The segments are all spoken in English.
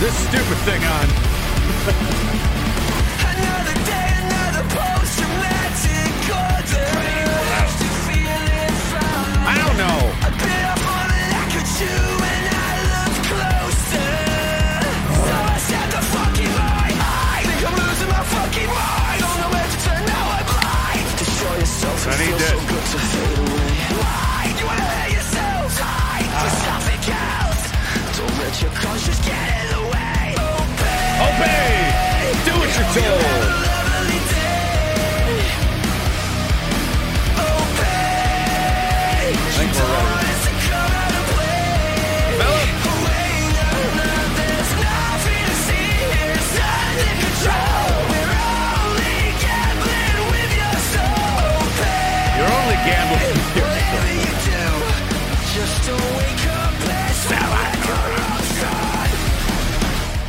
This stupid thing on. Do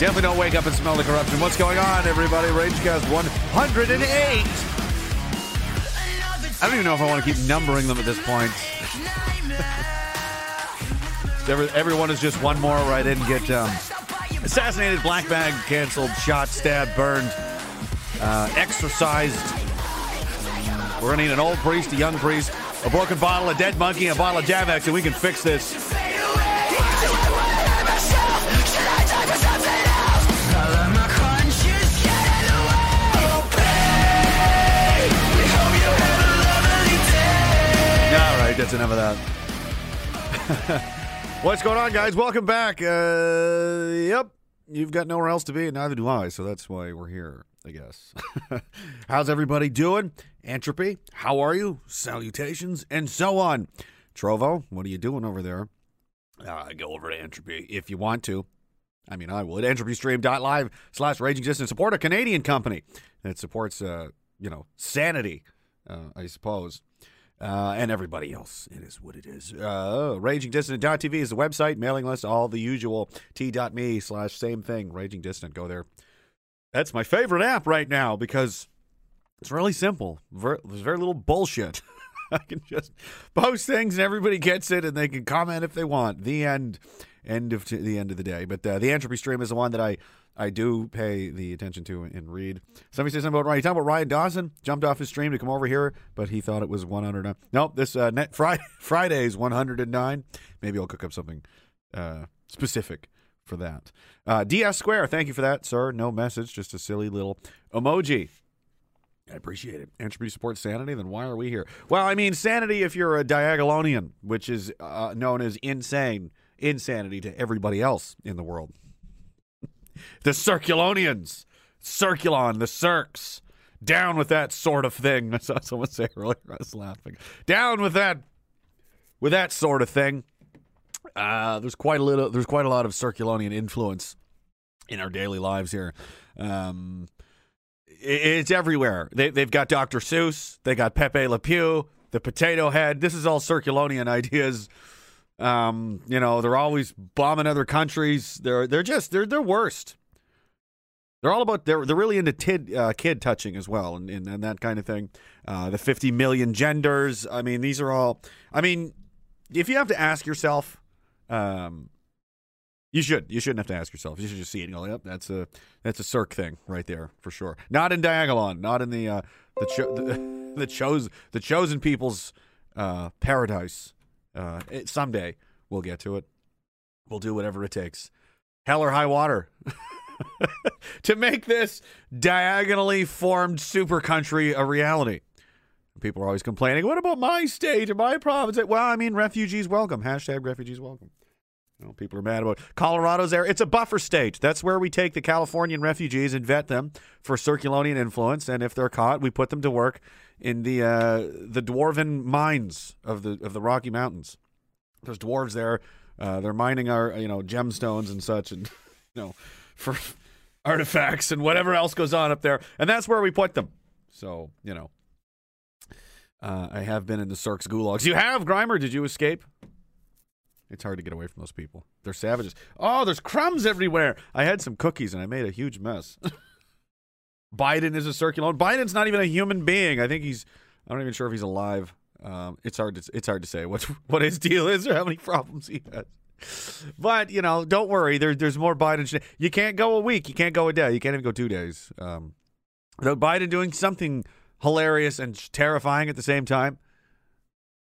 Definitely don't wake up and smell the corruption. What's going on, everybody? Ragecast 108. I don't even know if I want to keep numbering them at this point. Every, everyone is just one more where I didn't get um, assassinated, black bag, canceled, shot, stabbed, burned, uh, exorcised. We're gonna need an old priest, a young priest, a broken bottle, a dead monkey, a bottle of Javex, and we can fix this. That's enough of that. What's going on, guys? Welcome back. Uh, yep, you've got nowhere else to be, and neither do I, so that's why we're here, I guess. How's everybody doing? Entropy, how are you? Salutations, and so on. Trovo, what are you doing over there? Uh, go over to Entropy if you want to. I mean, I at entropystream.live slash raging dissident. Support a Canadian company that supports, uh, you know, sanity, uh, I suppose. Uh, and everybody else. It is what it is. Uh, RagingDissident.tv is the website, mailing list, all the usual. T.me slash same thing, Raging Dissident. Go there. That's my favorite app right now because it's really simple. Ver- there's very little bullshit. I can just post things and everybody gets it and they can comment if they want. The end. End of t- the end of the day. But uh, the entropy stream is the one that I I do pay the attention to and read. Somebody said something about Ryan. You about Ryan Dawson? Jumped off his stream to come over here, but he thought it was 109. Nope, this uh, net Friday Friday's 109. Maybe I'll cook up something uh, specific for that. Uh, DS Square, thank you for that, sir. No message, just a silly little emoji. I appreciate it. Entropy supports sanity, then why are we here? Well, I mean, sanity if you're a Diagolonian, which is uh, known as insane, insanity to everybody else in the world. The Circulonians, Circulon, the Circs, down with that sort of thing. I saw someone say earlier. I was laughing. Down with that, with that sort of thing. Uh, there's quite a little. There's quite a lot of Circulonian influence in our daily lives here. Um, i- it's everywhere. They, they've got Dr. Seuss. They got Pepe Le Pew, the Potato Head. This is all Circulonian ideas. Um, you know, they're always bombing other countries. They're they're just they're they're worst. They're all about they're they're really into tid, uh, kid touching as well and, and and that kind of thing. Uh, the 50 million genders. I mean, these are all. I mean, if you have to ask yourself, um, you should. You shouldn't have to ask yourself. You should just see it and go, "Yep, that's a that's a Cirque thing right there for sure." Not in Diagolon. Not in the uh, the cho- the, the chose the chosen people's uh, paradise. Uh, it, someday we'll get to it. We'll do whatever it takes, hell or high water, to make this diagonally formed super country a reality. People are always complaining. What about my state or my province? Well, I mean, refugees welcome. Hashtag refugees welcome. People are mad about Colorado's there. It's a buffer state. That's where we take the Californian refugees and vet them for Circulonian influence. And if they're caught, we put them to work in the uh, the dwarven mines of the of the Rocky Mountains. There's dwarves there. Uh, they're mining our you know gemstones and such, and you know for artifacts and whatever else goes on up there. And that's where we put them. So you know, uh, I have been in the Cirque's gulags. You have Grimer? Did you escape? It's hard to get away from those people. They're savages. Oh, there's crumbs everywhere. I had some cookies and I made a huge mess. Biden is a circular. Biden's not even a human being. I think he's. I'm not even sure if he's alive. Um, it's hard to it's hard to say what what his deal is or how many problems he has. But you know, don't worry. There, there's more Biden. Sh- you can't go a week. You can't go a day. You can't even go two days. Um, though Biden doing something hilarious and terrifying at the same time,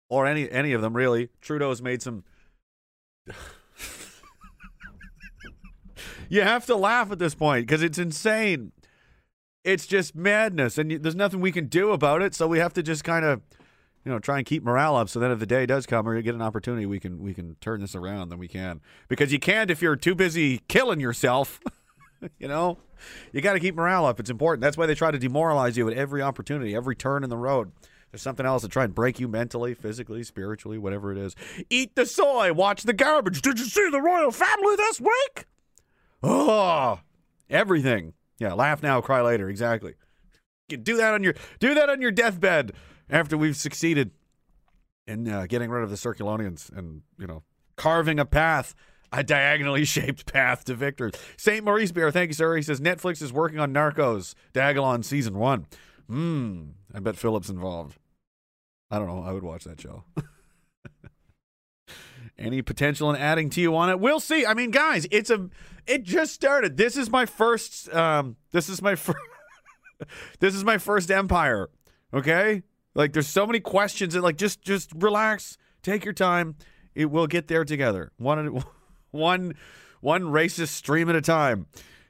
or any any of them really. Trudeau's made some. you have to laugh at this point because it's insane. It's just madness, and there's nothing we can do about it. So we have to just kind of, you know, try and keep morale up. So then, if the day does come or you get an opportunity, we can we can turn this around. Then we can because you can't if you're too busy killing yourself. you know, you got to keep morale up. It's important. That's why they try to demoralize you at every opportunity, every turn in the road. There's something else to try and break you mentally, physically, spiritually, whatever it is. Eat the soy, watch the garbage. Did you see the royal family this week? Oh, everything. Yeah, laugh now, cry later. Exactly. Do that on your do that on your deathbed after we've succeeded in uh, getting rid of the Circulonians and you know carving a path, a diagonally shaped path to victory. Saint Maurice Bear, thank you, sir. He says Netflix is working on Narcos, Diagolon season one. Hmm. I bet Phillips involved. I don't know. I would watch that show. Any potential in adding Tijuana? We'll see. I mean, guys, it's a it just started. This is my first um this is my first this is my first empire. Okay? Like there's so many questions and like just just relax, take your time. It will get there together. One one one racist stream at a time.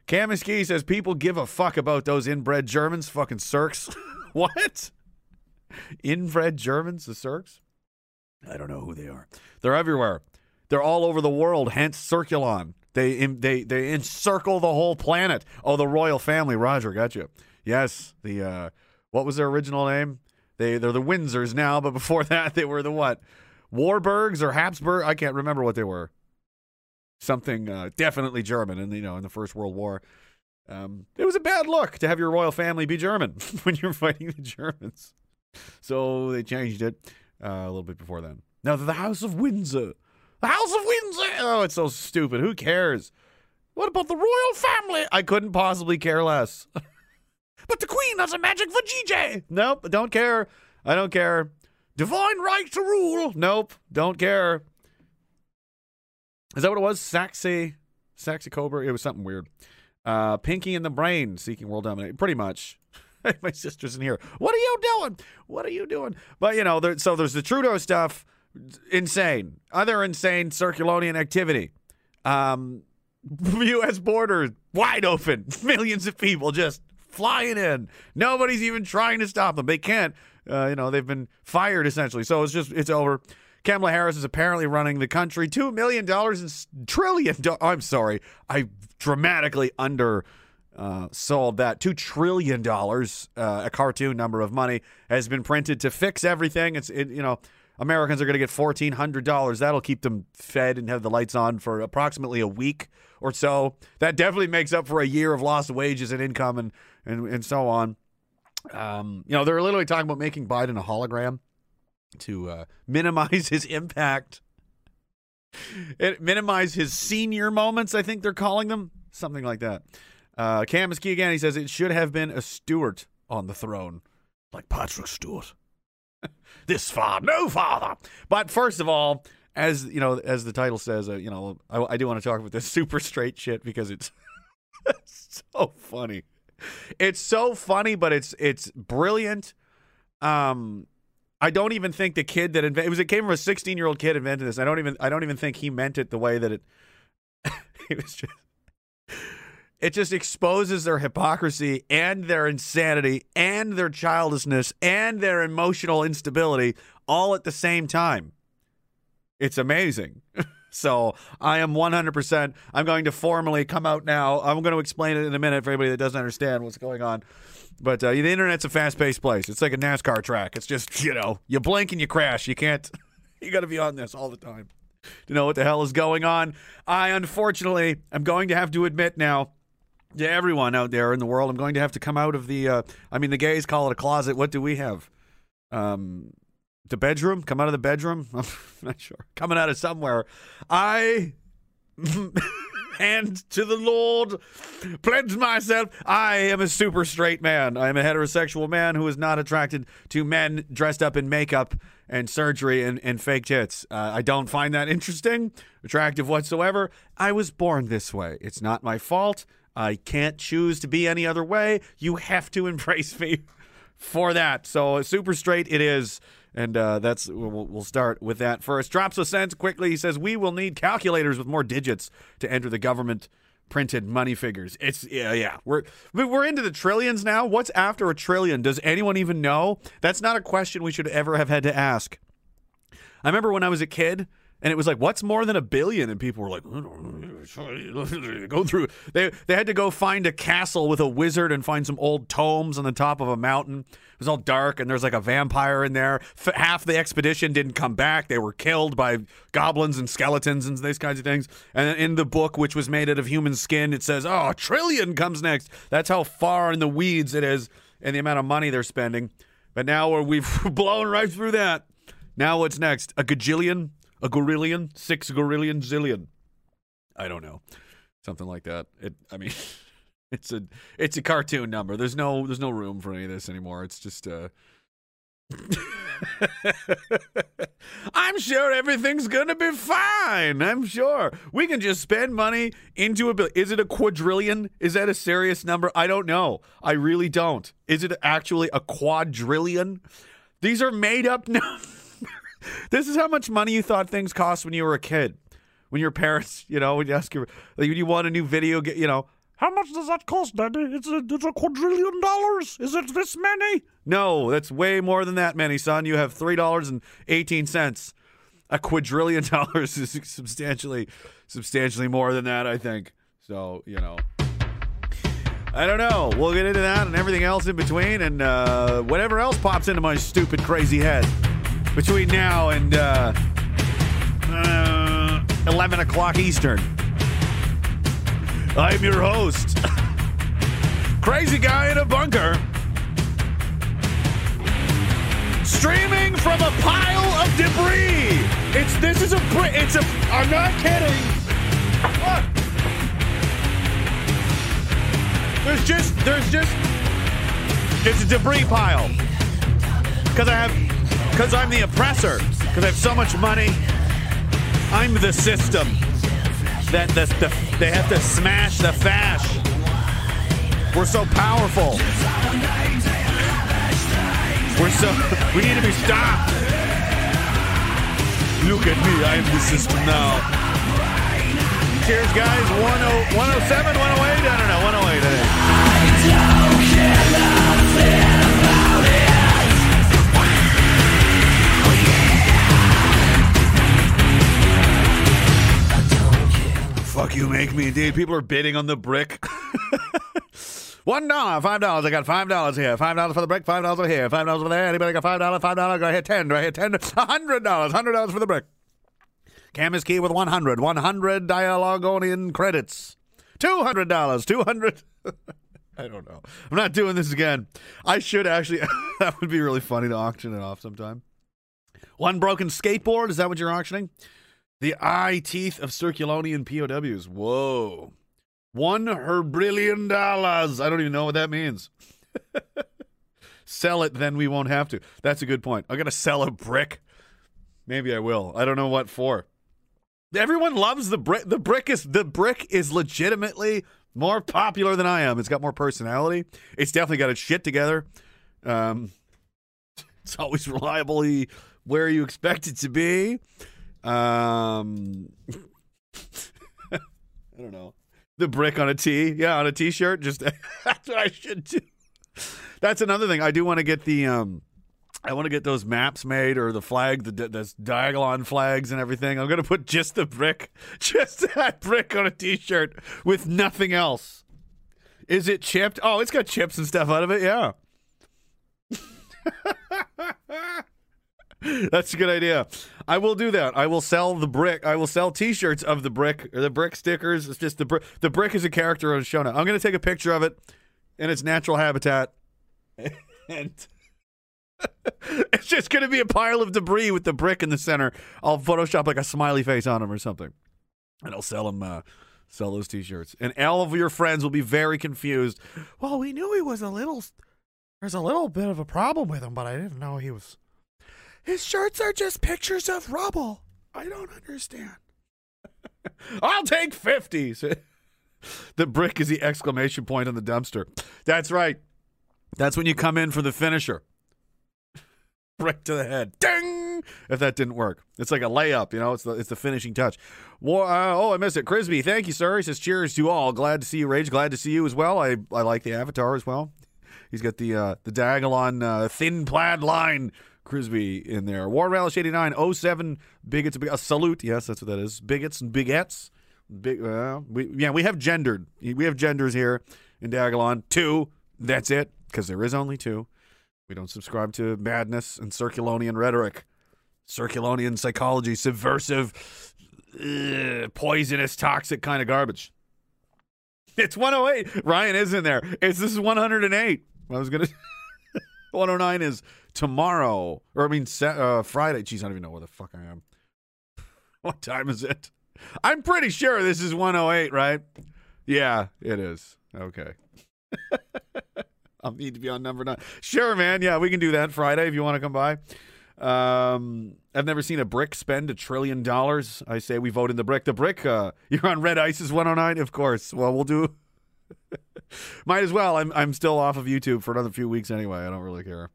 Kamiski says people give a fuck about those inbred Germans, fucking Circs. what? Inbred Germans, the Circs? I don't know who they are. They're everywhere. They're all over the world. Hence, Circulon. They they they encircle the whole planet. Oh, the royal family. Roger, got you. Yes, the uh, what was their original name? They they're the Windsors now, but before that they were the what? Warburgs or Habsburg? I can't remember what they were. Something uh, definitely German, and you know, in the First World War. Um, it was a bad look to have your royal family be German when you're fighting the Germans. So they changed it uh, a little bit before then. Now the House of Windsor. The House of Windsor. Oh, it's so stupid. Who cares? What about the royal family? I couldn't possibly care less. but the Queen has a magic for GJ. Nope, don't care. I don't care. Divine right to rule. Nope, don't care. Is that what it was? Saxy, Saxe-Coburg. It was something weird. Uh, Pinky and the Brain seeking world domination. Pretty much. My sister's in here. What are you doing? What are you doing? But you know, there, so there's the Trudeau stuff. Insane. Other insane Circulonian activity. Um, U.S. border wide open. Millions of people just flying in. Nobody's even trying to stop them. They can't. Uh, you know, they've been fired essentially. So it's just it's over. Kamala Harris is apparently running the country. Two million dollars and trillion. Do- I'm sorry, I dramatically under uh, sold that. Two trillion dollars, uh, a cartoon number of money, has been printed to fix everything. It's it, you know. Americans are going to get fourteen hundred dollars. That'll keep them fed and have the lights on for approximately a week or so. That definitely makes up for a year of lost wages and income and and, and so on. Um, you know, they're literally talking about making Biden a hologram to uh, minimize his impact. It minimize his senior moments. I think they're calling them something like that. Uh, Cam again. He says it should have been a Stewart on the throne, like Patrick Stewart. this far, no farther. But first of all, as you know, as the title says, uh, you know, I, I do want to talk about this super straight shit because it's so funny. It's so funny, but it's it's brilliant. Um, I don't even think the kid that invented it was it came from a 16 year old kid invented this. I don't even I don't even think he meant it the way that it. it was just. It just exposes their hypocrisy and their insanity and their childishness and their emotional instability all at the same time. It's amazing. so I am 100%. I'm going to formally come out now. I'm going to explain it in a minute for anybody that doesn't understand what's going on. But uh, the internet's a fast paced place. It's like a NASCAR track. It's just, you know, you blink and you crash. You can't, you got to be on this all the time to know what the hell is going on. I, unfortunately, am going to have to admit now to everyone out there in the world, I'm going to have to come out of the. Uh, I mean, the gays call it a closet. What do we have? Um, the bedroom, come out of the bedroom. I'm not sure. Coming out of somewhere. I hand to the Lord, pledge myself. I am a super straight man. I am a heterosexual man who is not attracted to men dressed up in makeup and surgery and, and fake tits. Uh, I don't find that interesting, attractive whatsoever. I was born this way. It's not my fault. I can't choose to be any other way. You have to embrace me for that. So super straight it is. And uh, that's we'll, we'll start with that first. Drops a sense quickly. He says we will need calculators with more digits to enter the government printed money figures. It's yeah, yeah. We're we're into the trillions now. What's after a trillion? Does anyone even know? That's not a question we should ever have had to ask. I remember when I was a kid and it was like, what's more than a billion? And people were like, go through. They they had to go find a castle with a wizard and find some old tomes on the top of a mountain. It was all dark and there's like a vampire in there. F- half the expedition didn't come back. They were killed by goblins and skeletons and these kinds of things. And in the book, which was made out of human skin, it says, oh, a trillion comes next. That's how far in the weeds it is and the amount of money they're spending. But now we've blown right through that. Now what's next? A gajillion? A gorillion? Six gorillion zillion? I don't know. Something like that. It I mean it's a it's a cartoon number. There's no there's no room for any of this anymore. It's just uh I'm sure everything's gonna be fine. I'm sure we can just spend money into a bill. Is it a quadrillion? Is that a serious number? I don't know. I really don't. Is it actually a quadrillion? These are made up numbers. This is how much money you thought things cost when you were a kid. When your parents, you know, when you ask you, like, when you want a new video, get, you know, how much does that cost, Daddy? It's a, it's a quadrillion dollars. Is it this many? No, that's way more than that many, son. You have three dollars and eighteen cents. A quadrillion dollars is substantially, substantially more than that. I think. So you know. I don't know. We'll get into that and everything else in between, and uh, whatever else pops into my stupid, crazy head between now and uh, uh, 11 o'clock Eastern. I'm your host, Crazy Guy in a Bunker, streaming from a pile of debris. It's this is a it's a I'm not kidding. What? There's just there's just it's a debris pile because I have because I'm the oppressor because I have so much money. I'm the system that the, the they have to smash the fash. We're so powerful. We're so we need to be stopped. Look at me, I am the system now. Cheers, guys. 10, 107, 108, I don't know, 108, Fuck you, make me indeed. People are bidding on the brick. One dollar, five dollars. I got five dollars here. Five dollars for the brick. Five dollars over here. Five dollars over there. Anybody got five dollars? Five dollars. Do I hit ten? Do I hit ten? A hundred dollars. Hundred dollars for the brick. Cam is key with one hundred. One hundred Diagolonian credits. Two hundred dollars. Two hundred. I don't know. I'm not doing this again. I should actually. that would be really funny to auction it off sometime. One broken skateboard. Is that what you're auctioning? The eye teeth of Circulonian POWs. Whoa. One herbrillion dollars. I don't even know what that means. sell it, then we won't have to. That's a good point. I'm going to sell a brick. Maybe I will. I don't know what for. Everyone loves the brick. The brick is the brick is legitimately more popular than I am. It's got more personality. It's definitely got its shit together. Um, it's always reliably where you expect it to be. Um, I don't know. The brick on a T. yeah, on a t-shirt. Just that's what I should do. That's another thing. I do want to get the um, I want to get those maps made or the flag, the the diagonal flags and everything. I'm gonna put just the brick, just that brick on a t-shirt with nothing else. Is it chipped? Oh, it's got chips and stuff out of it. Yeah. That's a good idea. I will do that. I will sell the brick. I will sell T-shirts of the brick or the brick stickers. It's just the brick. The brick is a character on show now. I'm going to take a picture of it in its natural habitat, and it's just going to be a pile of debris with the brick in the center. I'll Photoshop like a smiley face on him or something, and I'll sell him. Uh, sell those T-shirts, and all of your friends will be very confused. Well, we knew he was a little. There's a little bit of a problem with him, but I didn't know he was. His shirts are just pictures of rubble. I don't understand. I'll take fifty. the brick is the exclamation point on the dumpster. That's right. That's when you come in for the finisher. Brick to the head. Ding! If that didn't work. It's like a layup, you know, it's the it's the finishing touch. Well, uh, oh, I missed it. Crisby, thank you, sir. He says, cheers to all. Glad to see you, Rage. Glad to see you as well. I, I like the avatar as well. He's got the uh, the Diagolon uh, thin plaid line Crisby in there. War Relish 89, 07, bigots, a salute. Yes, that's what that is. Bigots and bigettes. Big, uh, we, yeah, we have gendered. We have genders here in Diagolon. Two, that's it, because there is only two. We don't subscribe to madness and Circulonian rhetoric, Circulonian psychology, subversive, ugh, poisonous, toxic kind of garbage. It's 108. Ryan is in there. It's this is 108. I was gonna. 109 is tomorrow, or I mean uh, Friday. Jeez, I don't even know where the fuck I am. What time is it? I'm pretty sure this is 108, right? Yeah, it is. Okay. I'll need to be on number nine. Sure, man. Yeah, we can do that Friday if you want to come by. Um, I've never seen a brick spend a trillion dollars. I say we vote in the brick. The brick. Uh, you're on Red Ice's 109, of course. Well, we'll do. Might as well. I'm I'm still off of YouTube for another few weeks anyway. I don't really care.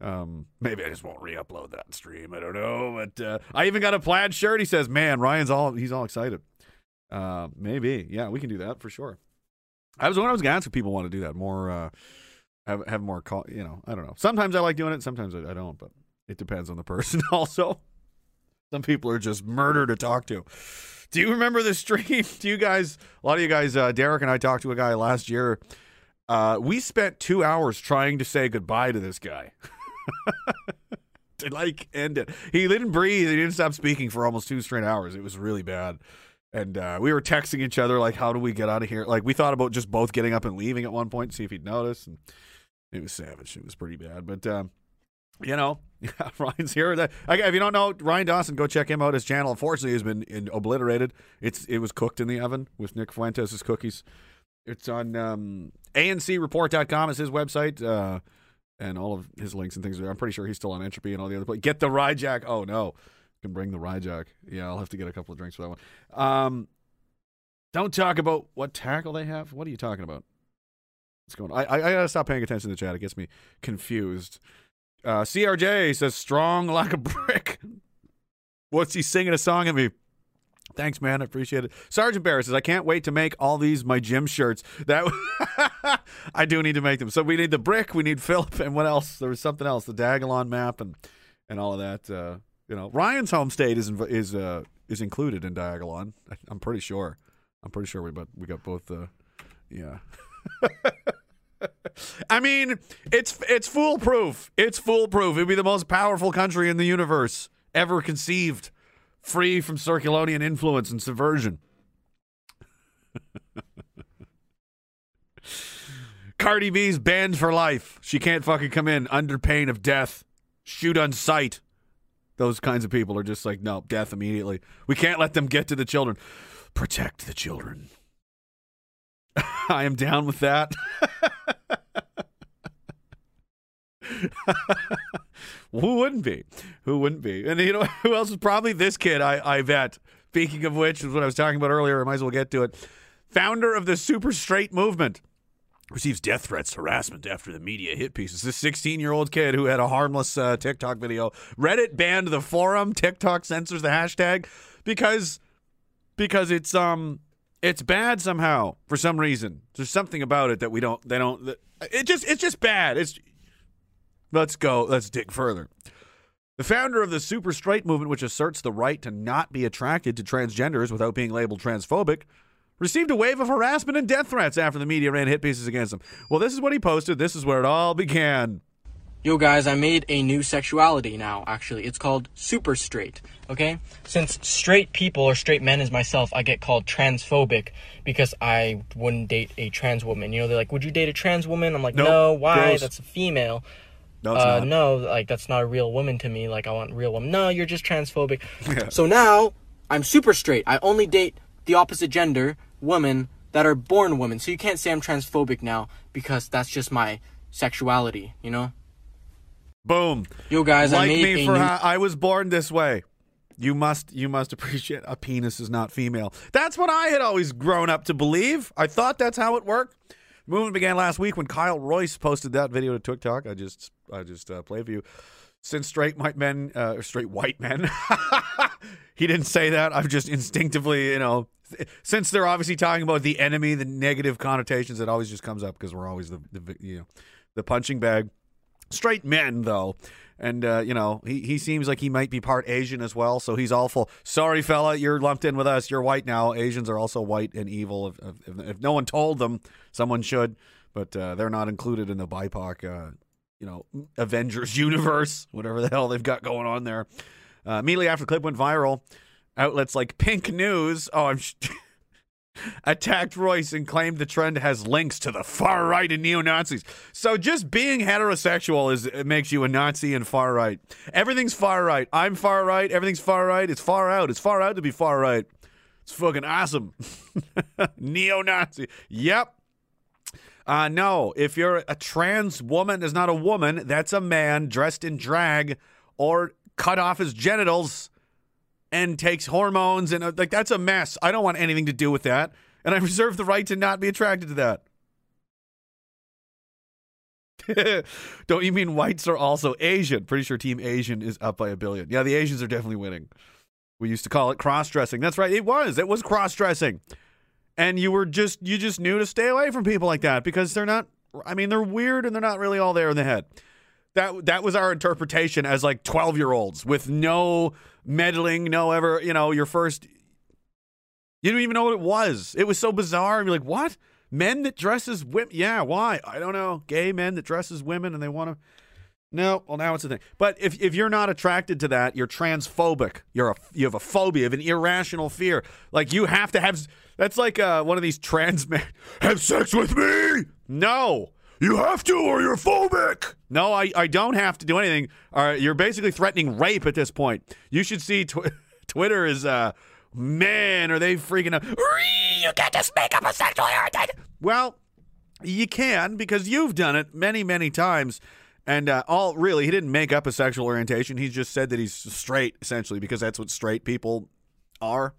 Um, maybe I just won't re-upload that stream. I don't know, but uh, I even got a plaid shirt. He says, "Man, Ryan's all he's all excited." Uh, maybe, yeah, we can do that for sure. I was when I was gonna ask if people want to do that more. Uh, have have more call. You know, I don't know. Sometimes I like doing it. Sometimes I, I don't. But it depends on the person. Also, some people are just murder to talk to. Do you remember the stream? Do you guys? A lot of you guys. Uh, Derek and I talked to a guy last year. Uh, we spent two hours trying to say goodbye to this guy. to like end it. He didn't breathe. He didn't stop speaking for almost two straight hours. It was really bad. And uh, we were texting each other like, "How do we get out of here?" Like we thought about just both getting up and leaving at one point, see if he'd notice. And it was savage. It was pretty bad. But um, you know, Ryan's here. That if you don't know Ryan Dawson, go check him out. His channel, unfortunately, has been in, obliterated. It's it was cooked in the oven with Nick Fuentes' cookies. It's on um, ANCReport.com is his website. Uh, and all of his links and things. I'm pretty sure he's still on Entropy and all the other. But get the Ryjack. Oh no, can bring the Ryjack. Yeah, I'll have to get a couple of drinks for that one. Um, don't talk about what tackle they have. What are you talking about? What's going on? I, I, I gotta stop paying attention to the chat. It gets me confused. Uh, CRJ says strong like a brick. What's he singing a song at me? Thanks, man. I appreciate it. Sergeant Barris says, I can't wait to make all these my gym shirts. That I do need to make them. So we need the brick, we need Philip, and what else? There was something else, the Diagolon map and and all of that. Uh, you know, Ryan's home state is inv- is uh, is included in Diagolon. I, I'm pretty sure. I'm pretty sure we but we got both the yeah. I mean, it's it's foolproof. It's foolproof. It'd be the most powerful country in the universe ever conceived, free from Circulonian influence and subversion. Cardi B's banned for life. She can't fucking come in under pain of death. Shoot on sight. Those kinds of people are just like, no, death immediately. We can't let them get to the children. Protect the children. I am down with that. Who wouldn't be? Who wouldn't be? And you know who else is probably this kid? I, I bet. Speaking of which, is what I was talking about earlier. I might as well get to it. Founder of the super straight movement receives death threats, harassment after the media hit pieces. This 16 year old kid who had a harmless uh, TikTok video. Reddit banned the forum. TikTok censors the hashtag because because it's um it's bad somehow for some reason. There's something about it that we don't they don't it just it's just bad. It's let's go let's dig further. The founder of the super straight movement which asserts the right to not be attracted to transgenders without being labeled transphobic received a wave of harassment and death threats after the media ran hit pieces against him. Well, this is what he posted. This is where it all began. Yo guys, I made a new sexuality now, actually. It's called super straight, okay? Since straight people or straight men as myself, I get called transphobic because I wouldn't date a trans woman. You know, they're like, would you date a trans woman? I'm like, Nope, no, why? gross. That's a female. No, uh, no, like that's not a real woman to me. Like I want real woman. No, you're just transphobic. Yeah. So now I'm super straight. I only date the opposite gender women that are born women. So you can't say I'm transphobic now because that's just my sexuality. You know. Boom. Yo guys, I like me for new- how I was born this way. You must you must appreciate a penis is not female. That's what I had always grown up to believe. I thought that's how it worked. Movement began last week when Kyle Royce posted that video to TikTok. I just I just uh, played for you. Since straight white men, uh, straight white men, he didn't say that. I've just instinctively, you know, since they're obviously talking about the enemy, the negative connotations, it always just comes up because we're always the, the you know the punching bag straight men though and uh, you know he, he seems like he might be part asian as well so he's awful. Sorry fella you're lumped in with us. You're white now. Asians are also white and evil. If, if, if no one told them someone should. But uh, they're not included in the bipoc uh, you know avengers universe whatever the hell they've got going on there. Uh, immediately after the clip went viral outlets like pink news oh i'm attacked Royce and claimed the trend has links to the far right and neo Nazis. So just being heterosexual is it makes you a Nazi and far right. Everything's far right. I'm far right. Everything's far right. It's far out. It's far out to be far right. It's fucking awesome. neo Nazi. Yep. Uh, no, if you're a trans woman, is not a woman. That's a man dressed in drag or cut off his genitals and takes hormones and uh, like that's a mess. I don't want anything to do with that, and I reserve the right to not be attracted to that. don't you mean whites are also Asian? Pretty sure Team Asian is up by a billion. Yeah, the Asians are definitely winning. We used to call it cross dressing. That's right, it was. It was cross dressing, and you were just you just knew to stay away from people like that because they're not. I mean, they're weird and they're not really all there in the head that that was our interpretation as like 12 year olds with no meddling no ever you know your first you didn't even know what it was. It was so bizarre. And you're like what? Men that dress as women yeah why? I don't know. Gay men that dress as women and they want to no. Well now it's a thing. But if, if you're not attracted to that you're transphobic. You're a you have a phobia of an irrational fear. Like you have to have that's like uh, one of these trans men have sex with me! No you have to or you're phobic. No, I, I don't have to do anything. All right, you're basically threatening rape at this point. You should see tw- Twitter is, uh, man, are they freaking out. You can't just make up a sexual heritage. Well, you can because you've done it many, many times. And uh, all really, he didn't make up a sexual orientation. He just said that he's straight, essentially, because that's what straight people are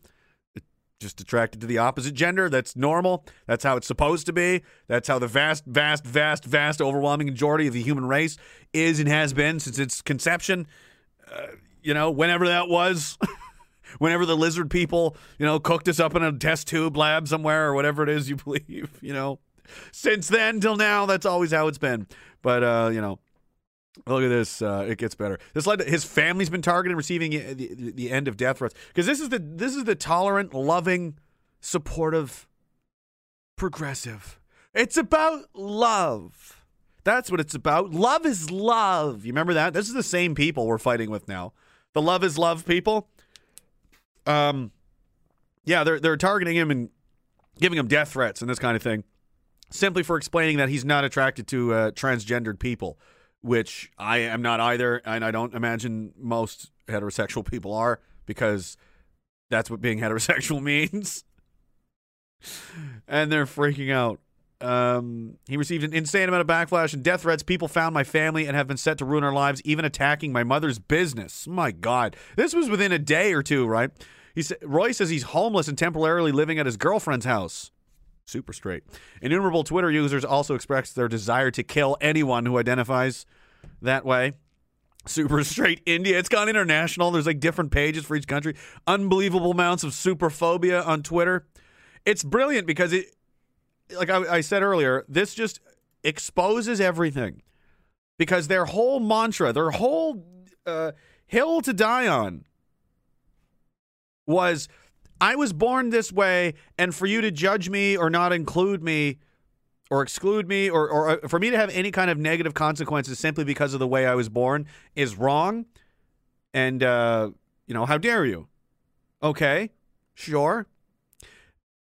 just attracted to the opposite gender. That's normal. That's how it's supposed to be. That's how the vast, vast, vast, vast, overwhelming majority of the human race is and has been since its conception. Uh, you know, whenever that was. whenever the lizard people, you know, cooked us up in a test tube lab somewhere or whatever it is you believe, you know. Since then till now, that's always how it's been. But, uh, you know, Look at this. Uh, it gets better. This led to his family's been targeted, receiving the, the, the end of death threats. Because this is the this is the tolerant, loving, supportive, progressive. It's about love. That's what it's about. Love is love. You remember that? This is the same people we're fighting with now. The love is love people. Um, yeah, they're they're targeting him and giving him death threats and this kind of thing, simply for explaining that he's not attracted to uh, transgendered people which I am not either, and I don't imagine most heterosexual people are because that's what being heterosexual means. and they're freaking out. Um, he received an insane amount of backlash and death threats. People found my family and have been set to ruin our lives, even attacking my mother's business. My God, this was within a day or two, right? He said Royce says he's homeless and temporarily living at his girlfriend's house super straight. Innumerable Twitter users also expressed their desire to kill anyone who identifies that way. Super straight India. It's gone international. There's like different pages for each country. Unbelievable amounts of super phobia on Twitter. It's brilliant because it, like I, I said earlier, this just exposes everything. Because their whole mantra, their whole uh, hill to die on was I was born this way, and for you to judge me or not include me or exclude me or, or uh, for me to have any kind of negative consequences simply because of the way I was born is wrong. And, uh, you know, how dare you? Okay, sure.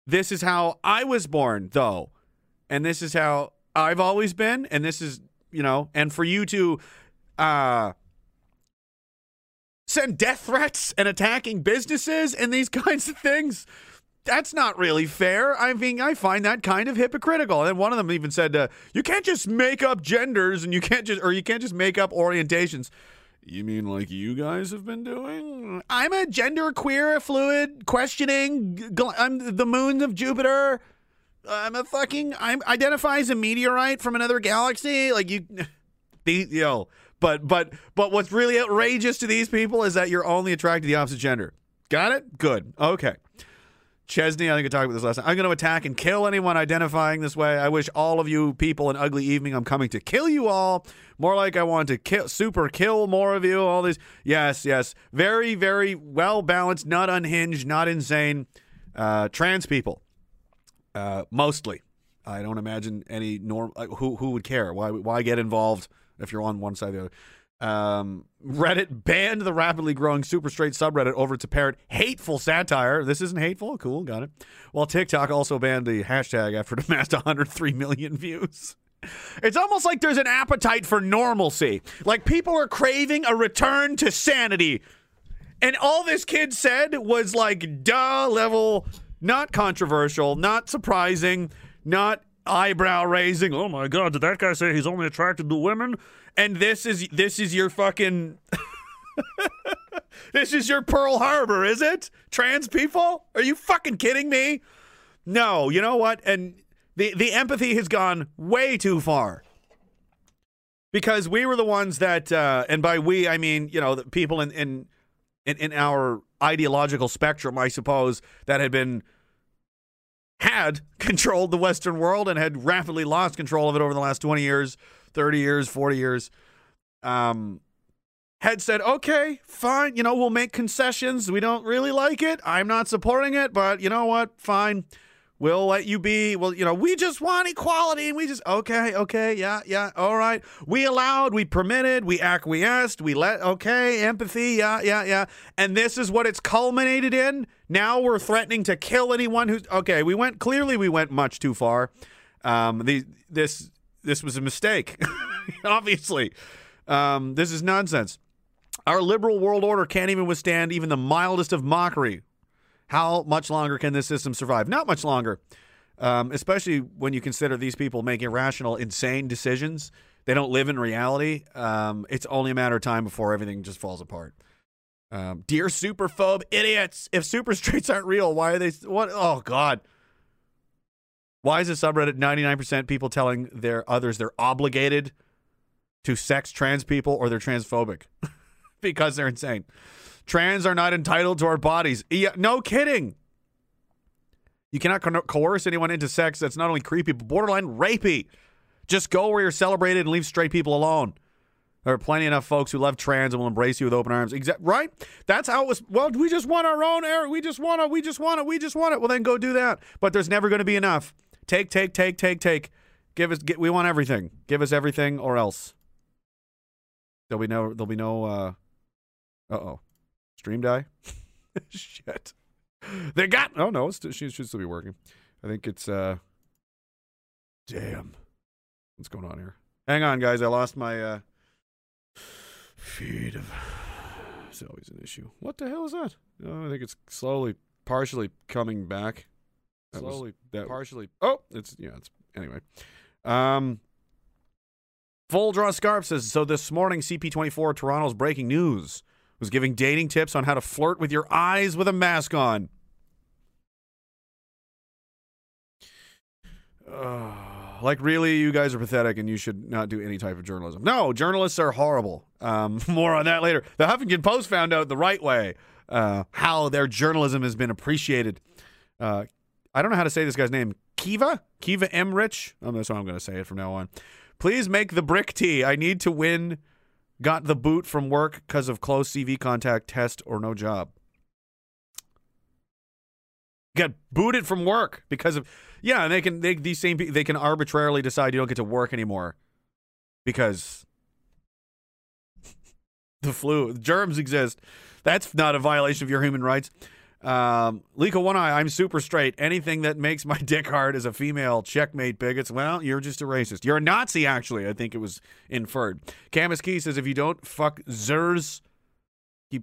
This is how I was born, though. And this is how I've always been. And this is, you know, and for you to uh, send death threats and attacking businesses and these kinds of things. That's not really fair. I mean, I find that kind of hypocritical. And one of them even said, uh, "You can't just make up genders, and you can't just, or you can't just make up orientations." You mean like you guys have been doing? I'm a gender queer, fluid, questioning. gl- I'm the moon of Jupiter. I'm a fucking. I'm identify as a meteorite from another galaxy. Like you, the yo. But but but what's really outrageous to these people is that you're only attracted to the opposite gender. Got it? Good. Okay. Chesney, I think I talked about this last time. I'm going to attack and kill anyone identifying this way. I wish all of you people an ugly evening. I'm coming to kill you all. More like I want to kill, super kill more of you. All these. Yes, yes. Very, very well balanced, not unhinged, not insane. Uh, trans people, uh, mostly. I don't imagine any norm. uh, Who who would care? Why why get involved if you're on one side or the other? Um, Reddit banned the rapidly growing super straight subreddit over its apparent hateful satire. This isn't hateful. Cool, got it. While TikTok also banned the hashtag after it amassed 103 million views. It's almost like there's an appetite for normalcy. Like people are craving a return to sanity. And all this kid said was like, duh, level, not controversial, not surprising, not eyebrow raising. Oh my God, did that guy say he's only attracted to women? And this is this is your fucking this is your Pearl Harbor, is it? Trans people? Are you fucking kidding me? No, you know what? And the the empathy has gone way too far. Because we were the ones that uh, and by we I mean, you know, the people in in in, in our ideological spectrum, I suppose, that had been had controlled the Western world and had rapidly lost control of it over the last 20 years, 30 years, 40 years, um, had said, okay, fine, you know, we'll make concessions. We don't really like it. I'm not supporting it, but you know what? Fine. We'll let you be. Well, you know, we just want equality and we just, okay, okay, yeah, yeah, all right. We allowed, we permitted, we acquiesced, we let, okay, empathy, yeah, yeah, yeah. And this is what it's culminated in. Now we're threatening to kill anyone who's, okay, we went, clearly we went much too far. Um, the, this, this was a mistake, obviously. Um, this is nonsense. Our liberal world order can't even withstand even the mildest of mockery. How much longer can this system survive? Not much longer, um, especially when you consider these people make irrational, insane decisions. They don't live in reality. Um, it's only a matter of time before everything just falls apart. Um, dear superphobe idiots, if super straights aren't real, why are they? What? Oh God. Why is the subreddit 99% people telling their others they're obligated to sex trans people or they're transphobic? because they're insane. Trans are not entitled to our bodies. Yeah, no kidding. You cannot co- coerce anyone into sex that's not only creepy, but borderline rapey. Just go where you're celebrated and leave straight people alone. There are plenty enough folks who love trans and will embrace you with open arms. Exact right? That's how it was. Well, we just want our own air. We just want it. We just want it. We just want it. Well, then go do that. But there's never going to be enough. Take, take, take, take, take. Give us. Get, we want everything. Give us everything, or else. There'll be no. There'll be no. Uh oh. Stream die. Shit. They got. Oh no, she should still be working. I think it's. uh Damn. What's going on here? Hang on, guys. I lost my uh feed. Of... It's always an issue. What the hell is that? Oh, I think it's slowly, partially coming back. That was- Slowly, that partially. Oh, it's yeah. It's anyway. Um, Full draw scarf says so. This morning, CP24 Toronto's breaking news was giving dating tips on how to flirt with your eyes with a mask on. Uh, like really, you guys are pathetic, and you should not do any type of journalism. No, journalists are horrible. Um, more on that later. The Huffington Post found out the right way uh, how their journalism has been appreciated. Uh, I don't know how to say this guy's name. Kiva? Kiva Emrich? Oh, that's how I'm going to say it from now on. Please make the brick tea. I need to win. Got the boot from work because of close CV contact, test, or no job. Got booted from work because of yeah. And they can they these same they can arbitrarily decide you don't get to work anymore because the flu germs exist. That's not a violation of your human rights. Um, Liko One Eye, I'm super straight. Anything that makes my dick hard is a female checkmate bigots. Well, you're just a racist. You're a Nazi, actually. I think it was inferred. Camus Key says if you don't fuck Zers, he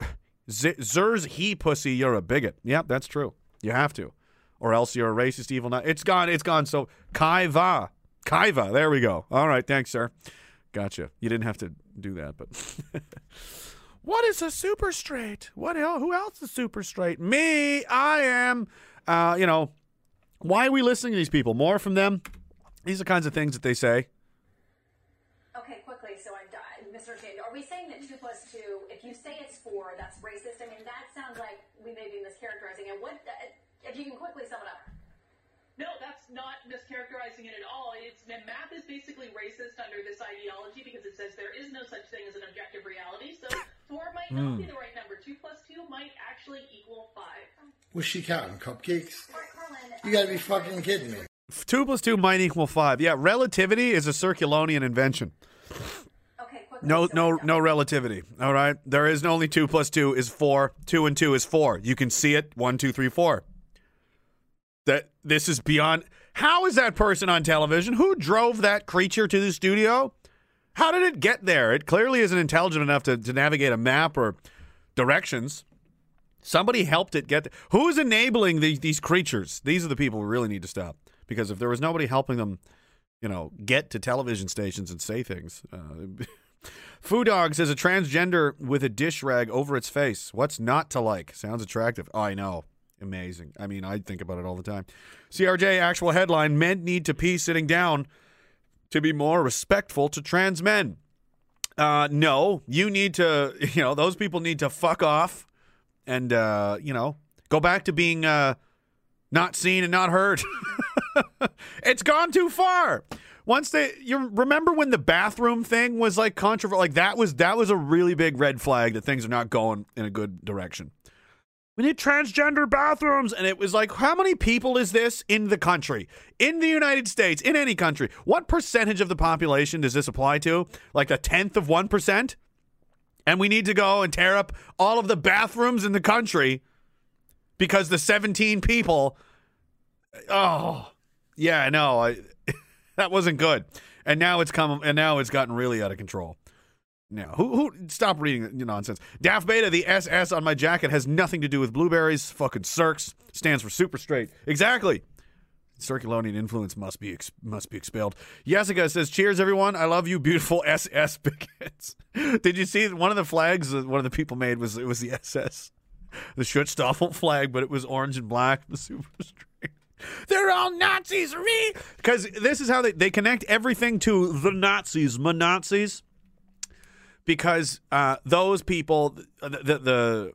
Z- Zers he pussy, you're a bigot. Yep, that's true. You have to, or else you're a racist, evil. Not. It's gone. It's gone. So Kaiva, Kaiva. There we go. All right, thanks, sir. Gotcha. You didn't have to do that, but. What is a super straight? What hell? Who else is super straight? Me. I am. Uh, you know, why are we listening to these people? More from them. These are the kinds of things that they say. Okay, quickly, so I'm done. Mr. Shane, are we saying that 2 plus 2, if you say it's 4, that's racist? I mean, that sounds like we may be mischaracterizing it. What, uh, if you can quickly sum it up. No, that's not mischaracterizing it at all. It's math is basically racist under this ideology because it says there is no such thing as an objective reality. So four might not be hmm. the right number. Two plus two might actually equal five. Was she counting cupcakes? All right, Carlin. You gotta be fucking kidding me. Two plus two might equal five. Yeah, relativity is a Circulonian invention. Okay. No, no, no relativity. All right, there is only two plus two is four. Two and two is four. You can see it. One, two, three, four. That this is beyond. How is that person on television? Who drove that creature to the studio? How did it get there? It clearly isn't intelligent enough to, to navigate a map or directions. Somebody helped it get there. Who's enabling the, these creatures? These are the people we really need to stop. Because if there was nobody helping them, you know, get to television stations and say things. Uh, Foo Dog says a transgender with a dish rag over its face. What's not to like? Sounds attractive. Oh, I know. Amazing. I mean, I think about it all the time. CRJ actual headline Men need to pee sitting down to be more respectful to trans men. Uh, no, you need to, you know, those people need to fuck off and, uh, you know, go back to being uh, not seen and not heard. it's gone too far. Once they, you remember when the bathroom thing was like controversial, like that was that was a really big red flag that things are not going in a good direction. We need transgender bathrooms, and it was like, how many people is this in the country, in the United States, in any country? What percentage of the population does this apply to? Like a tenth of one percent? And we need to go and tear up all of the bathrooms in the country because the 17 people oh yeah no I, that wasn't good and now it's come and now it's gotten really out of control now who who stop reading nonsense daft beta the ss on my jacket has nothing to do with blueberries fucking circs stands for super straight exactly Circulonian influence must be ex- must be expelled. Jessica says, "Cheers, everyone! I love you, beautiful SS bigots." Did you see one of the flags? that One of the people made was it was the SS, the Schutzstaffel flag, but it was orange and black. The super straight. They're all Nazis because this is how they they connect everything to the Nazis, my Nazis, because uh, those people, the, the, the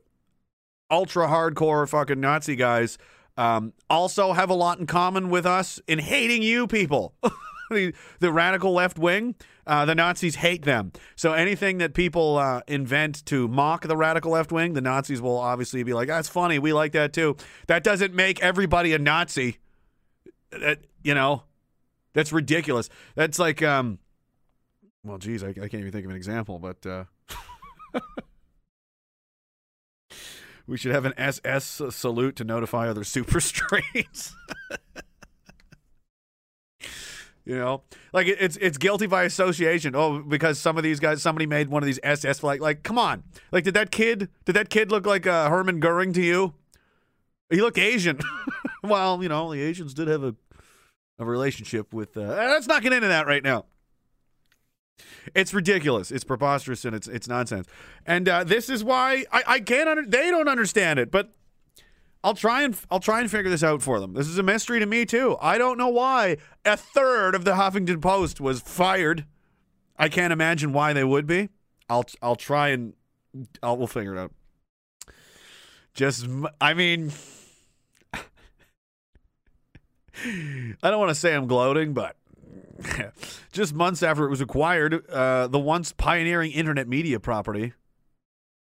ultra hardcore fucking Nazi guys um, also have a lot in common with us in hating you people. the, the radical left wing, uh, the Nazis hate them. So anything that people uh, invent to mock the radical left wing, the Nazis will obviously be like, that's funny. We like that too. That doesn't make everybody a Nazi. That, you know, that's ridiculous. That's like, um, well, geez, I, I can't even think of an example, but. Uh, We should have an SS salute to notify other super straights. you know, like it, it's it's guilty by association. Oh, because some of these guys, somebody made one of these SS flag. Like, come on, like did that kid did that kid look like uh, Herman Goering to you? He looked Asian. well, you know, the Asians did have a a relationship with. Uh, let's not get into that right now. It's ridiculous. It's preposterous and it's it's nonsense. And uh, this is why I, I can't under, they don't understand it, but I'll try and I'll try and figure this out for them. This is a mystery to me too. I don't know why a third of the Huffington Post was fired. I can't imagine why they would be. I'll I'll try and I'll we'll figure it out. Just I mean I don't want to say I'm gloating, but just months after it was acquired, uh, the once pioneering internet media property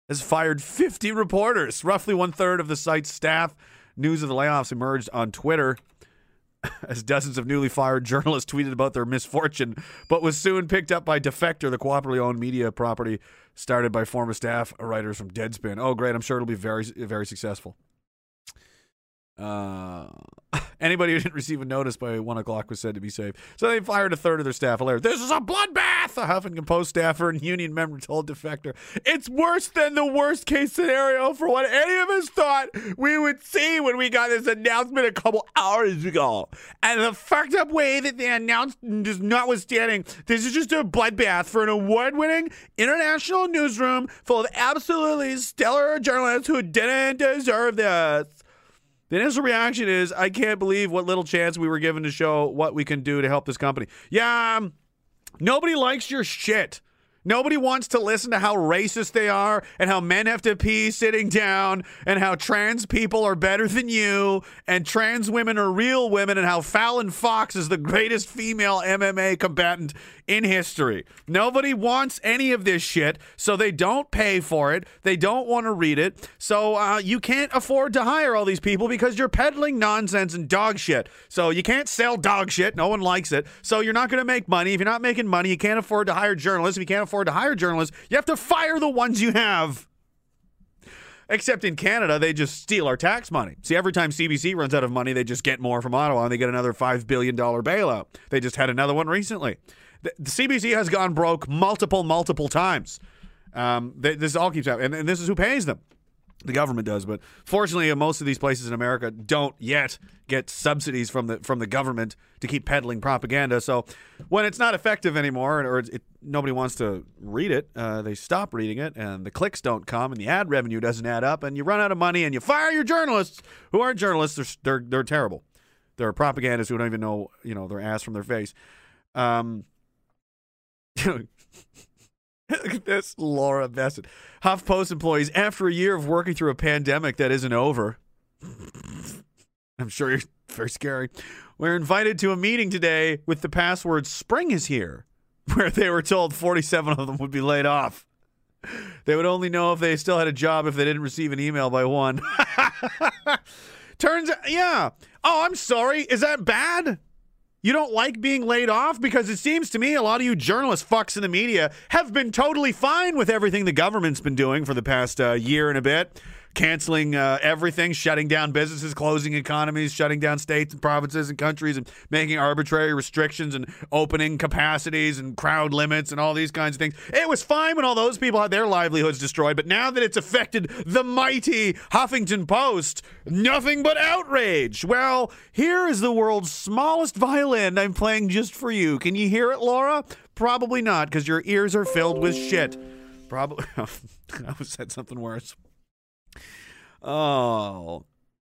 has fired 50 reporters, roughly one third of the site's staff. News of the layoffs emerged on Twitter. as dozens of newly fired journalists tweeted about their misfortune, but was soon picked up by Defector, the cooperatively owned media property started by former staff writers from Deadspin. Oh, great! I'm sure it'll be very, very successful. Uh, anybody who didn't receive a notice by one o'clock was said to be safe. So they fired a third of their staff. Hilarious. This is a bloodbath. A Huffington Post staffer and union member told Defector, "It's worse than the worst case scenario for what any of us thought we would see when we got this announcement a couple hours ago. And the fucked up way that they announced, just notwithstanding, this is just a bloodbath for an award-winning international newsroom full of absolutely stellar journalists who didn't deserve this." The initial reaction is, I can't believe what little chance we were given to show what we can do to help this company. Yeah, um, nobody likes your shit. Nobody wants to listen to how racist they are and how men have to pee sitting down and how trans people are better than you and trans women are real women and how Fallon Fox is the greatest female MMA combatant in history. Nobody wants any of this shit, so they don't pay for it. They don't want to read it. So uh, you can't afford to hire all these people because you're peddling nonsense and dog shit. So you can't sell dog shit. No one likes it. So you're not going to make money. If you're not making money, you can't afford to hire journalists. If you can't afford to hire journalists, you have to fire the ones you have. Except in Canada, they just steal our tax money. See, every time CBC runs out of money, they just get more from Ottawa and they get another $5 billion bailout. They just had another one recently. The, CBC has gone broke multiple, multiple times. Um, they, this all keeps happening. And, and this is who pays them. The government does, but fortunately, most of these places in America don't yet get subsidies from the from the government to keep peddling propaganda. So when it's not effective anymore, or it, nobody wants to read it, uh, they stop reading it, and the clicks don't come, and the ad revenue doesn't add up, and you run out of money, and you fire your journalists who aren't journalists. They're they're, they're terrible. They're propagandists who don't even know you know their ass from their face. Um, this, Laura Bassett. HuffPost employees, after a year of working through a pandemic that isn't over, I'm sure you're very scary. We're invited to a meeting today with the password "Spring is here," where they were told 47 of them would be laid off. They would only know if they still had a job if they didn't receive an email by one. Turns out, yeah. Oh, I'm sorry. Is that bad? You don't like being laid off? Because it seems to me a lot of you journalist fucks in the media have been totally fine with everything the government's been doing for the past uh, year and a bit. Canceling uh, everything, shutting down businesses, closing economies, shutting down states and provinces and countries, and making arbitrary restrictions and opening capacities and crowd limits and all these kinds of things. It was fine when all those people had their livelihoods destroyed, but now that it's affected the mighty Huffington Post, nothing but outrage. Well, here is the world's smallest violin I'm playing just for you. Can you hear it, Laura? Probably not, because your ears are filled with shit. Probably. I said something worse. Oh,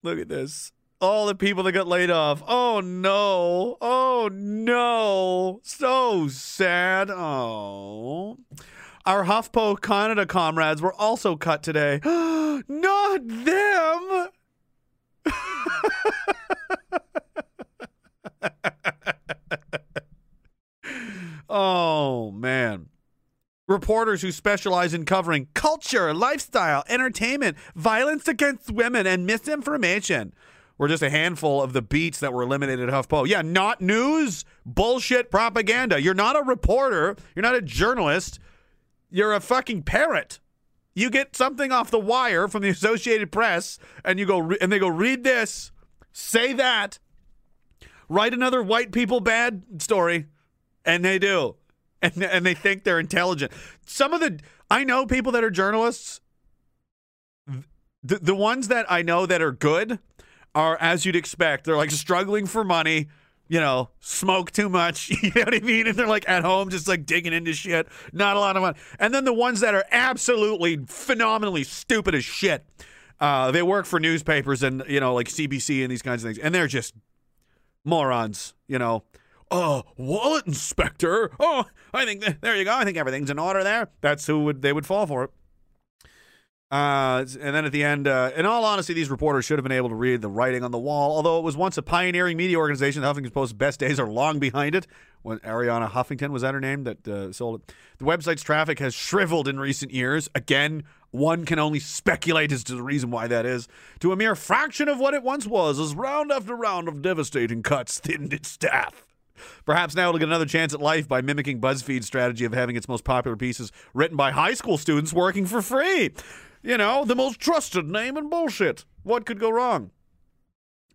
look at this. All the people that got laid off. Oh no. Oh no. So sad. Oh. Our HuffPo Canada comrades were also cut today. Not them. oh man. Reporters who specialize in covering culture, lifestyle, entertainment, violence against women, and misinformation were just a handful of the beats that were eliminated at HuffPo. Yeah, not news, bullshit propaganda. You're not a reporter. You're not a journalist. You're a fucking parrot. You get something off the wire from the Associated Press, and you go re- and they go read this, say that, write another white people bad story, and they do and and they think they're intelligent. Some of the I know people that are journalists. The the ones that I know that are good are as you'd expect. They're like struggling for money. You know, smoke too much. You know what I mean? And they're like at home, just like digging into shit. Not a lot of money. And then the ones that are absolutely phenomenally stupid as shit. Uh, they work for newspapers and you know, like CBC and these kinds of things, and they're just morons. You know, oh, wallet inspector. Oh, I think th- there you go. I think everything's in order there. That's who would they would fall for it. Uh, and then at the end, uh, in all honesty, these reporters should have been able to read the writing on the wall. Although it was once a pioneering media organization, the Huffington Post's best days are long behind it. When Arianna Huffington was that her name that uh, sold it, the website's traffic has shriveled in recent years. Again, One can only speculate as to the reason why that is, to a mere fraction of what it once was, as round after round of devastating cuts thinned its staff. Perhaps now it'll get another chance at life by mimicking BuzzFeed's strategy of having its most popular pieces written by high school students working for free. You know, the most trusted name in bullshit. What could go wrong?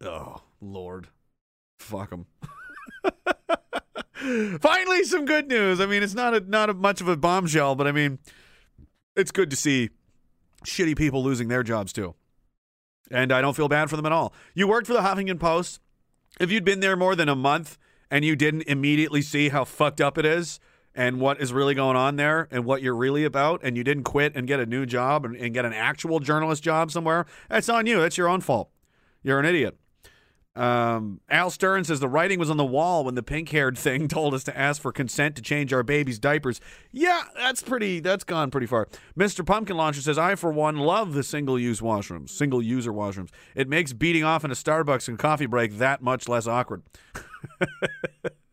Oh, Lord. Fuck them. Finally, some good news. I mean, it's not a, not a much of a bombshell, but I mean, it's good to see shitty people losing their jobs too. And I don't feel bad for them at all. You worked for the Huffington Post. If you'd been there more than a month and you didn't immediately see how fucked up it is and what is really going on there and what you're really about, and you didn't quit and get a new job and, and get an actual journalist job somewhere, that's on you. That's your own fault. You're an idiot. Um, Al Stern says the writing was on the wall when the pink haired thing told us to ask for consent to change our baby's diapers. Yeah, that's pretty, that's gone pretty far. Mr. Pumpkin Launcher says, I, for one, love the single use washrooms, single user washrooms. It makes beating off in a Starbucks and coffee break that much less awkward.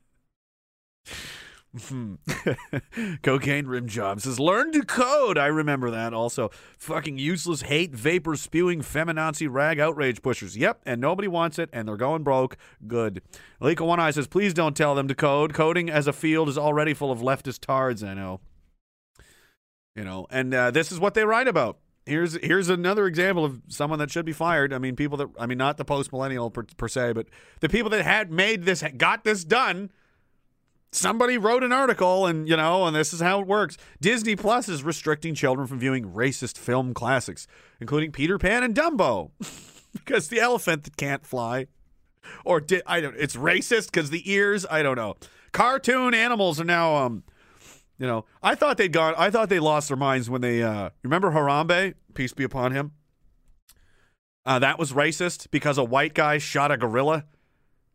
Cocaine rim job says learn to code. I remember that also. Fucking useless hate vapor spewing feminazi rag outrage pushers. Yep, and nobody wants it, and they're going broke. Good. Alika One Eye says please don't tell them to code. Coding as a field is already full of leftist tards. I know. You know, and uh, this is what they write about. Here's here's another example of someone that should be fired. I mean, people that I mean, not the post millennial per, per se, but the people that had made this got this done somebody wrote an article and you know and this is how it works. Disney plus is restricting children from viewing racist film classics including peter pan and dumbo because the elephant that can't fly. Or di- i don't it's racist because the ears i don't know. Cartoon animals are now um you know i thought they'd gone i thought they lost their minds when they uh remember harambe? Peace be upon him. Uh, that was racist because a white guy shot a gorilla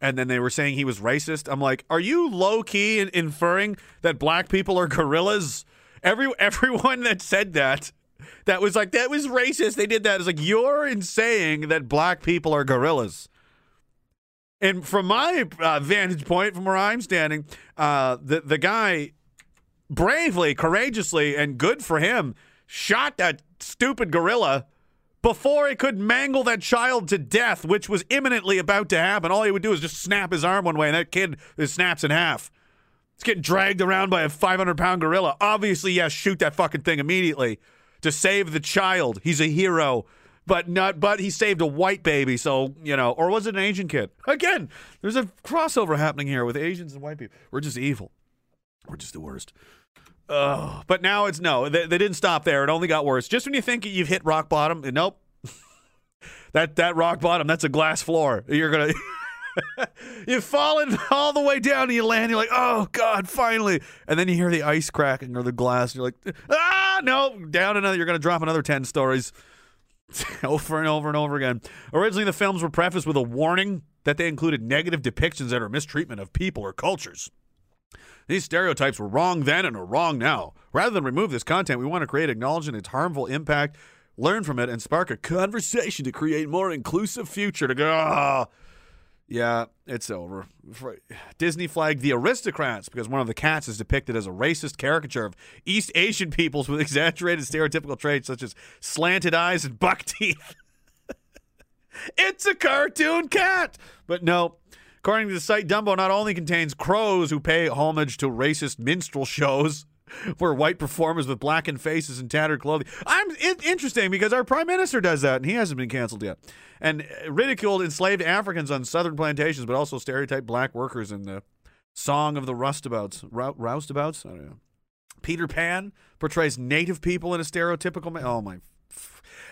and then they were saying he was racist. I'm like, are you low key in- inferring that black people are gorillas? Every everyone that said that, that was like that was racist. They did that. It's like you're in saying that black people are gorillas. And from my uh, vantage point, from where I'm standing, uh, the the guy bravely, courageously, and good for him shot that stupid gorilla before it could mangle that child to death, which was imminently about to happen. All he would do is just snap his arm one way, and that kid is snaps in half. It's getting dragged around by a 500 pound gorilla. Obviously, yes, shoot that fucking thing immediately to save the child. He's a hero. But not, but he saved a white baby, so you know, or was it an Asian kid? Again, there's a crossover happening here with Asians and white people. We're just evil. We're just the worst. Oh, but now it's no. They, they didn't stop there. It only got worse. Just when you think you've hit rock bottom, nope. that that rock bottom, that's a glass floor. You're gonna you've fallen all the way down and you land. You're like, oh god, finally. And then you hear the ice cracking or the glass. You're like, ah, no, down another. You're gonna drop another ten stories. over and over and over again. Originally, the films were prefaced with a warning that they included negative depictions and or mistreatment of people or cultures. These stereotypes were wrong then and are wrong now. Rather than remove this content, we want to create acknowledgement its harmful impact, learn from it, and spark a conversation to create more inclusive future. To go, ah, yeah, it's over. Disney flagged the aristocrats because one of the cats is depicted as a racist caricature of East Asian peoples with exaggerated stereotypical traits such as slanted eyes and buck teeth. it's a cartoon cat. But no, according to the site, Dumbo not only contains crows who pay homage to racist minstrel shows where white performers with blackened faces and tattered clothing. I'm it, interesting because our prime minister does that and he hasn't been canceled yet. And uh, ridiculed enslaved Africans on southern plantations, but also stereotyped black workers in the Song of the Rustabouts. Rou- Roustabouts? I don't know. Peter Pan portrays native people in a stereotypical ma- Oh my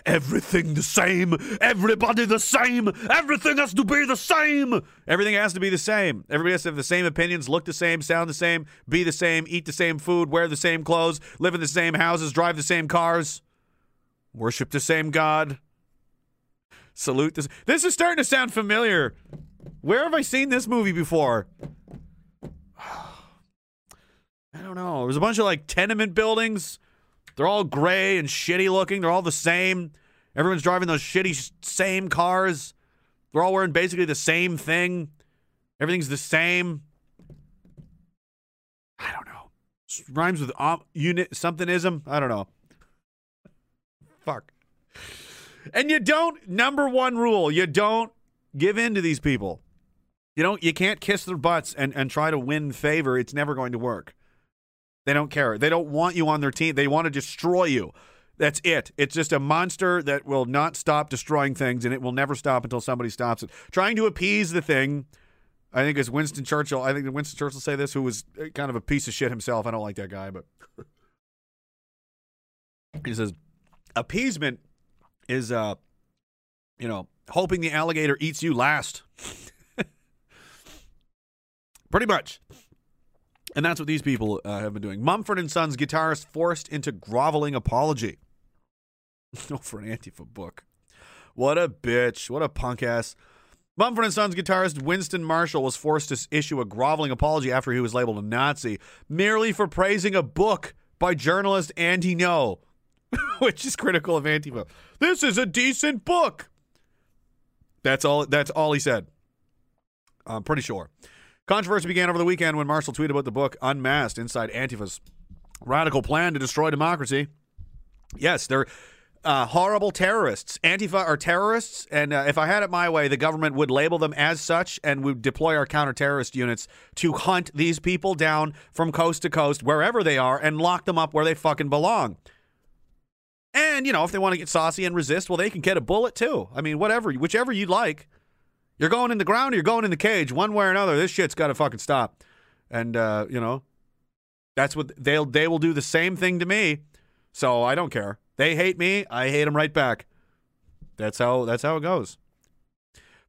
everything the same, everybody the same, everything has to be the same. Everything has to be the same. Everybody has to have the same opinions, look the same, sound the same, be the same, eat the same food, wear the same clothes, live in the same houses, drive the same cars, worship the same God, salute this. This is starting to sound familiar. Where have I seen this movie before? I don't know. There's a bunch of like tenement buildings. They're all gray and shitty looking. They're all the same. Everyone's driving those shitty same cars. They're all wearing basically the same thing. Everything's the same. I don't know. Rhymes with um, unit somethingism. I don't know. fuck. And you don't. Number one rule: you don't give in to these people. You don't. You can't kiss their butts and and try to win favor. It's never going to work. They don't care. They don't want you on their team. They want to destroy you. That's it. It's just a monster that will not stop destroying things, and it will never stop until somebody stops it. Trying to appease the thing. I think it's Winston Churchill. I think Winston Churchill say this, who was uh, kind of a piece of shit himself. I don't like that guy, but he says appeasement is uh you know hoping the alligator eats you last pretty much and that's what these people uh, have been doing mumford and sons guitarist forced into groveling apology no for an antifa book what a bitch what a punk ass Mumford and Sons guitarist Winston Marshall was forced to issue a groveling apology after he was labeled a Nazi merely for praising a book by journalist Andy Ngo, which is critical of Antifa. This is a decent book. That's all. That's all he said. I'm pretty sure. Controversy began over the weekend when Marshall tweeted about the book Unmasked inside Antifa's radical plan to destroy democracy. Yes, they're uh, horrible terrorists. Antifa are terrorists, and uh, if I had it my way, the government would label them as such and would deploy our counter-terrorist units to hunt these people down from coast to coast, wherever they are, and lock them up where they fucking belong. And you know, if they want to get saucy and resist, well, they can get a bullet too. I mean, whatever, whichever you like. You're going in the ground, or you're going in the cage. One way or another, this shit's got to fucking stop. And uh, you know, that's what they'll they will do the same thing to me. So I don't care. They hate me, I hate them right back. That's how that's how it goes.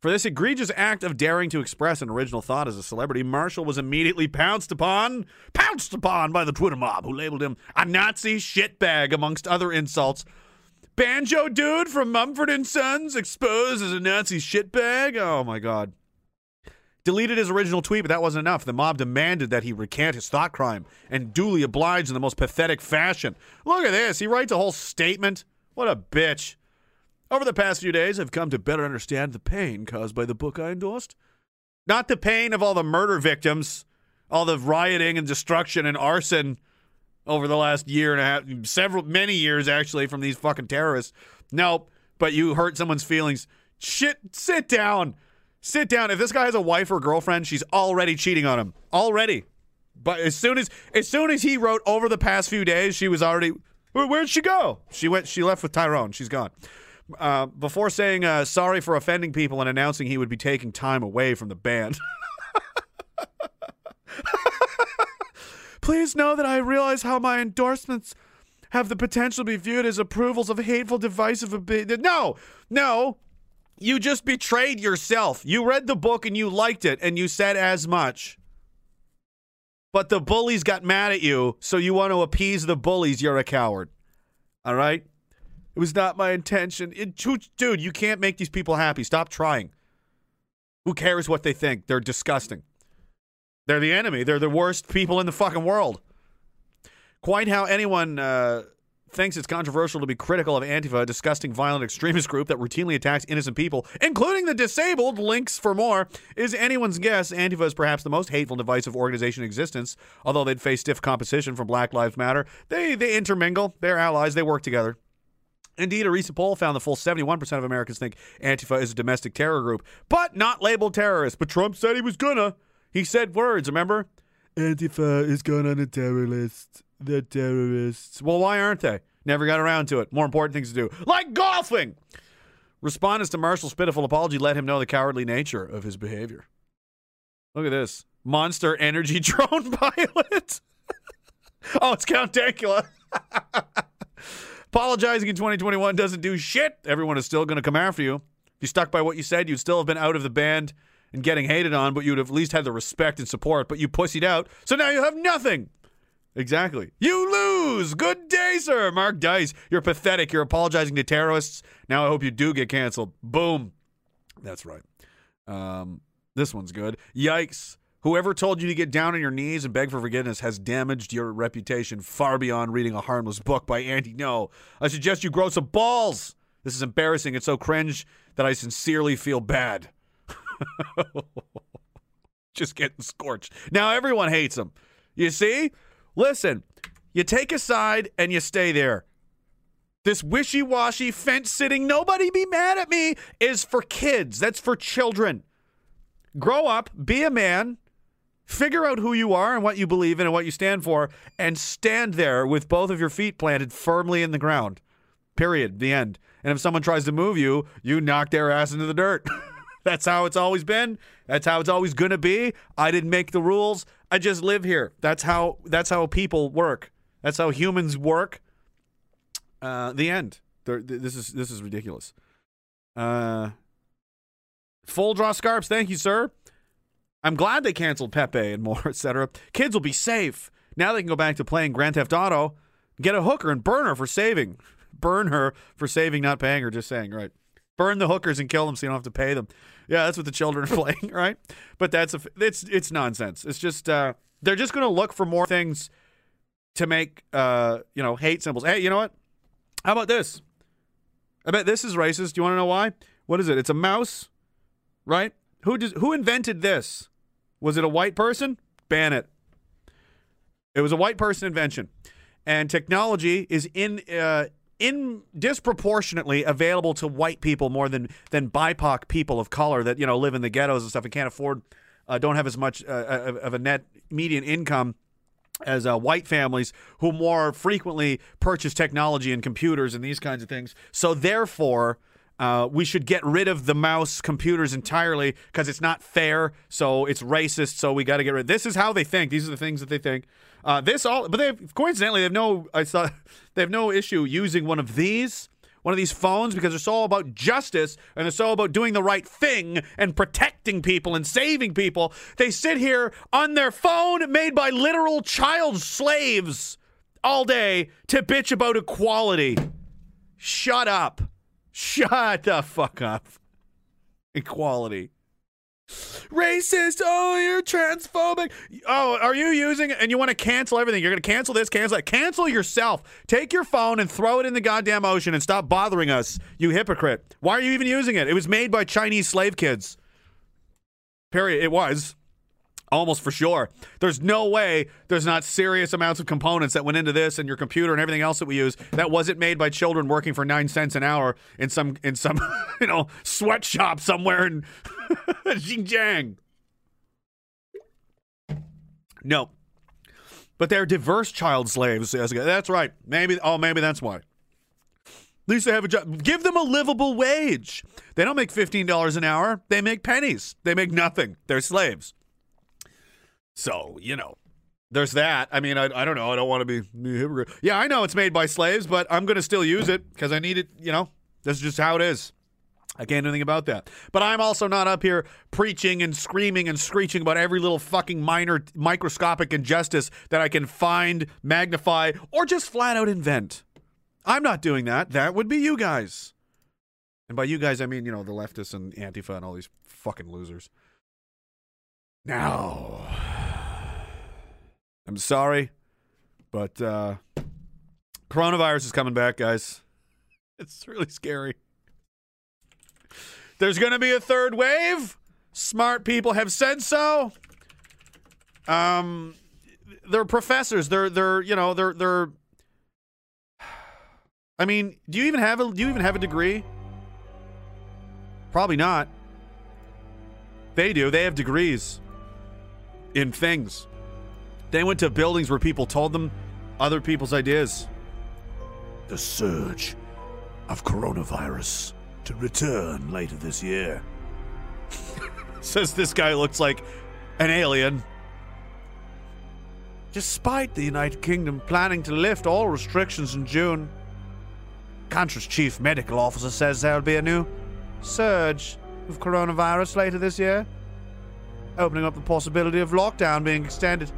For this egregious act of daring to express an original thought as a celebrity, Marshall was immediately pounced upon, pounced upon by the Twitter mob, who labeled him a Nazi shitbag, amongst other insults. Banjo dude from Mumford and Sons exposed as a Nazi shitbag. Oh my god. Deleted his original tweet, but that wasn't enough. The mob demanded that he recant his thought crime and duly obliged in the most pathetic fashion. Look at this. He writes a whole statement. What a bitch. Over the past few days, I've come to better understand the pain caused by the book I endorsed. Not the pain of all the murder victims, all the rioting and destruction and arson over the last year and a half, several, many years actually, from these fucking terrorists. Nope. But you hurt someone's feelings. Shit, sit down. Sit down. If this guy has a wife or girlfriend, she's already cheating on him. Already. But as soon as as soon as he wrote over the past few days, she was already Where, where'd she go? She went she left with Tyrone. She's gone. Uh, before saying uh, sorry for offending people and announcing he would be taking time away from the band. Please know that I realize how my endorsements have the potential to be viewed as approvals of hateful, divisive. Ab- no, no. You just betrayed yourself. You read the book and you liked it and you said as much. But the bullies got mad at you, so you want to appease the bullies. You're a coward. All right? It was not my intention. It, dude, you can't make these people happy. Stop trying. Who cares what they think? They're disgusting. They're the enemy. They're the worst people in the fucking world. Quite how anyone uh, thinks it's controversial to be critical of Antifa, a disgusting, violent extremist group that routinely attacks innocent people, including the disabled. Links for more is anyone's guess. Antifa is perhaps the most hateful, divisive organization in existence. Although they'd face stiff competition from Black Lives Matter, they they intermingle. They're allies. They work together. Indeed, a recent poll found the full 71% of Americans think Antifa is a domestic terror group, but not labeled terrorist. But Trump said he was gonna. He said words, remember? Antifa is going on a terror list. They're terrorists. Well, why aren't they? Never got around to it. More important things to do, like golfing. Respondents to Marshall's pitiful apology let him know the cowardly nature of his behavior. Look at this monster energy drone pilot. oh, it's Count Dankula. Apologizing in 2021 doesn't do shit. Everyone is still going to come after you. If you stuck by what you said, you'd still have been out of the band and getting hated on, but you'd have at least had the respect and support. But you pussied out, so now you have nothing. Exactly. You lose. Good day, sir. Mark Dice. You're pathetic. You're apologizing to terrorists. Now I hope you do get canceled. Boom. That's right. Um, this one's good. Yikes. Whoever told you to get down on your knees and beg for forgiveness has damaged your reputation far beyond reading a harmless book by Andy Ngo. I suggest you grow some balls. This is embarrassing. It's so cringe that I sincerely feel bad. Just getting scorched. Now everyone hates him. You see? Listen, you take a side and you stay there. This wishy washy, fence sitting, nobody be mad at me is for kids. That's for children. Grow up, be a man, figure out who you are and what you believe in and what you stand for, and stand there with both of your feet planted firmly in the ground. Period. The end. And if someone tries to move you, you knock their ass into the dirt. That's how it's always been. That's how it's always going to be. I didn't make the rules. I just live here. That's how that's how people work. That's how humans work. Uh, the end. They're, this is this is ridiculous. Uh, full draw scarps. Thank you, sir. I'm glad they canceled Pepe and more, etc. Kids will be safe now. They can go back to playing Grand Theft Auto, get a hooker and burn her for saving. Burn her for saving, not paying her. Just saying, right? Burn the hookers and kill them so you don't have to pay them. Yeah, that's what the children are playing, right? But that's a, it's it's nonsense. It's just uh, they're just going to look for more things to make uh, you know hate symbols. Hey, you know what? How about this? I bet this is racist. Do you want to know why? What is it? It's a mouse, right? Who does who invented this? Was it a white person? Ban it. It was a white person invention, and technology is in uh, in disproportionately available to white people more than than BIPOC people of color that you know live in the ghettos and stuff and can't afford, uh, don't have as much uh, of of a net median income as uh, white families who more frequently purchase technology and computers and these kinds of things. So therefore. Uh, we should get rid of the mouse computers entirely because it's not fair. So it's racist. So we got to get rid. This is how they think. These are the things that they think. Uh, this all, but they have, coincidentally they have no. I saw they have no issue using one of these, one of these phones because they're all about justice and it's all about doing the right thing and protecting people and saving people. They sit here on their phone made by literal child slaves all day to bitch about equality. Shut up. Shut the fuck up. Equality. Racist. Oh, you're transphobic. Oh, are you using it and you want to cancel everything? You're going to cancel this, cancel that. Cancel yourself. Take your phone and throw it in the goddamn ocean and stop bothering us, you hypocrite. Why are you even using it? It was made by Chinese slave kids. Period. It was. Almost for sure. There's no way there's not serious amounts of components that went into this and your computer and everything else that we use that wasn't made by children working for nine cents an hour in some in some you know sweatshop somewhere in Xinjiang. No. But they're diverse child slaves. That's right. Maybe oh maybe that's why. At least they have a job. Give them a livable wage. They don't make $15 an hour. They make pennies. They make nothing. They're slaves. So, you know, there's that. I mean, I, I don't know. I don't want to be, a hypocrite. Yeah, I know it's made by slaves, but I'm going to still use it because I need it. You know, that's just how it is. I can't do anything about that. But I'm also not up here preaching and screaming and screeching about every little fucking minor microscopic injustice that I can find, magnify, or just flat out invent. I'm not doing that. That would be you guys. And by you guys, I mean, you know, the leftists and Antifa and all these fucking losers. Now, I'm sorry, but uh, coronavirus is coming back, guys. It's really scary. There's going to be a third wave. Smart people have said so. Um, they're professors. They're they're you know they're they're. I mean, do you even have a do you even have a degree? Probably not. They do. They have degrees in things. They went to buildings where people told them other people's ideas. The surge of coronavirus to return later this year. Says this guy looks like an alien. Despite the United Kingdom planning to lift all restrictions in June, country's chief medical officer says there'll be a new surge of coronavirus later this year, opening up the possibility of lockdown being extended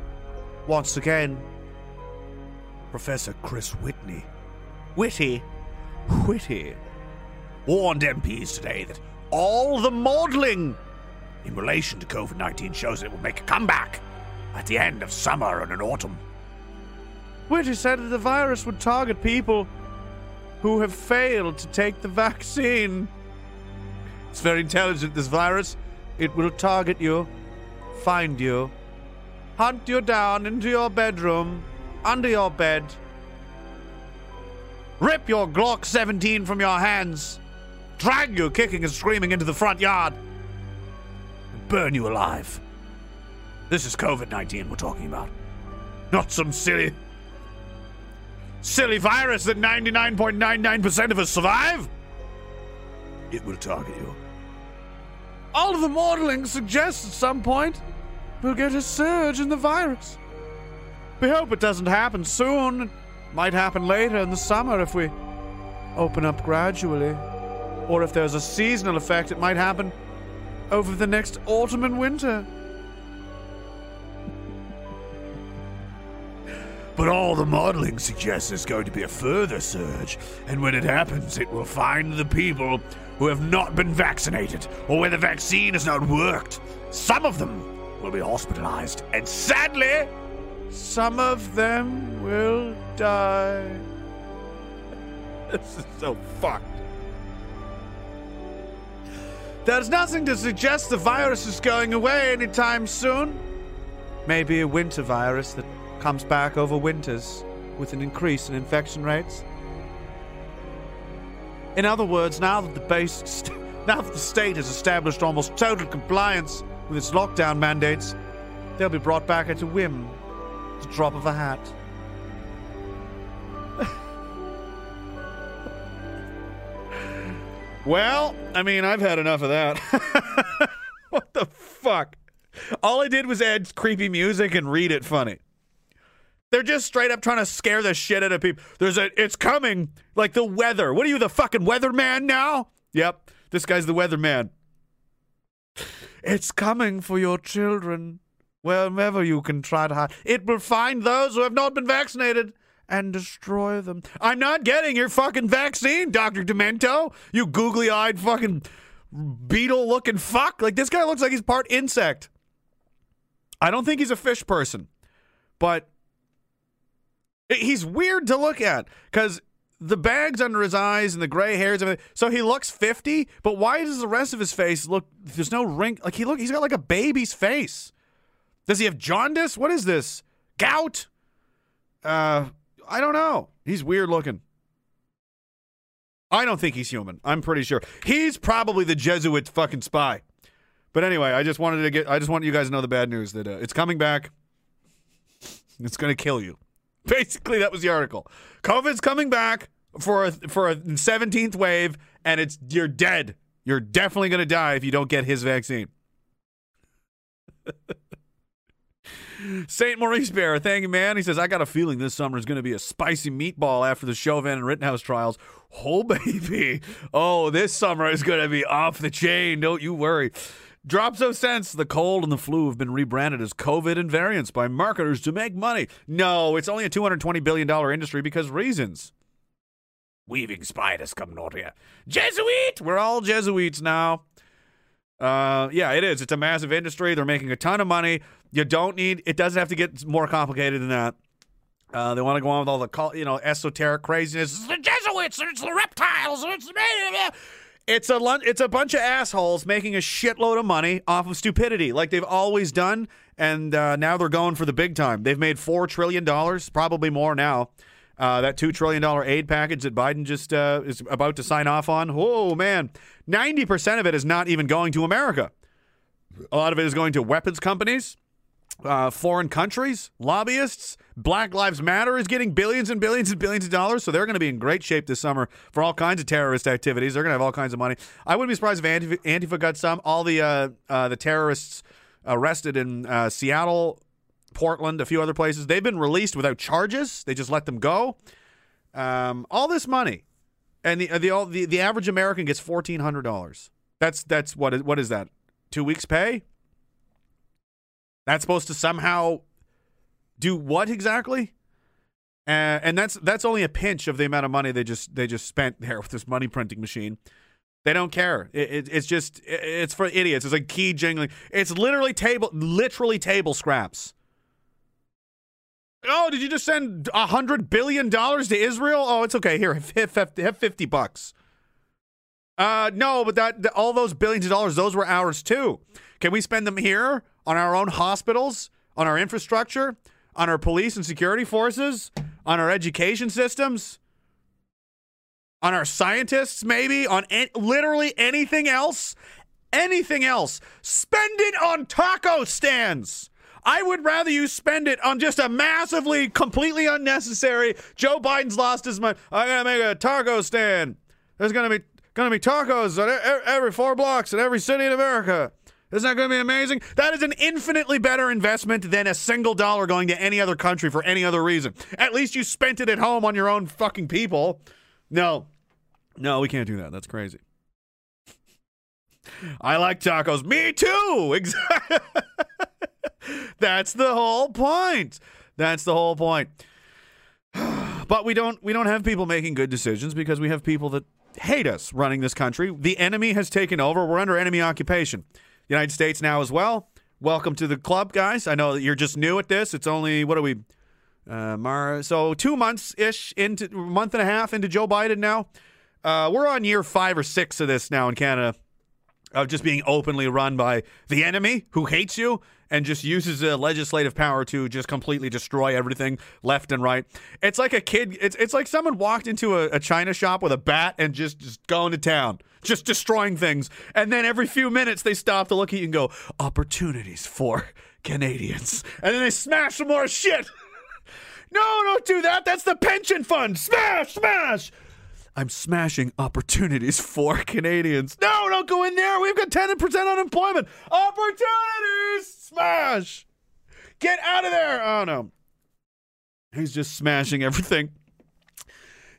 once again. Professor Chris Whitney, Whitty, Whitty, warned MPs today that all the modelling in relation to COVID 19 shows it will make a comeback at the end of summer and in autumn. Whitty said that the virus would target people who have failed to take the vaccine. It's very intelligent, this virus. It will target you, find you, hunt you down into your bedroom, under your bed, rip your Glock 17 from your hands, drag you kicking and screaming into the front yard, and burn you alive. This is COVID 19 we're talking about. Not some silly, silly virus that 99.99% of us survive. It will target you. All of the modeling suggests at some point we'll get a surge in the virus. We hope it doesn't happen soon. It might happen later in the summer if we open up gradually. Or if there's a seasonal effect, it might happen over the next autumn and winter. But all the modeling suggests there's going to be a further surge, and when it happens, it will find the people who have not been vaccinated or where the vaccine has not worked. Some of them will be hospitalized, and sadly, some of them will die. This is so fucked. There's nothing to suggest the virus is going away anytime soon. Maybe a winter virus that comes back over winters with an increase in infection rates. In other words, now that the base, now that the state has established almost total compliance with its lockdown mandates, they'll be brought back at a whim, the drop of a hat. well, I mean, I've had enough of that. what the fuck? All I did was add creepy music and read it funny. They're just straight up trying to scare the shit out of people. There's a, it's coming, like the weather. What are you, the fucking weatherman now? Yep, this guy's the weatherman. It's coming for your children. Wherever you can try to hide, it will find those who have not been vaccinated and destroy them. I'm not getting your fucking vaccine, Dr. Demento. You googly eyed fucking beetle looking fuck. Like, this guy looks like he's part insect. I don't think he's a fish person, but he's weird to look at because the bags under his eyes and the gray hairs. So he looks 50, but why does the rest of his face look? There's no wrinkle. Like he look, he's got like a baby's face. Does he have jaundice? What is this? Gout? Uh, I don't know. He's weird looking. I don't think he's human. I'm pretty sure he's probably the Jesuit fucking spy. But anyway, I just wanted to get. I just want you guys to know the bad news that uh, it's coming back. It's gonna kill you. Basically, that was the article. COVID's coming back for a for a 17th wave, and it's you're dead. You're definitely gonna die if you don't get his vaccine. St. Maurice Bear, thank you, man. He says, I got a feeling this summer is going to be a spicy meatball after the Chauvin and Rittenhouse trials. Oh, baby. Oh, this summer is going to be off the chain. Don't you worry. Drops of sense. The cold and the flu have been rebranded as COVID and variants by marketers to make money. No, it's only a $220 billion industry because reasons. Weaving spiders come not here. Jesuit! We're all Jesuits now. Uh, yeah, it is. It's a massive industry. They're making a ton of money. You don't need. It doesn't have to get more complicated than that. Uh, they want to go on with all the you know esoteric craziness. It's the Jesuits. It's the reptiles. It's the it's a lun- it's a bunch of assholes making a shitload of money off of stupidity, like they've always done. And uh, now they're going for the big time. They've made four trillion dollars, probably more now. Uh, that two trillion dollar aid package that Biden just uh, is about to sign off on. Oh man, ninety percent of it is not even going to America. A lot of it is going to weapons companies, uh, foreign countries, lobbyists. Black Lives Matter is getting billions and billions and billions of dollars, so they're going to be in great shape this summer for all kinds of terrorist activities. They're going to have all kinds of money. I wouldn't be surprised if Antifa, Antifa got some. All the uh, uh, the terrorists arrested in uh, Seattle, Portland, a few other places, they've been released without charges. They just let them go. Um, all this money, and the the all, the, the average American gets fourteen hundred dollars. That's that's what is what is that? Two weeks pay? That's supposed to somehow do what exactly? Uh, and that's that's only a pinch of the amount of money they just they just spent there with this money printing machine. They don't care. It, it, it's just it, it's for idiots. It's like key jingling. It's literally table literally table scraps. Oh, did you just send a hundred billion dollars to Israel? Oh, it's okay. Here, have, fifty bucks. Uh, no, but that all those billions of dollars, those were ours too. Can we spend them here on our own hospitals, on our infrastructure, on our police and security forces, on our education systems? On our scientists, maybe? On an- literally anything else? Anything else? Spend it on taco stands. I would rather you spend it on just a massively, completely unnecessary. Joe Biden's lost his mind. I'm gonna make a taco stand. There's gonna be gonna be tacos every four blocks in every city in America. Isn't that going to be amazing? That is an infinitely better investment than a single dollar going to any other country for any other reason. At least you spent it at home on your own fucking people. No, no, we can't do that. That's crazy. I like tacos. Me too. Exactly. That's the whole point. That's the whole point. But we don't we don't have people making good decisions because we have people that hate us running this country. The enemy has taken over. We're under enemy occupation. United States now as well. Welcome to the club, guys. I know that you're just new at this. It's only what are we? Uh, Mar- so two months ish into month and a half into Joe Biden now. Uh, we're on year five or six of this now in Canada of just being openly run by the enemy who hates you and just uses the legislative power to just completely destroy everything left and right. It's like a kid. It's it's like someone walked into a, a china shop with a bat and just just going to town, just destroying things. And then every few minutes they stop to look at you and go, "Opportunities for Canadians," and then they smash some more shit. no, don't do that. That's the pension fund. Smash, smash. I'm smashing opportunities for Canadians. No, don't go in there. We've got 10% unemployment. Opportunities! Smash! Get out of there! Oh, no. He's just smashing everything.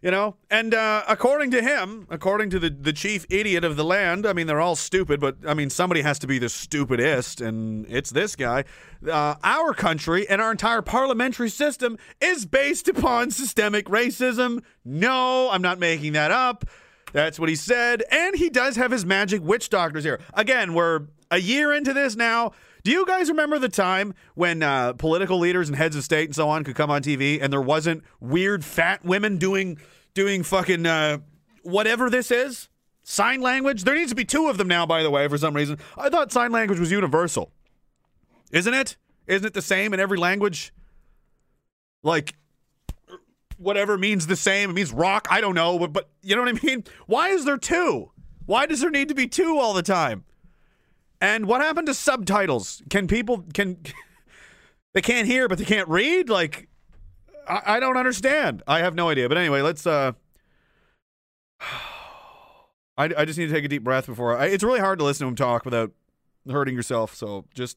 You know? And uh, according to him, according to the, the chief idiot of the land, I mean, they're all stupid, but I mean, somebody has to be the stupidest, and it's this guy. Uh, our country and our entire parliamentary system is based upon systemic racism. No, I'm not making that up. That's what he said. And he does have his magic witch doctors here. Again, we're a year into this now. Do you guys remember the time when uh, political leaders and heads of state and so on could come on TV and there wasn't weird fat women doing doing fucking uh, whatever this is? Sign language? There needs to be two of them now, by the way, for some reason. I thought sign language was universal. Isn't it? Isn't it the same in every language? Like, whatever means the same. It means rock. I don't know, but, but you know what I mean? Why is there two? Why does there need to be two all the time? And what happened to subtitles? Can people can they can't hear but they can't read? Like I, I don't understand. I have no idea. But anyway, let's uh I, I just need to take a deep breath before I, it's really hard to listen to him talk without hurting yourself. So just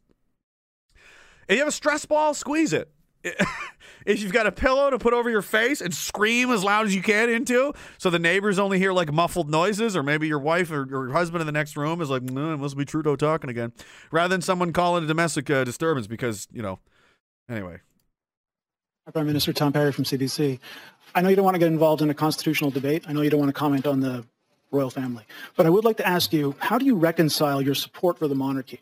if you have a stress ball, squeeze it. if you've got a pillow to put over your face and scream as loud as you can into, so the neighbors only hear like muffled noises, or maybe your wife or your husband in the next room is like, no, it must be Trudeau talking again, rather than someone calling a domestic uh, disturbance because, you know, anyway. Prime Minister Tom Parry from CBC. I know you don't want to get involved in a constitutional debate. I know you don't want to comment on the royal family. But I would like to ask you, how do you reconcile your support for the monarchy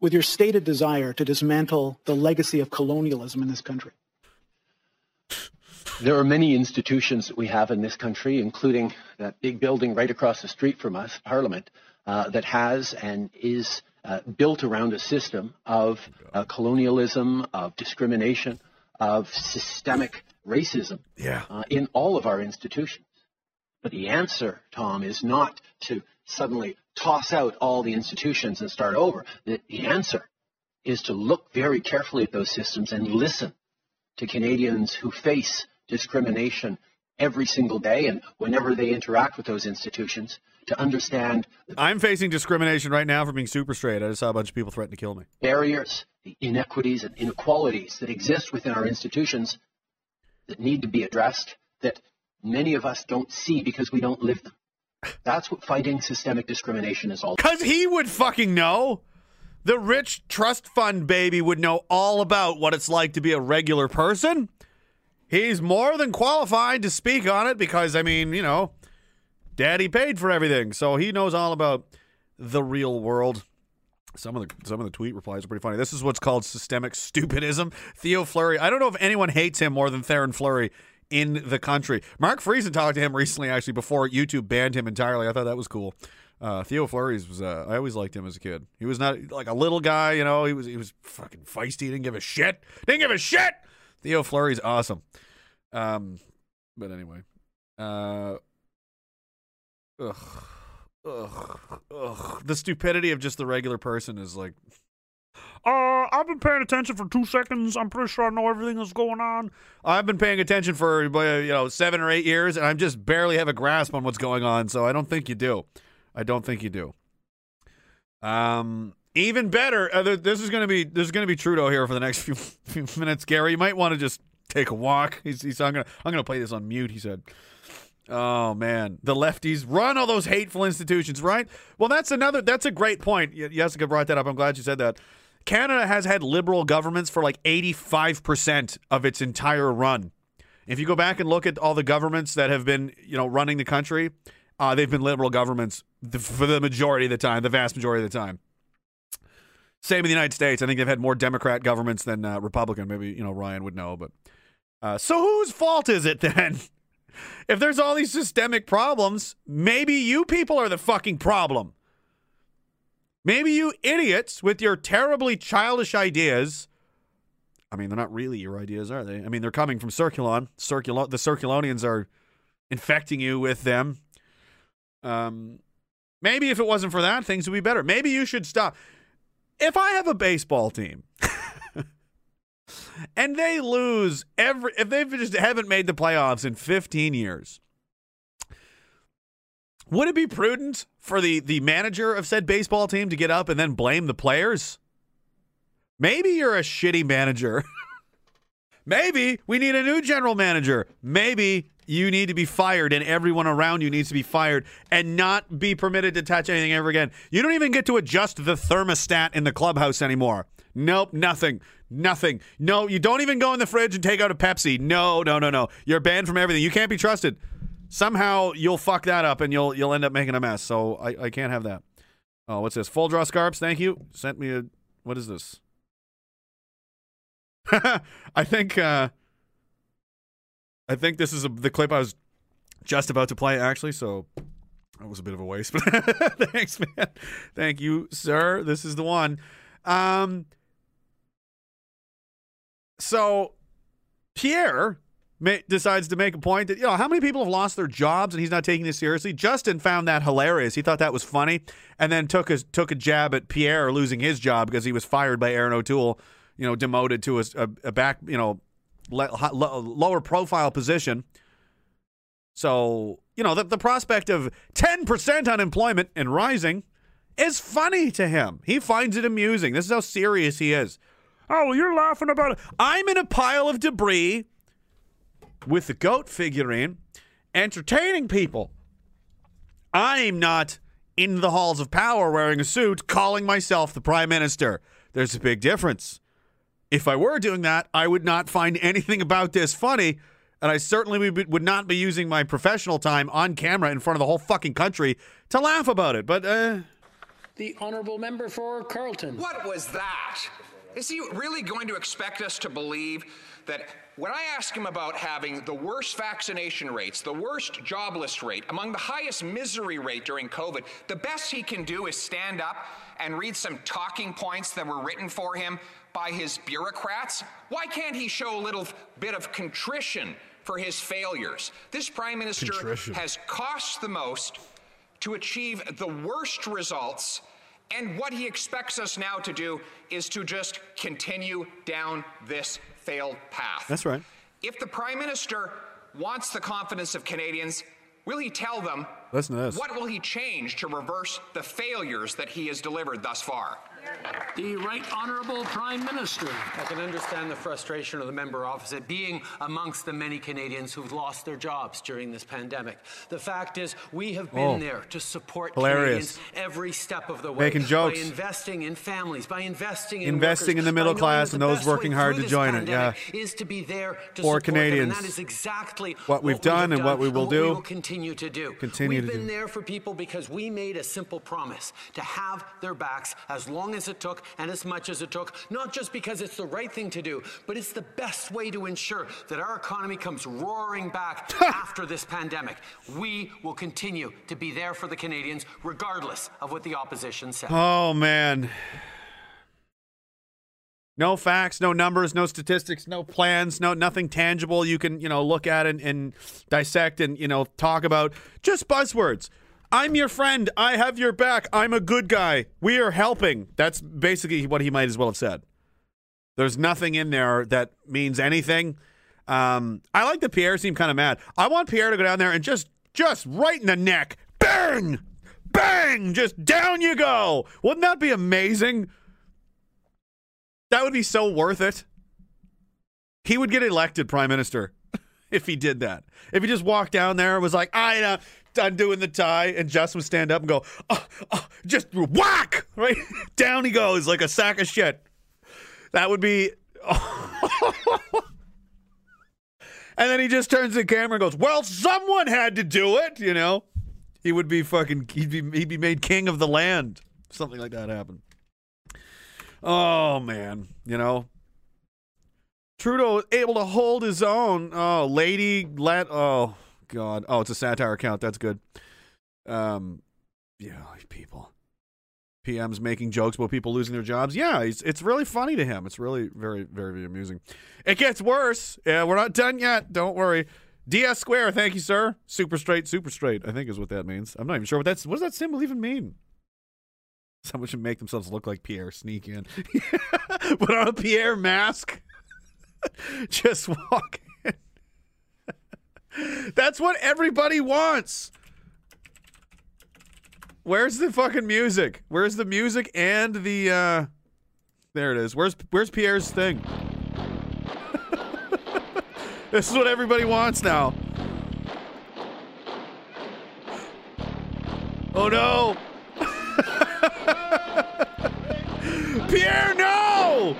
with your stated desire to dismantle the legacy of colonialism in this country? There are many institutions that we have in this country, including that big building right across the street from us, Parliament, uh, that has and is uh, built around a system of uh, colonialism, of discrimination, of systemic racism Yeah. uh, in all of our institutions. But the answer, Tom, is not to suddenly toss out all the institutions and start over. The, the answer is to look very carefully at those systems and listen to Canadians who face discrimination every single day and whenever they interact with those institutions to understand I'm facing discrimination right now for being super straight. I just saw a bunch of people threaten to kill me. barriers, the inequities and inequalities that exist within our institutions that need to be addressed that many of us don't see because we don't live them. That's what fighting systemic discrimination is all Because he would fucking know. The rich trust fund baby would know all about what it's like to be a regular person. He's more than qualified to speak on it because, I mean, you know, daddy paid for everything. So he knows all about the real world. Some of the some of the tweet replies are pretty funny. This is what's called systemic stupidism. Theo Fleury. I don't know if anyone hates him more than Theoren Fleury in the country. Mark Friesen talked to him recently, actually, before YouTube banned him entirely. I thought that was cool. Uh, Theo Fleury's was. Uh, I always liked him as a kid. He was not like a little guy, you know. He was he was fucking feisty. Didn't give a shit. Didn't give a shit. Theo Fleury's awesome. Um, but anyway, uh, ugh, ugh, ugh. The stupidity of just the regular person is like, uh, I've been paying attention for two seconds. I'm pretty sure I know everything that's going on. I've been paying attention for you know seven or eight years, and I just barely have a grasp on what's going on. So I don't think you do. I don't think you do. Um, even better. Uh, this is gonna be this is gonna be Trudeau here for the next few, few minutes. Gary, you might want to just take a walk. He's, he's I'm gonna I'm gonna play this on mute. He said. Oh man, the lefties run all those hateful institutions, right? Well, that's another. That's a great point. Jessica brought that up. I'm glad you said that. Canada has had liberal governments for like 85% of its entire run. If you go back and look at all the governments that have been, you know, running the country, uh, they've been liberal governments for the majority of the time, the vast majority of the time. Same in the United States. I think they've had more Democrat governments than uh, Republican. Maybe you know Ryan would know, but uh, so whose fault is it then? if there's all these systemic problems, maybe you people are the fucking problem. Maybe you idiots with your terribly childish ideas. I mean, they're not really your ideas, are they? I mean, they're coming from Circulon. Circulo- the Circulonians are infecting you with them. Um, maybe if it wasn't for that, things would be better. Maybe you should stop. If I have a baseball team and they lose every, if they just haven't made the playoffs in 15 years, would it be prudent for the the manager of said baseball team to get up and then blame the players? Maybe you're a shitty manager. Maybe we need a new general manager. Maybe you need to be fired and everyone around you needs to be fired and not be permitted to touch anything ever again. You don't even get to adjust the thermostat in the clubhouse anymore. Nope, nothing. Nothing. No, you don't even go in the fridge and take out a Pepsi. No, no, no, no. You're banned from everything. You can't be trusted. Somehow you'll fuck that up and you'll you'll end up making a mess. So I, I can't have that. Oh, what's this? Full draw scarps, thank you. Sent me a what is this? I think uh I think this is a, the clip I was just about to play actually, so that was a bit of a waste. But thanks, man. Thank you, sir. This is the one. Um so Pierre decides to make a point that you know how many people have lost their jobs and he's not taking this seriously. Justin found that hilarious. He thought that was funny, and then took a took a jab at Pierre losing his job because he was fired by Erin O'Toole. You know, demoted to a, a, a back you know le- lo- lower profile position. So you know the the prospect of ten percent unemployment and rising is funny to him. He finds it amusing. This is how serious he is. Oh, you're laughing about it. I'm in a pile of debris with the goat figurine, entertaining people. I'm not in the halls of power wearing a suit, calling myself the prime minister. There's a big difference. If I were doing that, I would not find anything about this funny, and I certainly would would not be using my professional time on camera in front of the whole fucking country to laugh about it. But uh, The honourable member for Carleton. What was that? Is he really going to expect us to believe that when I ask him about having the worst vaccination rates, the worst jobless rate, among the highest misery rate during COVID, the best he can do is stand up and read some talking points that were written for him by his bureaucrats? Why can't he show a little bit of contrition for his failures? This prime minister Contrition. has cost the most to achieve the worst results. And what he expects us now to do is to just continue down this failed path. that's right. If the Prime Minister wants the confidence of Canadians, will he tell them Listen to this. what will he change to reverse the failures that he has delivered thus far? The Right Honourable Prime Minister. I can understand the frustration of the member opposite being amongst the many Canadians who've lost their jobs during this pandemic. The fact is, we have been Oh. there to support Hilarious. Canadians every step of the way. Making jokes. By investing in families, by investing in Investing workers, in the middle class that and those working hard to join it, yeah. Is to be there to For support them, Canadians. and that is exactly What we've we done have and what we will do. We will continue to do. Continue We've to been do. there for people because we made a simple promise to have their backs as long as it took and as much as it took, not just because it's the right thing to do, but it's the best way to ensure that our economy comes roaring back after this pandemic. We will continue to be there for the Canadians, regardless of what the opposition says. Oh man. No facts, no numbers, no statistics, no plans, no nothing tangible you can, you know, look at and, and dissect and, you know, talk about. Just buzzwords. I'm your friend. I have your back. I'm a good guy. We are helping. That's basically what he might as well have said. There's nothing in there that means anything. Um, I like that Pierre seemed kind of mad. I want Pierre to go down there and just, just right in the neck, bang, bang, just down you go. Wouldn't that be amazing? That would be so worth it. He would get elected prime minister if he did that. If he just walked down there and was like, I know, done doing the tie, and Justin would stand up and go, oh, oh, just whack, right? down he goes like a sack of shit. That would be. and then he just turns to the camera and goes, Well, someone had to do it, you know? He would be fucking, he'd be, he'd be made king of the land. Something like that happened. Oh, man. You know? Trudeau able to hold his own. Oh, lady let. Oh, God. Oh, it's a satire account. That's good. Um, yeah, people. PM's making jokes about people losing their jobs. Yeah, it's, it's really funny to him. It's really very, very, very amusing. It gets worse. Yeah, we're not done yet. Don't worry. DS square, thank you, sir. Super straight, super straight, I think is what that means. I'm not even sure what that's what does that symbol even mean? Someone should make themselves look like Pierre, sneak in. Put on a Pierre mask. Just walk. That's what everybody wants. Where's the fucking music? Where's the music and the uh There it is. Where's where's Pierre's thing? this is what everybody wants now. Oh no. Pierre, no!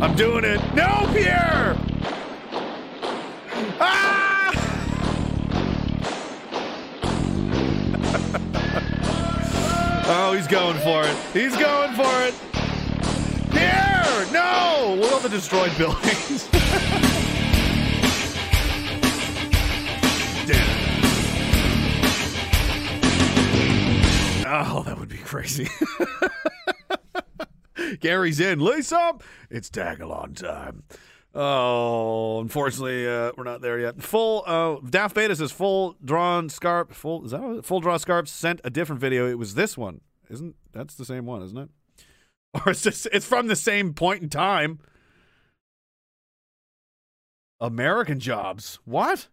I'm doing it. No, Pierre! Ah! Oh, he's going for it. He's going for it. Pierre! No! Look at the destroyed buildings. Damn. Oh, that would be crazy. Gary's in. Lace up. It's Diagolon time. Oh, unfortunately, uh, we're not there yet. Full. Uh, Daft Beta says full drawn scarp. Full is that full draw scarps sent a different video. It was this one, isn't? That's the same one, isn't it? Or it's just it's from the same point in time. American jobs. What?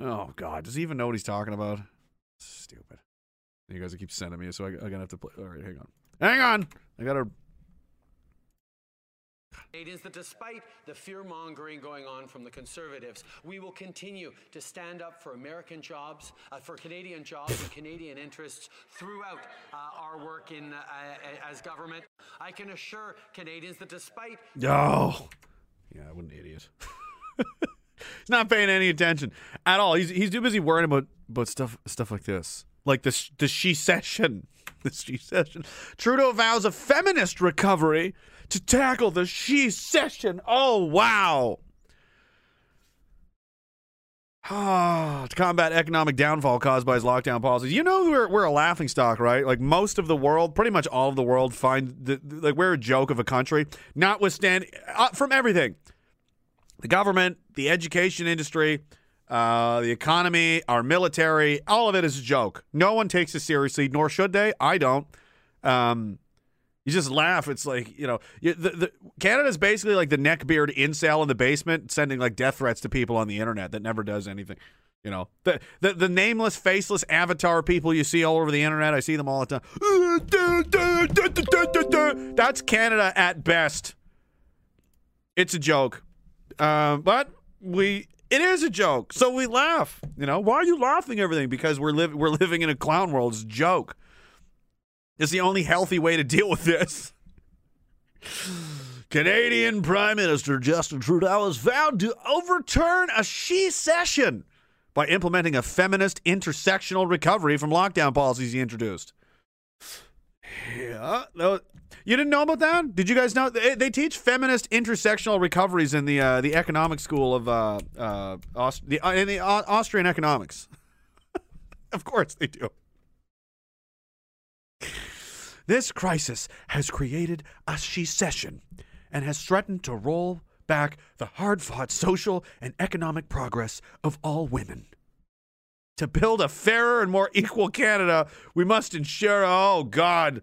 Oh God, does he even know what he's talking about? Stupid. You guys keep sending me, so I, I'm gonna have to play. All right, hang on. Hang on. I gotta. Canadians that despite the fear mongering going on from the Conservatives, we will continue to stand up for American jobs, uh, for Canadian jobs and Canadian interests throughout uh, our work in uh, as government. I can assure Canadians that despite Oh, yeah, what an idiot. he's not paying any attention at all. He's he's too busy worrying about about stuff stuff like this, like the sh- the she-cession. The she-cession. Trudeau vows a feminist recovery to tackle the she-cession. Oh wow. Ah, to combat economic downfall caused by his lockdown policies. You know we're we're a laughing stock, right? Like most of the world, pretty much all of the world, find the, like we're a joke of a country. Notwithstanding uh, from everything, the government, the education industry, uh, the economy, our military, all of it is a joke. No one takes it seriously, nor should they. I don't. Um, you just laugh. It's like you know, you, the, the Canada's basically like the neckbeard incel in the basement, sending like death threats to people on the internet that never does anything. You know, the the, the nameless, faceless avatar people you see all over the internet. I see them all the time. That's Canada at best. It's a joke, um, but we it is a joke, so we laugh. You know, why are you laughing? Everything because we're live we're living in a clown world. It's a joke. It's the only healthy way to deal with this. Canadian Prime Minister Justin Trudeau has vowed to overturn a she-cession by implementing a feminist intersectional recovery from lockdown policies he introduced. Yeah, you didn't know about that? Did you guys know they, teach feminist intersectional recoveries in the uh, the economic school of uh, uh, Aust- the, uh, in the Au- Austrian economics? of course they do. This crisis has created a secession and has threatened to roll back the hard fought social and economic progress of all women. To build a fairer and more equal Canada, we must ensure. Oh God.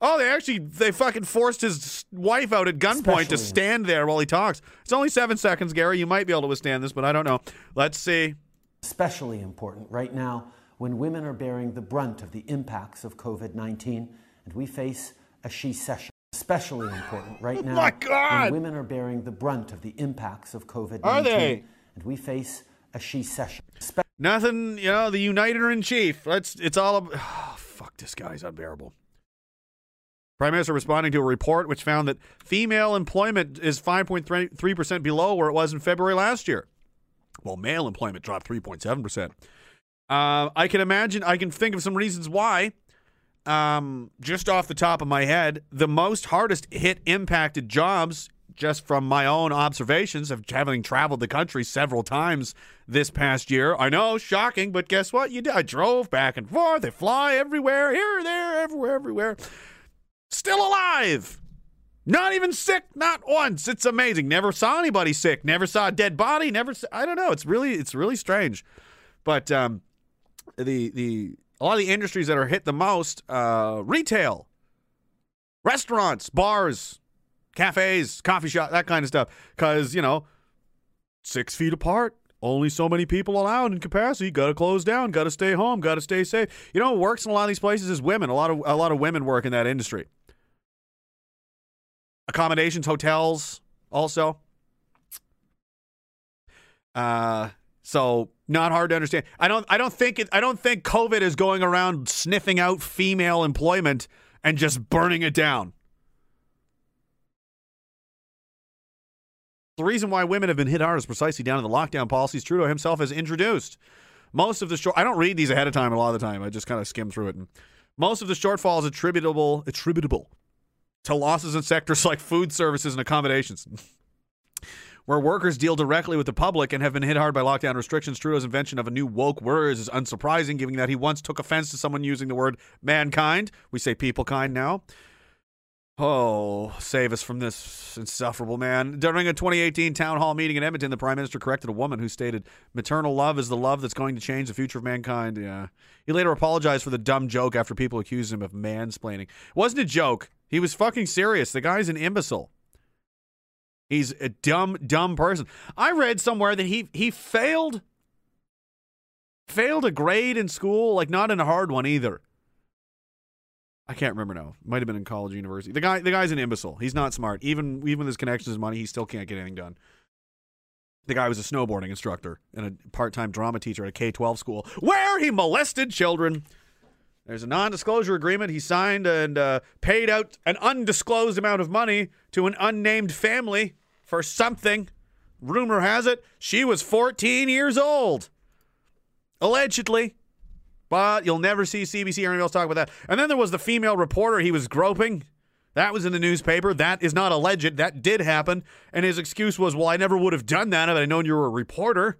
Oh, they actually they fucking forced his wife out at gunpoint to stand there while he talks. It's only seven seconds, Gary. You might be able to withstand this, but I don't know. Let's see. especially important right now when women are bearing the brunt of the impacts of COVID 19 and we face a she-cession. Especially important right oh now Oh my God! when women are bearing the brunt of the impacts of COVID 19 Are they? and we face a she-cession. Nothing, you know, the uniter in chief. Let's it's all ab- oh, fuck this guy's unbearable. Prime Minister responding to a report which found that female employment is 5.3% below where it was in February last year. While male employment dropped 3.7%. Uh, I can imagine, I can think of some reasons why. Um, just off the top of my head, the most hardest hit impacted jobs, just from my own observations of having traveled the country several times this past year. I know, shocking, but guess what? You did. I drove back and forth. They fly everywhere, here, there, everywhere, everywhere. Still alive. Not even sick, not once. It's amazing. Never saw anybody sick. Never saw a dead body. Never. Saw, I don't know. It's really, it's really strange. But um, the the a lot of the industries that are hit the most, uh, retail, restaurants, bars, cafes, coffee shop, that kind of stuff. Because you know, six feet apart, only so many people allowed in capacity. Got to close down. Got to stay home. Got to stay safe. You know, what works in a lot of these places is women. A lot of a lot of women work in that industry. Accommodations, hotels, also. Uh, so not hard to understand. I don't. I don't think it. I don't think COVID is going around sniffing out female employment and just burning it down. The reason why women have been hit hard is precisely down to the lockdown policies Trudeau himself has introduced. Most of the short, I don't read these ahead of time a lot of the time. I just kind of skim through it. And most of the shortfall is attributable attributable to losses in sectors like food services and accommodations. Where workers deal directly with the public and have been hit hard by lockdown restrictions, Trudeau's invention of a new woke word is unsurprising, given that he once took offense to someone using the word mankind. We say people kind now. Oh, save us from this insufferable man. During a 2018 town hall meeting in Edmonton, the prime minister corrected a woman who stated, Maternal love is the love that's going to change the future of mankind. Yeah. He later apologized for the dumb joke after people accused him of mansplaining. It wasn't a joke. He was fucking serious. The guy's an imbecile. He's a dumb, dumb person. I read somewhere that he he failed failed a grade in school, like not in a hard one either. I can't remember now. Might have been in college university. The guy the guy's an imbecile. He's not smart. Even even with his connections and money, he still can't get anything done. The guy was a snowboarding instructor and a part-time drama teacher at a K-12 school where he molested children. There's a non-disclosure agreement he signed and uh, paid out an undisclosed amount of money to an unnamed family for something. Rumor has it she was 14 years old, allegedly. But you'll never see CBC or anyone else talk about that. And then there was the female reporter he was groping. That was in the newspaper. That is not alleged. That did happen. And his excuse was, well, I never would have done that if I'd known you were a reporter.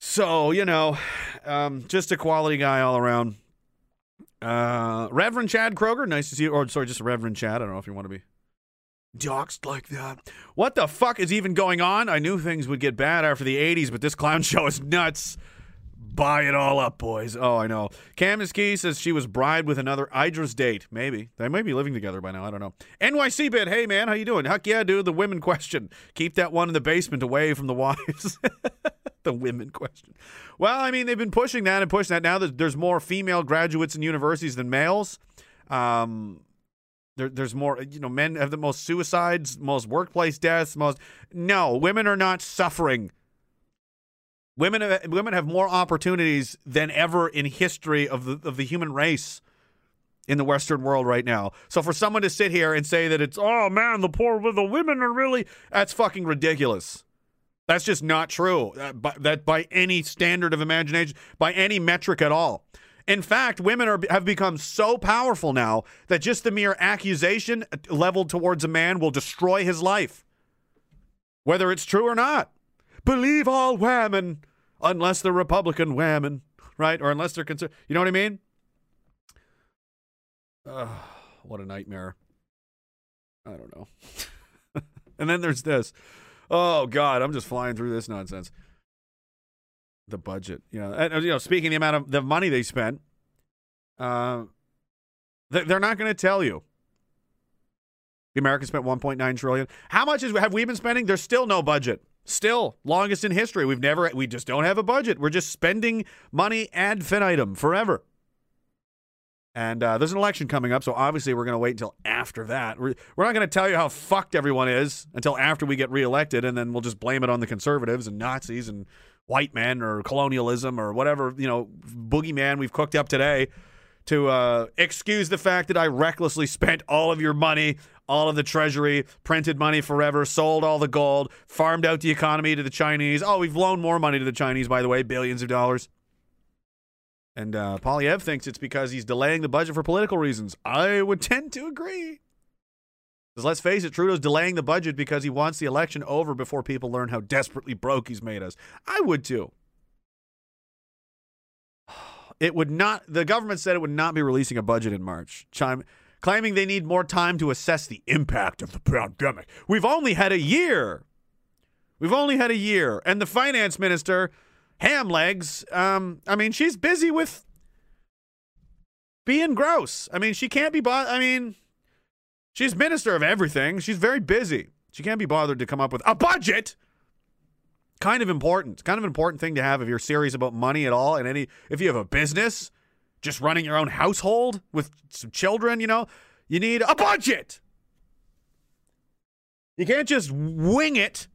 So, you know, um, just a quality guy all around. Uh, Reverend Chad Kroger, nice to see you. Or, sorry, just Reverend Chad. I don't know if you want to be doxed like that. What the fuck is even going on? I knew things would get bad after the 80s, but this clown show is nuts. Buy it all up, boys. Oh, I know. Candace Key says she was bribed with another Idris date. Maybe. They might be living together by now. I don't know. NYC bit. Hey, man, how you doing? Heck yeah, dude. The women question. Keep that one in the basement away from the wives. the women question. Well, I mean, they've been pushing that and pushing that. Now there's more female graduates in universities than males. Um, there, there's more, you know, men have the most suicides, most workplace deaths, most. No, women are not suffering. Women have, women have more opportunities than ever in history of the of the human race in the Western world right now. So for someone to sit here and say that it's oh man, the poor the women are really that's fucking ridiculous. That's just not true. Uh, by, that by any standard of imagination, by any metric at all. In fact, women are have become so powerful now that just the mere accusation leveled towards a man will destroy his life, whether it's true or not. Believe all women, unless they're Republican women, right? Or unless they're concerned. You know what I mean? Ugh, what a nightmare. I don't know. and then there's this. Oh God, I'm just flying through this nonsense. The budget. You know, and, you know, speaking the amount of the money they spent, uh, they- they're not going to tell you. The Americans spent 1.9 trillion. How much is have we been spending? There's still no budget. Still, longest in history. We've never. We just don't have a budget. We're just spending money ad infinitum forever. And uh, there's an election coming up, so obviously we're going to wait until after that. We're, we're not going to tell you how fucked everyone is until after we get reelected, and then we'll just blame it on the conservatives and Nazis and white men or colonialism or whatever you know boogeyman we've cooked up today to uh, excuse the fact that I recklessly spent all of your money, all of the treasury, printed money forever, sold all the gold, farmed out the economy to the Chinese. Oh, we've loaned more money to the Chinese, by the way, billions of dollars. And uh, Poilievre thinks it's because he's delaying the budget for political reasons. I would tend to agree. Because let's face it, Trudeau's delaying the budget because he wants the election over before people learn how desperately broke he's made us. I would too. It would not, the government said it would not be releasing a budget in March, chime, claiming they need more time to assess the impact of the pandemic. We've only had a year. We've only had a year. And the finance minister, Hamlegs, um, I mean, she's busy with being gross. I mean, she can't be, bo- I mean, she's minister of everything. She's very busy. She can't be bothered to come up with a budget kind of important. Kind of an important thing to have if you're serious about money at all. And any if you have a business, just running your own household with some children, you know, you need a budget. You can't just wing it.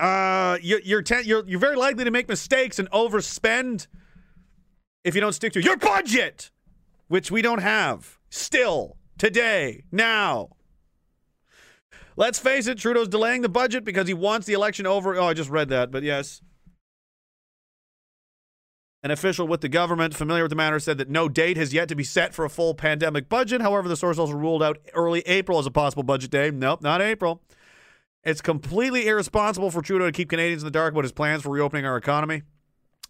Uh, you, you're ten, you're you're very likely to make mistakes and overspend if you don't stick to your budget, which we don't have still today now. Let's face it, Trudeau's delaying the budget because he wants the election over. Oh, I just read that, but yes. An official with the government familiar with the matter said that no date has yet to be set for a full pandemic budget. However, the source also ruled out early April as a possible budget day. Nope, not April. It's completely irresponsible for Trudeau to keep Canadians in the dark about his plans for reopening our economy.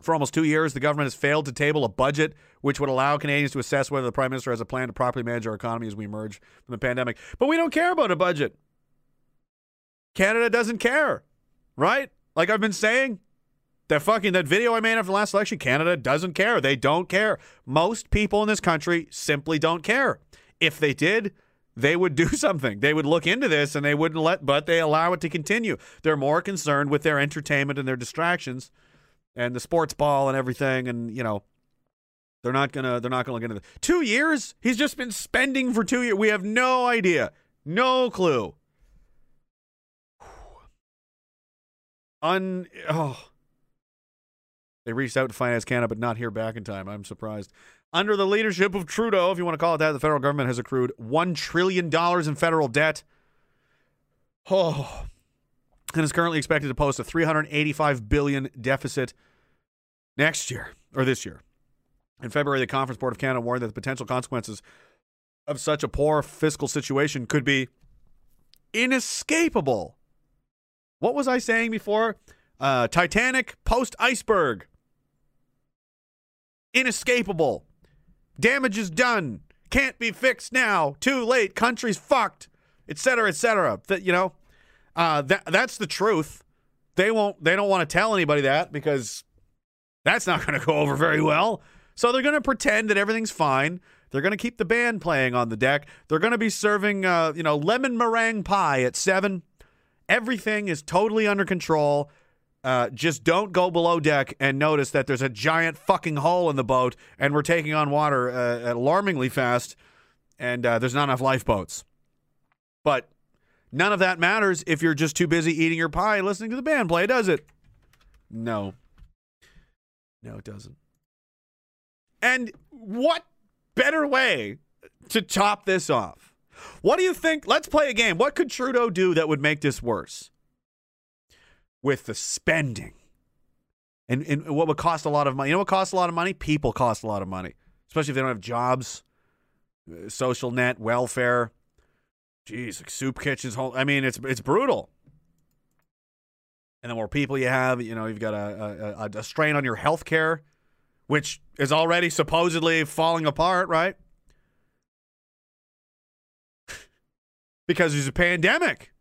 For almost two years, the government has failed to table a budget which would allow Canadians to assess whether the Prime Minister has a plan to properly manage our economy as we emerge from the pandemic. But we don't care about a budget. Canada doesn't care, right? Like I've been saying, that fucking that video I made after the last election, Canada doesn't care. They don't care. Most people in this country simply don't care. If they did, they would do something. They would look into this and they wouldn't let, but they allow it to continue. They're more concerned with their entertainment and their distractions and the sports ball and everything. And, you know, they're not gonna they're not gonna look into this. Two years? He's just been spending for two years. We have no idea. No clue. Un oh. They reached out to Finance Canada, but not hear back in time. I'm surprised. Under the leadership of Trudeau, if you want to call it that, the federal government has accrued $1 trillion in federal debt. Oh. And is currently expected to post a $385 billion deficit next year, or this year. In February, the Conference Board of Canada warned that the potential consequences of such a poor fiscal situation could be inescapable. What was I saying before? Uh, Titanic post iceberg. Inescapable. Damage is done. Can't be fixed now. Too late. Country's fucked. Etc. Etc. That you know, uh, that that's the truth. They won't. They don't want to tell anybody that because that's not going to go over very well. So they're going to pretend that everything's fine. They're going to keep the band playing on the deck. They're going to be serving, uh, you know, lemon meringue pie at seven. Everything is totally under control. Uh, just don't go below deck and notice that there's a giant fucking hole in the boat and we're taking on water uh, alarmingly fast and uh, there's not enough lifeboats. But none of that matters if you're just too busy eating your pie and listening to the band play, does it? No. No, it doesn't. And what better way to top this off? What do you think? Let's play a game. What could Trudeau do that would make this worse? With the spending. And, and what would cost a lot of money? You know what costs a lot of money? People cost a lot of money, especially if they don't have jobs, uh, social net, welfare. Jeez, like soup kitchens. I mean, it's it's brutal. And the more people you have, you know, you've got a, a, a strain on your health care, which is already supposedly falling apart, right? because there's a pandemic.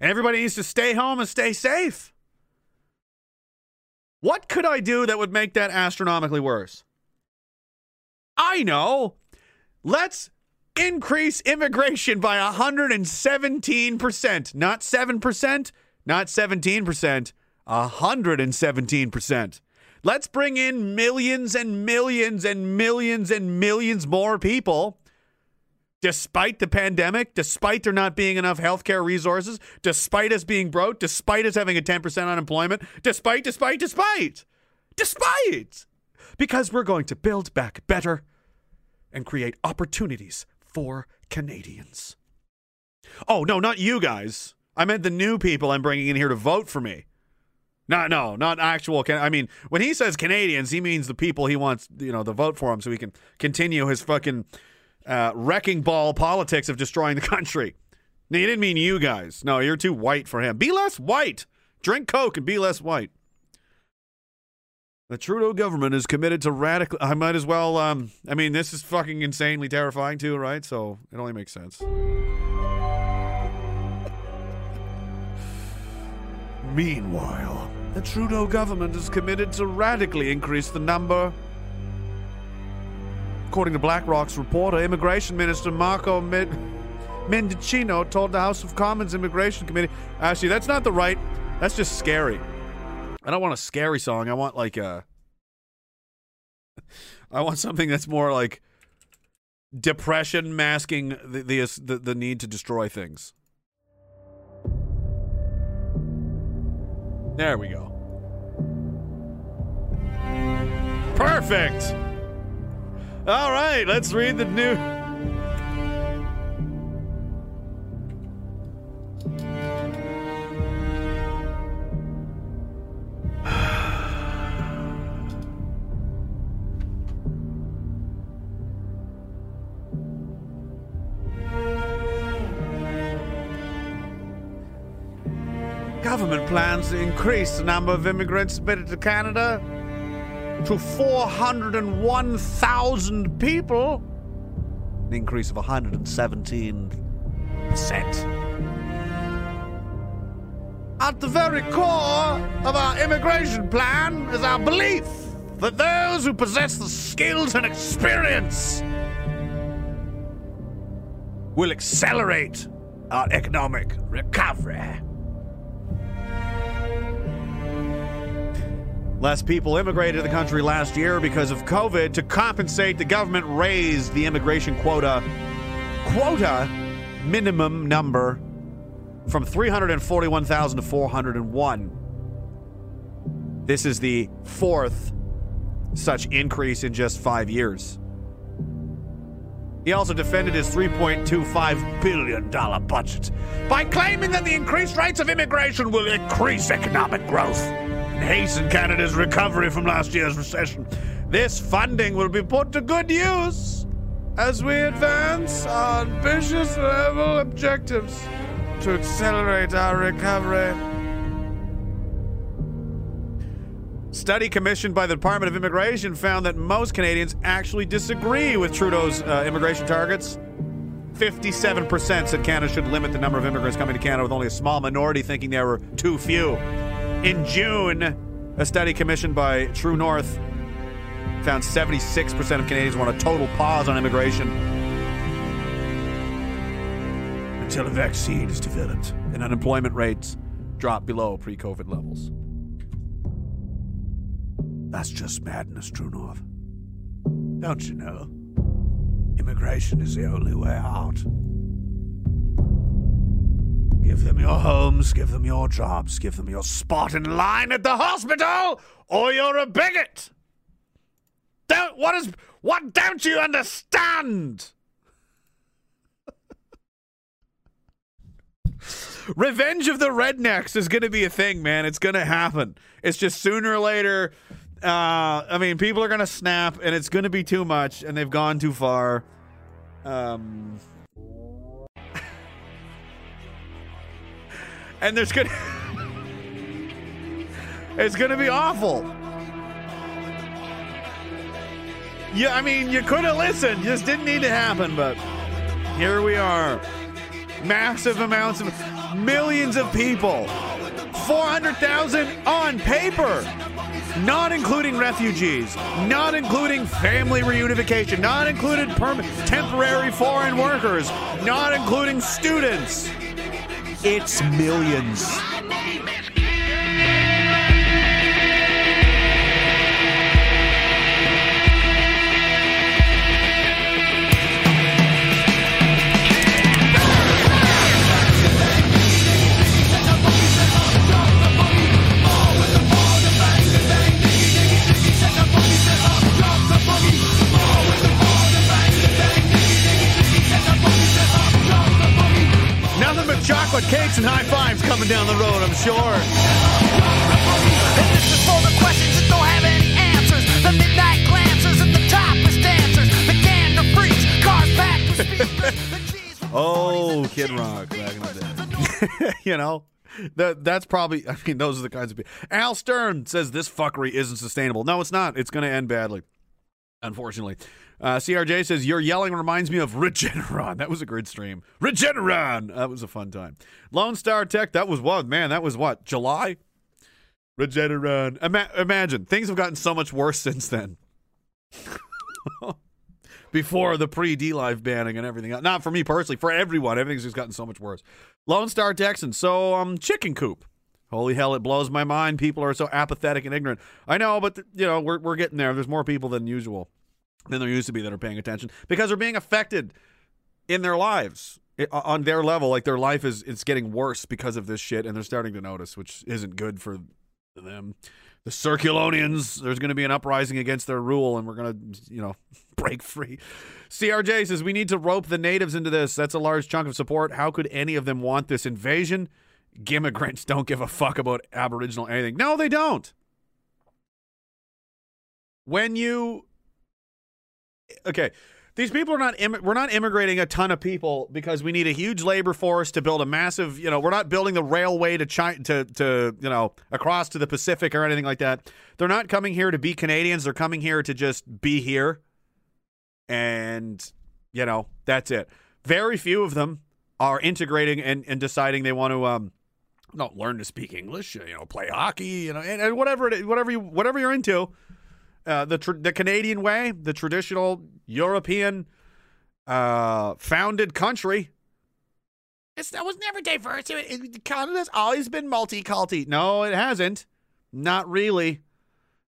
And everybody needs to stay home and stay safe. What could I do that would make that astronomically worse? I know. Let's increase immigration by 117%. Not 7%, not 17%, 117%. Let's bring in millions and millions and millions and millions more people. Despite the pandemic, despite there not being enough healthcare resources, despite us being broke, despite us having a 10% unemployment, despite, despite, despite, despite, because we're going to build back better and create opportunities for Canadians. Oh, no, not you guys. I meant the new people I'm bringing in here to vote for me. Not no, not actual. Can- I mean, when he says Canadians, he means the people he wants, you know, to vote for him so he can continue his fucking uh, wrecking ball politics of destroying the country. No, he didn't mean you guys. No, you're too white for him. Be less white. Drink Coke and be less white. The Trudeau government is committed to radical. I might as well. Um, I mean, this is fucking insanely terrifying too, right? So it only makes sense. Meanwhile, the Trudeau government is committed to radically increase the number. According to Blacklock's reporter, Immigration Minister Marco Med- Mendicino told the House of Commons Immigration Committee. Actually, that's not the right. That's just scary. I don't want a scary song. I want like a. I want something that's more like depression masking the the the, the need to destroy things. There we go. Perfect. All right, let's read the new. Government plans to increase the number of immigrants admitted to Canada to 401,000 people, an increase of 117%. At the very core of our immigration plan is our belief that those who possess the skills and experience will accelerate our economic recovery. Less people immigrated to the country last year because of COVID. To compensate, the government raised the immigration quota quota minimum number from 341,000 to 401. This is the fourth such increase in just 5 years. He also defended his $3.25 billion budget by claiming that the increased rates of immigration will increase economic growth and hasten Canada's recovery from last year's recession. This funding will be put to good use as we advance our ambitious level objectives to accelerate our recovery. Study commissioned by the Department of Immigration found that most Canadians actually disagree with Trudeau's uh, immigration targets. 57% said Canada should limit the number of immigrants coming to Canada, with only a small minority thinking there were too few. In June, a study commissioned by True North found 76% of Canadians want a total pause on immigration until a vaccine is developed and unemployment rates drop below pre COVID levels. That's just madness, True North. Don't you know? Immigration is the only way out. Give them your homes, give them your jobs, give them your spot in line at the hospital, or you're a bigot. Don't what is what don't you understand? Revenge of the Rednecks is going to be a thing, man. It's going to happen. It's just sooner or later. Uh, I mean, people are going to snap, and it's going to be too much, and they've gone too far. Um, and there's to. It's to be awful. Yeah, I mean, you could have listened. Just didn't need to happen, but here we are. Massive amounts of millions of people. 400,000 on paper. not including refugees, not including family reunification, not including perm- temporary foreign workers, not including students. It's millions. Chocolate cakes and high fives coming down the road, I'm sure. This is for the questions that don't have any answers. The midnight glancers and the topless dancers. The gander freaks, cars packed with speakers. Oh, Kid Rock back in the day. you know, that that's probably. I mean, those are the kinds of people. Al Stern says this fuckery isn't sustainable. No, it's not. It's going to end badly, unfortunately. Uh, CRJ says your yelling reminds me of Regeneron. That was a good stream. Regeneron. That was a fun time. Lone Star Tech. That was what man. That was what July. Regeneron. Ima- imagine things have gotten so much worse since then. before the pre DLive banning and everything. Not for me personally, for everyone. Everything's just gotten so much worse. Lone Star Texan. So, um, chicken coop. Holy hell, it blows my mind. People are so apathetic and ignorant. I know, but you know, we're we're getting there. There's more people than usual than there used to be that are paying attention because they're being affected in their lives i- uh, on their level. Like their life is it's getting worse because of this shit, and they're starting to notice, which isn't good for them. The Circulonians, there's going to be an uprising against their rule, and we're going to, you know, break free. CRJ says we need to rope the natives into this. That's a large chunk of support. How could any of them want this invasion? Immigrants don't give a fuck about Aboriginal anything. No, they don't. When you okay, these people are not Im- we're not immigrating a ton of people because we need a huge labor force to build a massive, you know, we're not building the railway to China to to, you know, across to the Pacific or anything like that. They're not coming here to be Canadians, they're coming here to just be here. And you know, that's it. Very few of them are integrating and, and deciding they want to um not learn to speak English, you know, play hockey, you know, and, and whatever it whatever you whatever you're into uh, the tr- the Canadian way, the traditional European uh, founded country. It's that was never diverse. It, it, Canada's always been multi-culti. No, it hasn't. Not really.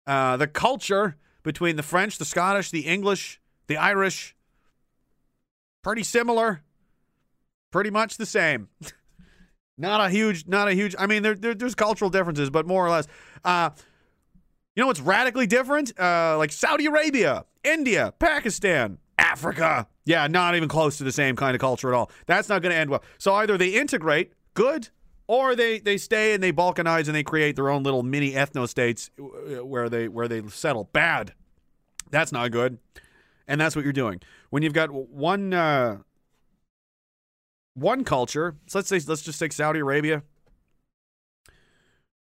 Uh, the culture between the French, the Scottish, the English, the Irish, pretty similar. Pretty much the same. not a huge, not a huge. I mean, there, there there's cultural differences, but more or less. Uh, you know what's radically different? Uh, like Saudi Arabia, India, Pakistan, Africa. Yeah, not even close to the same kind of culture at all. That's not going to end well. So either they integrate, good, or they they stay and they balkanize and they create their own little mini ethno states uh, where they where they settle. Bad. That's not good. And that's what you're doing when you've got one uh, one culture. So let's say let's just take Saudi Arabia.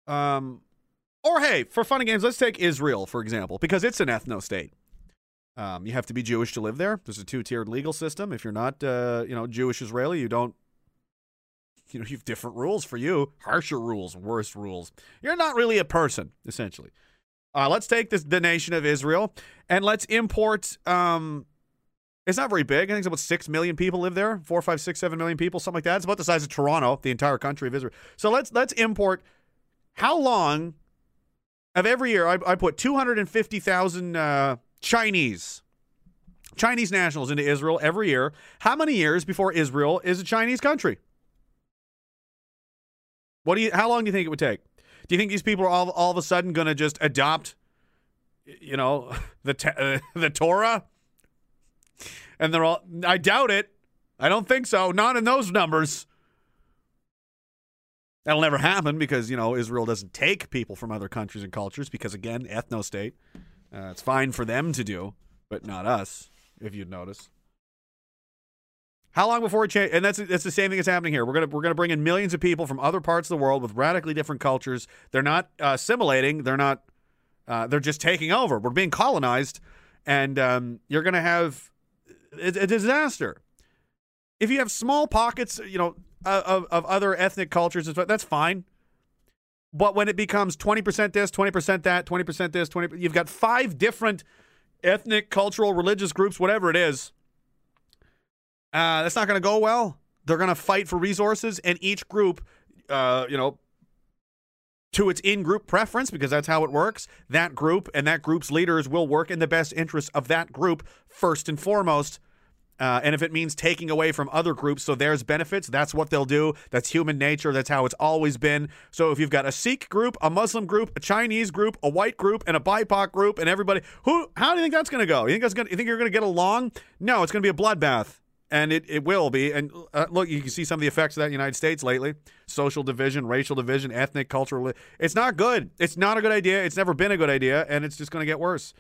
Um, or hey, for fun and games, let's take Israel for example, because it's an ethno state. Um, you have to be Jewish to live there. There's a two-tiered legal system. If you're not, uh, you know, Jewish Israeli, you don't. You know, you have different rules for you, harsher rules, worse rules. You're not really a person, essentially. Uh, let's take this, the nation of Israel and let's import. Um, it's not very big. I think it's about six million people live there. Four, five, six, seven million people, something like that. It's about the size of Toronto, the entire country of Israel. So let's let's import. How long of every year? I, I put two hundred and fifty thousand uh, Chinese Chinese nationals into Israel every year. How many years before Israel is a Chinese country? What do you? How long do you think it would take? Do you think these people are all, all of a sudden going to just adopt, you know, the uh, the Torah? And they're all. I doubt it. I don't think so. Not in those numbers. That'll never happen because you know Israel doesn't take people from other countries and cultures because again, ethno state. Uh, it's fine for them to do, but not us. If you'd notice. How long before it change? And that's that's the same thing that's happening here. We're gonna we're gonna bring in millions of people from other parts of the world with radically different cultures. They're not uh, assimilating. They're not. Uh, they're just taking over. We're being colonized, and um, you're gonna have it's a disaster. If you have small pockets, you know, of, of other ethnic cultures, that's fine. But when it becomes 20% this, 20% that, 20% this, 20 you've got five different ethnic, cultural, religious groups, whatever it is. Uh, that's not going to go well. They're going to fight for resources, and each group, uh, you know, to its in group preference, because that's how it works, that group and that group's leaders will work in the best interest of that group first and foremost. Uh, and if it means taking away from other groups so there's benefits, that's what they'll do. That's human nature. That's how it's always been. So if you've got a Sikh group, a Muslim group, a Chinese group, a white group, and a BIPOC group, and everybody, who, how do you think that's going to go? You think that's going? You think you're going to get along? No, it's going to be a bloodbath, and it, it will be. And uh, look, you can see some of the effects of that in the United States lately: social division, racial division, ethnic, cultural. It's not good. It's not a good idea. It's never been a good idea, and it's just going to get worse.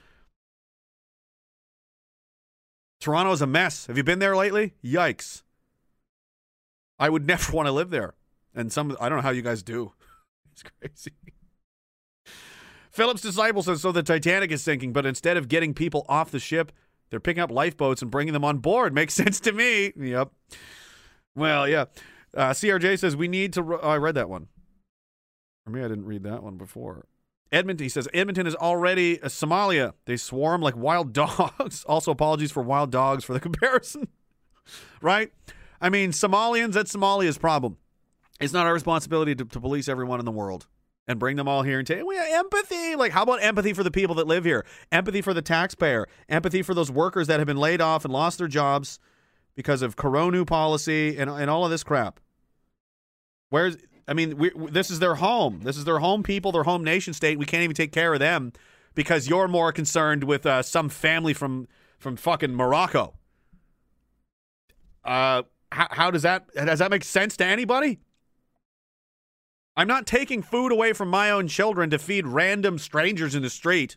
Toronto's a mess. Have you been there lately? Yikes. I would never want to live there. And some I don't know how you guys do. It's crazy. Phillips' disciple says so the Titanic is sinking, but instead of getting people off the ship, they're picking up lifeboats and bringing them on board. Makes sense to me. Yep. Well, yeah. Uh, CRJ says we need to. Oh, I read that one. Or maybe I didn't read that one before. Edmonton, he says, Edmonton is already a Somalia. They swarm like wild dogs. also, apologies for wild dogs for the comparison. right? I mean, Somalians, that's Somalia's problem. It's not our responsibility to, to police everyone in the world and bring them all here and take we have empathy. Like, how about empathy for the people that live here? Empathy for the taxpayer. Empathy for those workers that have been laid off and lost their jobs because of corona policy and, and all of this crap. Where's I mean, we, this is their home. This is their home people, their home nation state. We can't even take care of them because you're more concerned with uh, some family from from fucking Morocco. Uh, how, how does that does that make sense to anybody? I'm not taking food away from my own children to feed random strangers in the street.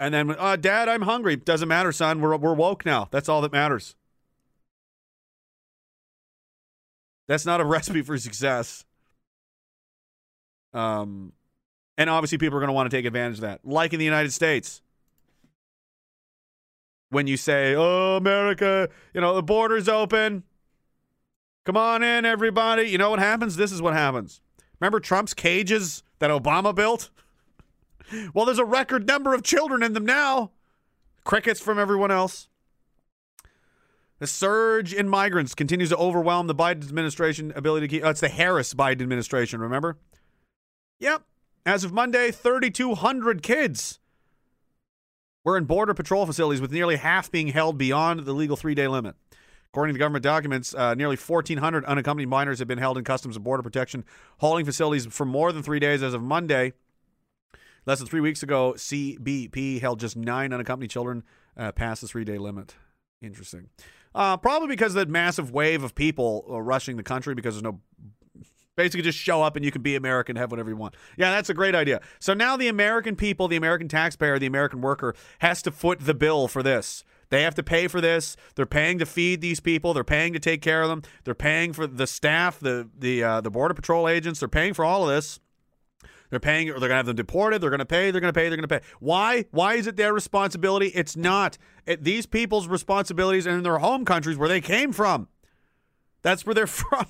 And then, uh, Dad, I'm hungry. Doesn't matter, son. We're we're woke now. That's all that matters. That's not a recipe for success. Um, and obviously, people are going to want to take advantage of that, like in the United States. When you say, "Oh, America, you know the border's open, come on in, everybody," you know what happens? This is what happens. Remember Trump's cages that Obama built? well, there's a record number of children in them now. Crickets from everyone else. The surge in migrants continues to overwhelm the Biden administration ability to keep. Oh, it's the Harris Biden administration, remember? Yep. As of Monday, 3,200 kids were in Border Patrol facilities, with nearly half being held beyond the legal three day limit. According to government documents, uh, nearly 1,400 unaccompanied minors have been held in Customs and Border Protection holding facilities for more than three days as of Monday. Less than three weeks ago, CBP held just nine unaccompanied children uh, past the three day limit. Interesting. Uh, probably because of the massive wave of people uh, rushing the country because there's no. Basically, just show up and you can be American, have whatever you want. Yeah, that's a great idea. So now the American people, the American taxpayer, the American worker has to foot the bill for this. They have to pay for this. They're paying to feed these people. They're paying to take care of them. They're paying for the staff, the the uh, the border patrol agents. They're paying for all of this. They're paying, or they're going to have them deported. They're going to pay. They're going to pay. They're going to pay. Why? Why is it their responsibility? It's not. It, these people's responsibilities are in their home countries where they came from. That's where they're from.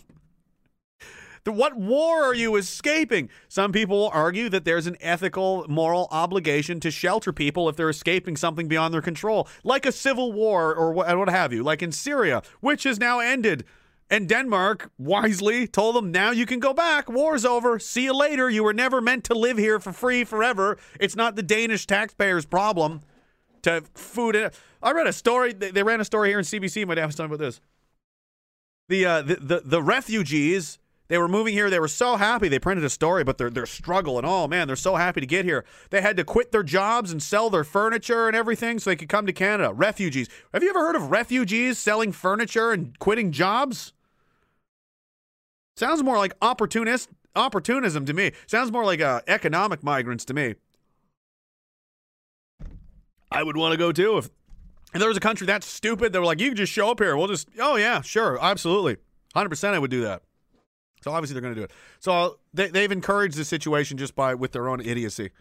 The, what war are you escaping? Some people will argue that there's an ethical, moral obligation to shelter people if they're escaping something beyond their control, like a civil war or what, what have you, like in Syria, which has now ended. And Denmark wisely told them, now you can go back. War's over. See you later. You were never meant to live here for free forever. It's not the Danish taxpayers' problem to food it. I read a story. They ran a story here in CBC. My dad was talking about this. The, uh, the, the, the refugees, they were moving here. They were so happy. They printed a story, but they're, they're struggling. Oh, man, they're so happy to get here. They had to quit their jobs and sell their furniture and everything so they could come to Canada. Refugees. Have you ever heard of refugees selling furniture and quitting jobs? Sounds more like opportunist opportunism to me. Sounds more like uh, economic migrants to me. I would want to go too if if there was a country that stupid. They were like, you can just show up here. We'll just, oh yeah, sure, absolutely, hundred percent. I would do that. So obviously they're going to do it. So they, they've encouraged the situation just by with their own idiocy.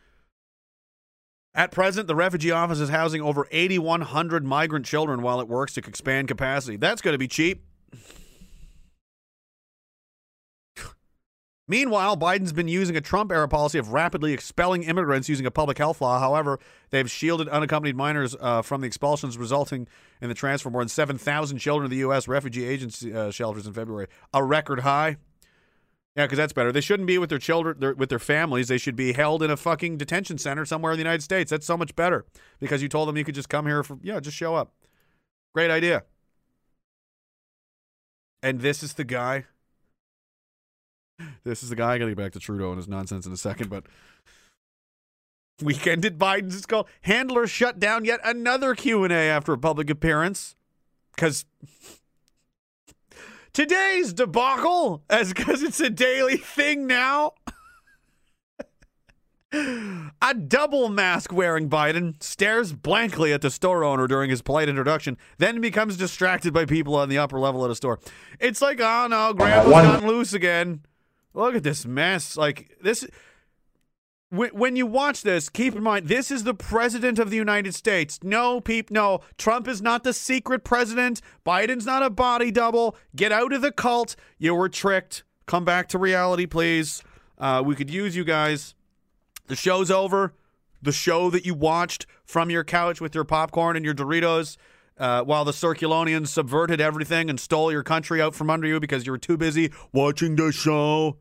At present, the refugee office is housing over 8,100 migrant children while it works to expand capacity. That's going to be cheap. Meanwhile, Biden's been using a Trump era policy of rapidly expelling immigrants using a public health law. However, they've shielded unaccompanied minors uh, from the expulsions, resulting in the transfer of more than 7,000 children to the U.S. refugee agency uh, shelters in February, a record high. Yeah, because that's better. They shouldn't be with their children, their, with their families. They should be held in a fucking detention center somewhere in the United States. That's so much better because you told them you could just come here for, yeah, just show up. Great idea. And this is the guy. This is the guy. I got to get back to Trudeau and his nonsense in a second, but weekend at Biden's. It's called Handler shut down yet another Q and A after a public appearance because today's debacle, as because it's a daily thing now. A double mask wearing Biden stares blankly at the store owner during his polite introduction, then becomes distracted by people on the upper level of the store. It's like, oh no, grandpa's gotten loose again. Look at this mess. Like this when, you watch this, keep in mind this is the president of the United States. No, peep, no. Trump is not the secret president. Biden's not a body double. Get out of the cult. You were tricked. Come back to reality, please. Uh, we could use you guys. The show's over. The show that you watched from your couch with your popcorn and your Doritos uh, while the Circulonians subverted everything and stole your country out from under you because you were too busy watching the show.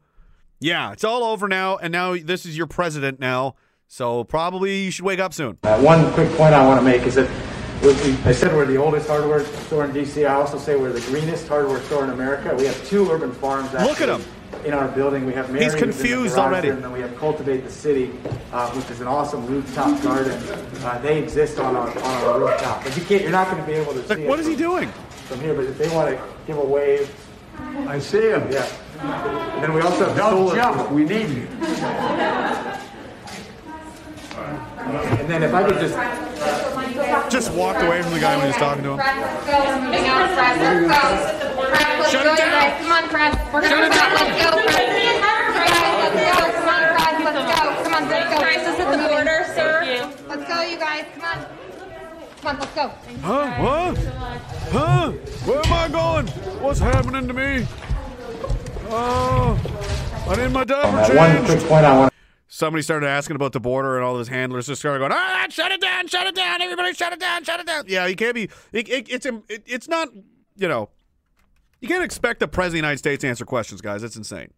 Yeah, it's all over now, and now this is your president now. So probably you should wake up soon. Uh, one quick point I want to make is that we- we- I said we're the oldest hardware store in DC. I also say we're the greenest hardware store in America. We have two urban farms. Look at actually, In our building, we have Mary He's who's the confused garage already. And then we have Cultivate the City, uh, which is an awesome rooftop garden. Uh, they exist on our on our rooftop, but you can't. You're not going to be able to see. what it is he doing? From here, but if they want to give a wave, I see him. yeah. And then we also have Don't solar. jump. We need you. And then if I could just Just walked away from the guy when he was talking to him. Shut it down. Come on, Press. We're gonna start. Let's go, Press. Let's go. Come on, Press. Let's go. Come on, let's go. Crisis at the border, sir. Let's go, you guys. Come on. Come on, let's go. Huh? What? Huh? Where am I going? What's happening to me? Oh, I need my diaper changed. one quick point I want Somebody started asking about the border, and all those handlers just started going, "Ah, shut it down, shut it down, everybody, shut it down, shut it down." Yeah, you can't be. It, it, it's it, it's not. You know, you can't expect the president of the United States to answer questions, guys. It's insane.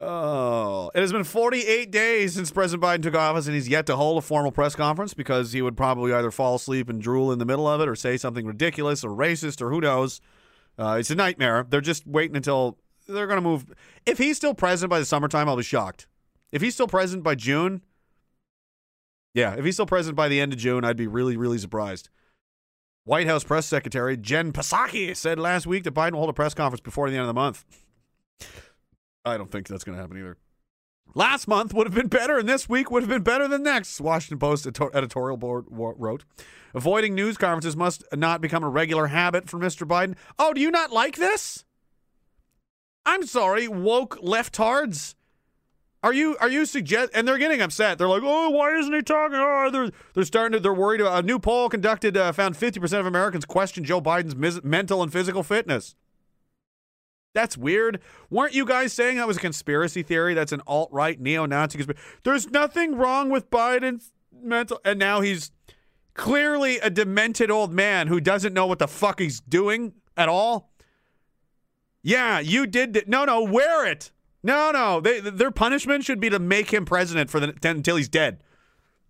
Oh, it has been 48 days since President Biden took office, and he's yet to hold a formal press conference because he would probably either fall asleep and drool in the middle of it, or say something ridiculous or racist, or who knows. Uh, it's a nightmare. They're just waiting until they're going to move. If he's still president by the summertime, I'll be shocked. If he's still president by June, yeah, if he's still president by the end of June, I'd be really, really surprised. White House press secretary Jen Psaki said last week that Biden will hold a press conference before the end of the month. I don't think that's going to happen either. Last month would have been better, and this week would have been better than next. Washington Post editorial board wrote, "Avoiding news conferences must not become a regular habit for Mr. Biden." Oh, do you not like this? I'm sorry, woke leftards. Are you are you suggest? And they're getting upset. They're like, "Oh, why isn't he talking?" Oh, they're they're starting to. They're worried. About, a new poll conducted uh, found 50 percent of Americans question Joe Biden's mis- mental and physical fitness. That's weird. Weren't you guys saying that was a conspiracy theory? That's an alt right neo Nazi conspiracy. There's nothing wrong with Biden's mental. And now he's clearly a demented old man who doesn't know what the fuck he's doing at all. Yeah, you did. No, no, wear it. No, no. They, their punishment should be to make him president for the until he's dead.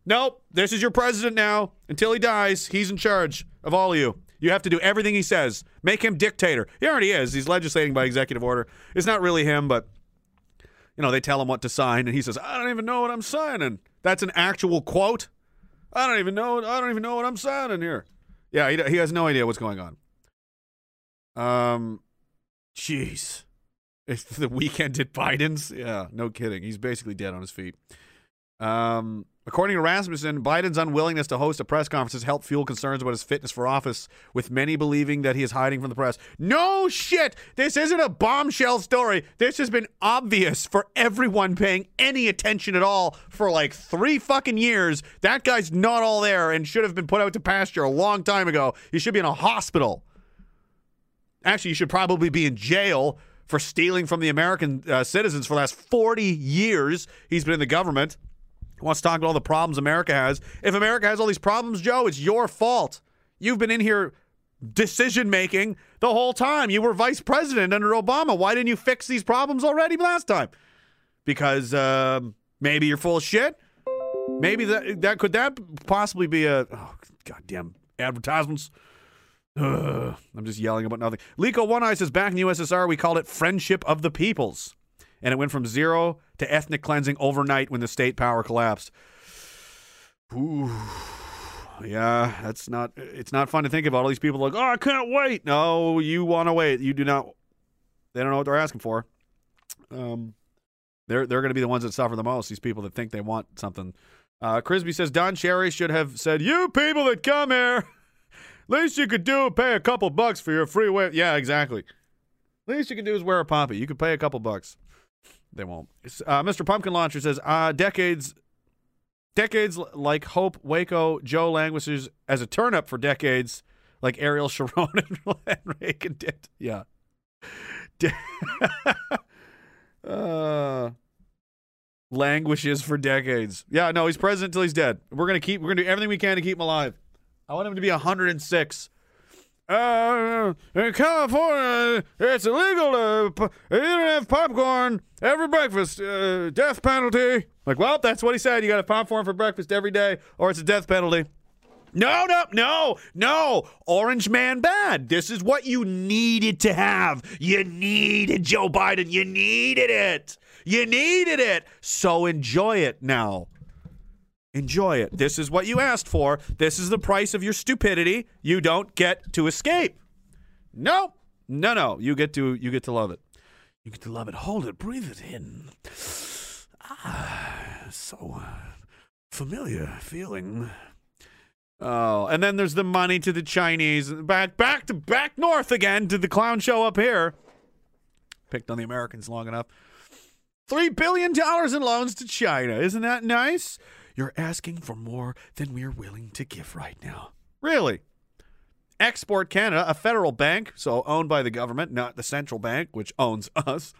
Nope. This is your president now. Until he dies, he's in charge of all of you. You have to do everything he says. Make him dictator. He already is. He's legislating by executive order. It's not really him, but you know, they tell him what to sign and he says, "I don't even know what I'm signing." That's an actual quote. I don't even know I don't even know what I'm signing here. Yeah, he, he has no idea what's going on. Um jeez. It's the weekend at Biden's. Yeah, no kidding. He's basically dead on his feet. Um, according to Rasmussen, Biden's unwillingness to host a press conference has helped fuel concerns about his fitness for office, with many believing that he is hiding from the press. No shit! This isn't a bombshell story. This has been obvious for everyone paying any attention at all for like three fucking years. That guy's not all there and should have been put out to pasture a long time ago. He should be in a hospital. Actually, you should probably be in jail for stealing from the American uh, citizens for the last 40 years. He's been in the government. He wants to talk about all the problems America has. If America has all these problems, Joe, it's your fault. You've been in here decision making the whole time. You were vice president under Obama. Why didn't you fix these problems already last time? Because um, maybe you're full of shit. Maybe that that could that possibly be a oh goddamn advertisements. Ugh, I'm just yelling about nothing. Lico One Eye says back in the USSR we called it friendship of the peoples, and it went from zero to ethnic cleansing overnight when the state power collapsed. Ooh, yeah, that's not. It's not fun to think about. All these people like, oh, I can't wait. No, you want to wait. You do not. They don't know what they're asking for. Um, they're they're going to be the ones that suffer the most. These people that think they want something. Uh, Crisby says Don Cherry should have said, "You people that come here, least you could do pay a couple bucks for your free way." Yeah, exactly. Least you can do is wear a poppy. You could pay a couple bucks. They won't. Uh, Mr. Pumpkin Launcher says, uh, decades, decades like Hope Waco Joe languishes as a turnip for decades, like Ariel Sharon and Reagan did. Yeah. Uh, languishes for decades. Yeah, no, he's president till he's dead. We're gonna keep. We're gonna do everything we can to keep him alive. I want him to be 106. Uh, in California, it's illegal to p- you don't have popcorn every breakfast. Uh, death penalty. Like, well, that's what he said. You got to popcorn for breakfast every day, or it's a death penalty. No, no, no, no. Orange man bad. This is what you needed to have. You needed Joe Biden. You needed it. You needed it. So enjoy it now. Enjoy it. This is what you asked for. This is the price of your stupidity. You don't get to escape. No, No, no. You get to you get to love it. You get to love it. Hold it. Breathe it in. Ah, so familiar feeling. Oh, and then there's the money to the Chinese. Back back to back north again to the clown show up here. Picked on the Americans long enough. Three billion dollars in loans to China. Isn't that nice? You're asking for more than we're willing to give right now. Really? Export Canada, a federal bank, so owned by the government, not the central bank, which owns us,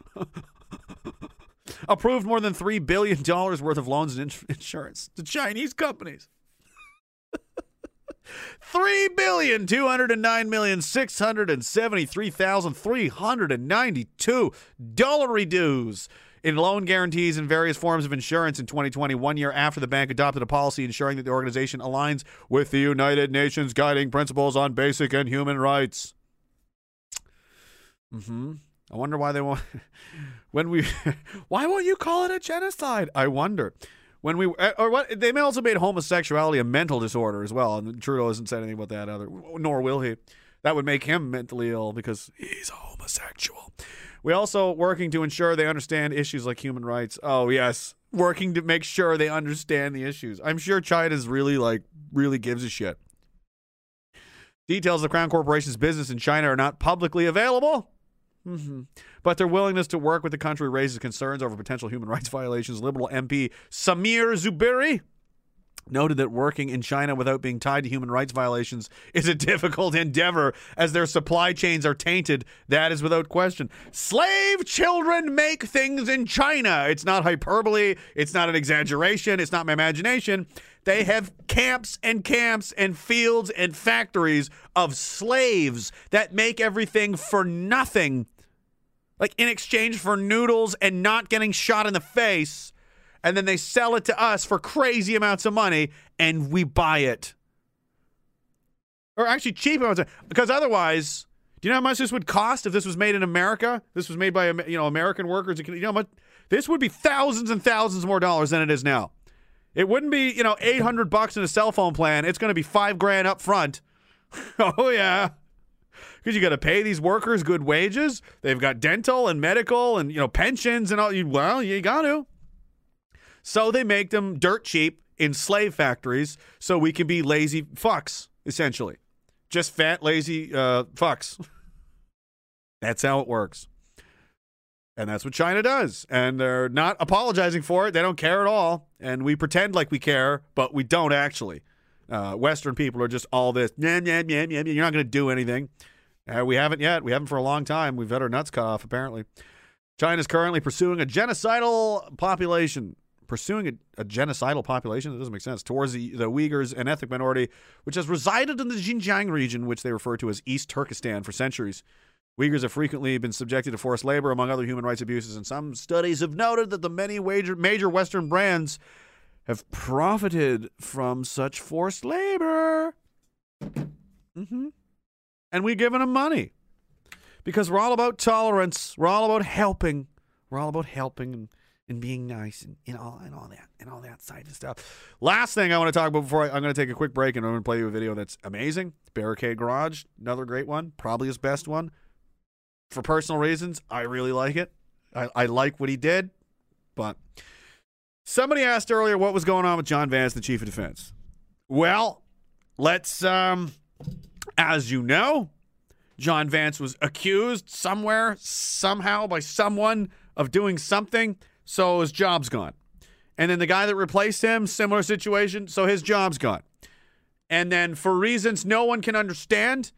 approved more than $3 billion worth of loans and ins- insurance to Chinese companies. Three billion two hundred and nine million six hundred and seventy-three thousand three hundred and ninety-two dollar dues in loan guarantees and various forms of insurance in 2020, one year after the bank adopted a policy ensuring that the organization aligns with the United Nations guiding principles on basic and human rights. Hmm. I wonder why they want. when we, why won't you call it a genocide? I wonder. When we uh, or what they may also made homosexuality a mental disorder as well, and Trudeau hasn't said anything about that either, nor will he. That would make him mentally ill because he's a homosexual. We also working to ensure they understand issues like human rights. Oh yes, working to make sure they understand the issues. I'm sure China's really like really gives a shit. Details of Crown Corporation's business in China are not publicly available. hmm But their willingness to work with the country raises concerns over potential human rights violations. Liberal MP Sameer Zuberi noted that working in China without being tied to human rights violations is a difficult endeavor as their supply chains are tainted. That is without question. Slave children make things in China. It's not hyperbole, it's not an exaggeration, it's not my imagination. They have camps and camps and fields and factories of slaves that make everything for nothing. Like in exchange for noodles and not getting shot in the face and then they sell it to us for crazy amounts of money and we buy it. Or actually cheap amounts of, because otherwise do you know how much this would cost if this was made in america? This was made by you know american workers. You know much this would be thousands and thousands more dollars than it is now. It wouldn't be you know 800 bucks in a cell phone plan. It's going to be five grand up front. Oh yeah. Because you got to pay these workers good wages. They've got dental and medical and you know pensions and all. You well you got to so they make them dirt cheap in slave factories so we can be lazy fucks, essentially. Just fat, lazy uh, fucks. that's how it works. And that's what China does. And they're not apologizing for it. They don't care at all. And we pretend like we care, but we don't actually. Uh, Western people are just all this, yeah, yeah, yeah, yeah, you're not going to do anything. Uh, we haven't yet. We haven't for a long time. We've had our nuts cut off, apparently. China is currently pursuing a genocidal population. Pursuing a, a genocidal population? That doesn't make sense. Towards the, the Uyghurs, an ethnic minority which has resided in the Xinjiang region, which they refer to as East Turkestan, for centuries. Uyghurs have frequently been subjected to forced labor, among other human rights abuses, and some studies have noted that the many major, major Western brands have profited from such forced labor. hmm And we've given them money because we're all about tolerance. We're all about helping. We're all about helping and, and being nice and, and all and all that and all that side of stuff. Last thing I want to talk about before I, I'm going to take a quick break and I'm going to play you a video that's amazing. Barricade Garage, another great one, probably his best one. For personal reasons, I really like it. I, I like what he did, but somebody asked earlier what was going on with John Vance, the chief of defense. Well, let's um, as you know, John Vance was accused somewhere, somehow, by someone of doing something, so his job's gone. And then the guy that replaced him, similar situation, so his job's gone. And then for reasons no one can understand,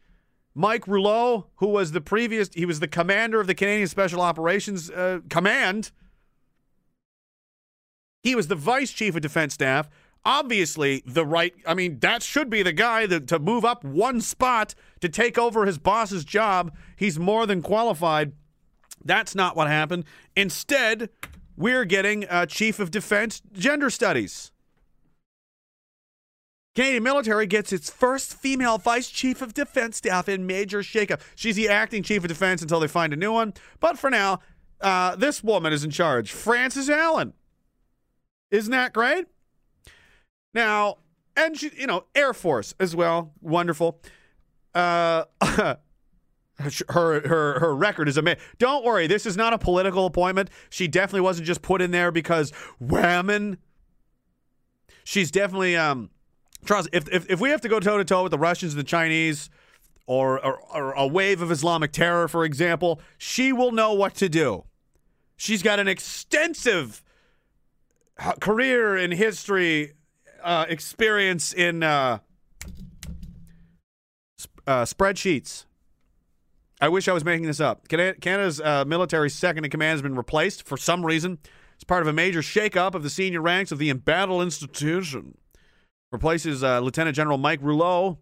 Mike Rouleau, who was the previous, he was the commander of the Canadian Special Operations uh, Command. He was the vice chief of defense staff. Obviously, the right, I mean, that should be the guy that, to move up one spot to take over his boss's job. He's more than qualified. That's not what happened. Instead, we're getting chief of defense gender studies. Canadian military gets its first female vice chief of defense staff in major shakeup. She's the acting chief of defense until they find a new one. But for now, uh, this woman is in charge, Frances Allen. Isn't that great? Now, and she, you know, Air Force as well, wonderful. Uh, her her her record is amazing. Don't worry, this is not a political appointment. She definitely wasn't just put in there because whammon. She's definitely um Charles, if, if, if we have to go toe to toe with the Russians and the Chinese, or, or, or a wave of Islamic terror, for example, she will know what to do. She's got an extensive career in history, uh, experience in uh, uh, spreadsheets. I wish I was making this up. Canada's uh, military second in command has been replaced for some reason. It's part of a major shakeup of the senior ranks of the embattled institution replaces uh, Lieutenant General Mike Rouleau.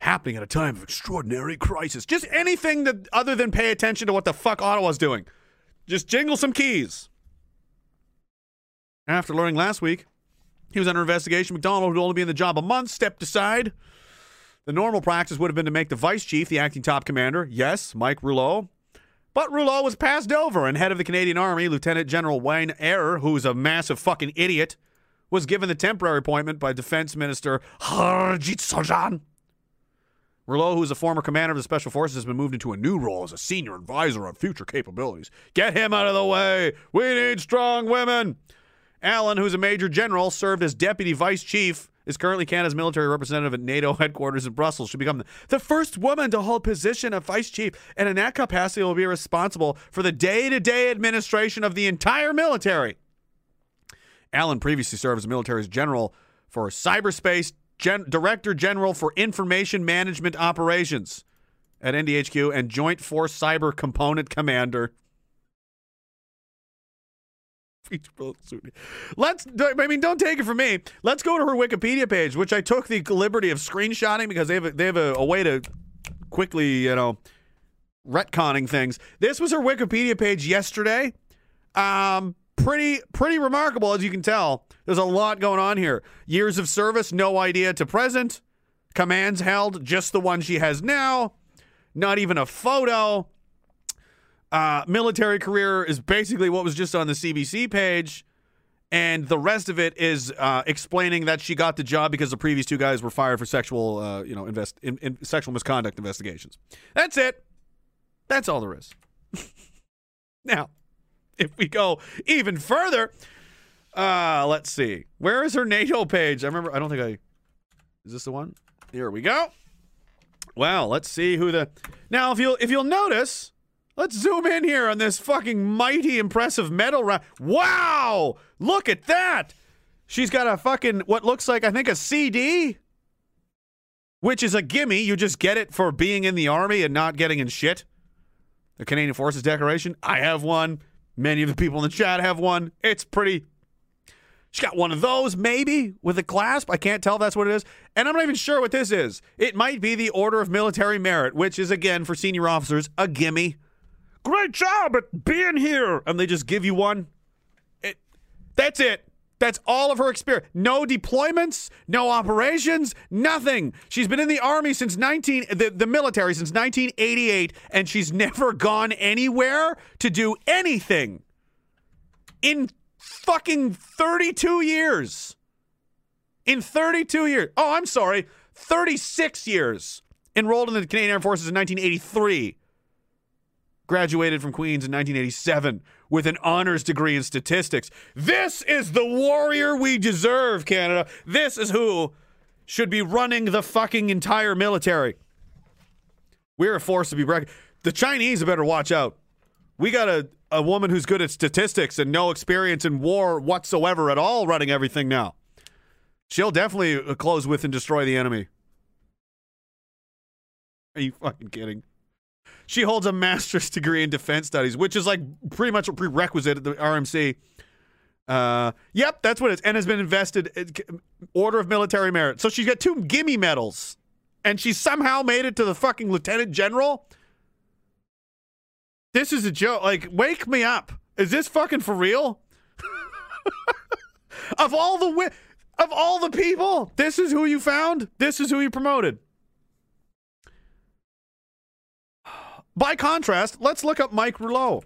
Happening at a time of extraordinary crisis. Just anything that other than pay attention to what the fuck Ottawa's doing. Just jingle some keys. After learning last week he was under investigation, McDonald, who'd only be in the job a month, stepped aside. The normal practice would have been to make the vice chief the acting top commander. Yes, Mike Rouleau. But Rouleau was passed over, and head of the Canadian Army, Lieutenant General Wayne Eyre, who's a massive fucking idiot, was given the temporary appointment by Defense Minister Harjit Sajjan. Rouleau, who is a former commander of the Special Forces, has been moved into a new role as a senior advisor on future capabilities. Get him out of the way. We need strong women. Allen, who's a major general, served as deputy vice chief, is currently Canada's military representative at NATO headquarters in Brussels. Should become the, the first woman to hold position of vice chief, and in that capacity will be responsible for the day-to-day administration of the entire military. Allen previously served as military's general for cyberspace, gen- director general for information management operations at NDHQ, and Joint Force Cyber Component Commander. Let's. I mean, don't take it from me. Let's go to her Wikipedia page, which I took the liberty of screenshotting because they have a, they have a, a way to quickly, you know, retconning things. This was her Wikipedia page yesterday. Um, pretty pretty remarkable as you can tell. There's a lot going on here. Years of service, no idea to present. Commands held, just the one she has now. Not even a photo. Uh, military career is basically what was just on the CBC page, and the rest of it is uh, explaining that she got the job because the previous two guys were fired for sexual, uh, you know, invest in, in sexual misconduct investigations. That's it. That's all there is. now, if we go even further, uh, let's see. Where is her NATO page? I remember. I don't think I. Is this the one? Here we go. Well, let's see who the. Now, if you'll if you'll notice, let's zoom in here on this fucking mighty impressive medal round. Wow! Look at that. She's got a fucking what looks like I think a CD. which is a gimme. You just get it for being in the army and not getting in shit. The Canadian Forces Decoration. I have one. Many of the people in the chat have one. It's pretty. She's got one of those, maybe, with a clasp. I can't tell if that's what it is. And I'm not even sure what this is. It might be the Order of Military Merit, which is, again, for senior officers, a gimme. Great job at being here. And they just give you one. It, that's it. That's all of her experience. No deployments, no operations, nothing. She's been in the army since 19 the, the military since 1988 and she's never gone anywhere to do anything. In fucking 32 years. In 32 years. Oh, I'm sorry. 36 years. Enrolled in the Canadian Armed Forces in 1983 graduated from Queens in 1987 with an honors degree in statistics. This is the warrior we deserve, Canada. This is who should be running the fucking entire military. We're a force to be reckoned. The Chinese better watch out. We got a, a woman who's good at statistics and no experience in war whatsoever at all running everything now. She'll definitely uh, close with and destroy the enemy. Are you fucking kidding? She holds a master's degree in defense studies, which is like pretty much a prerequisite at the RMC. Uh, yep, that's what it is, and has been invested in Order of Military Merit. So she's got two gimme medals, and she somehow made it to the fucking lieutenant general. This is a joke. Like, wake me up. Is this fucking for real? of all the wi- of all the people, this is who you found. This is who you promoted. By contrast, let's look up Mike Rouleau.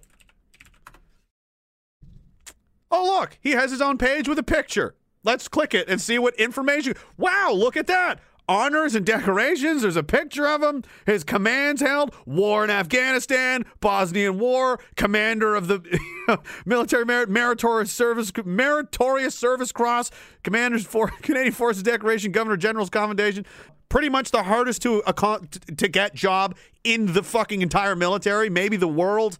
Oh, look, he has his own page with a picture. Let's click it and see what information. Wow, look at that. Honors and decorations. There's a picture of him. His commands held. War in Afghanistan, Bosnian War, commander of the military merit, meritorious service, meritorious service cross, commanders for Canadian Forces decoration, Governor General's commendation. Pretty much the hardest to to get job in the fucking entire military, maybe the world.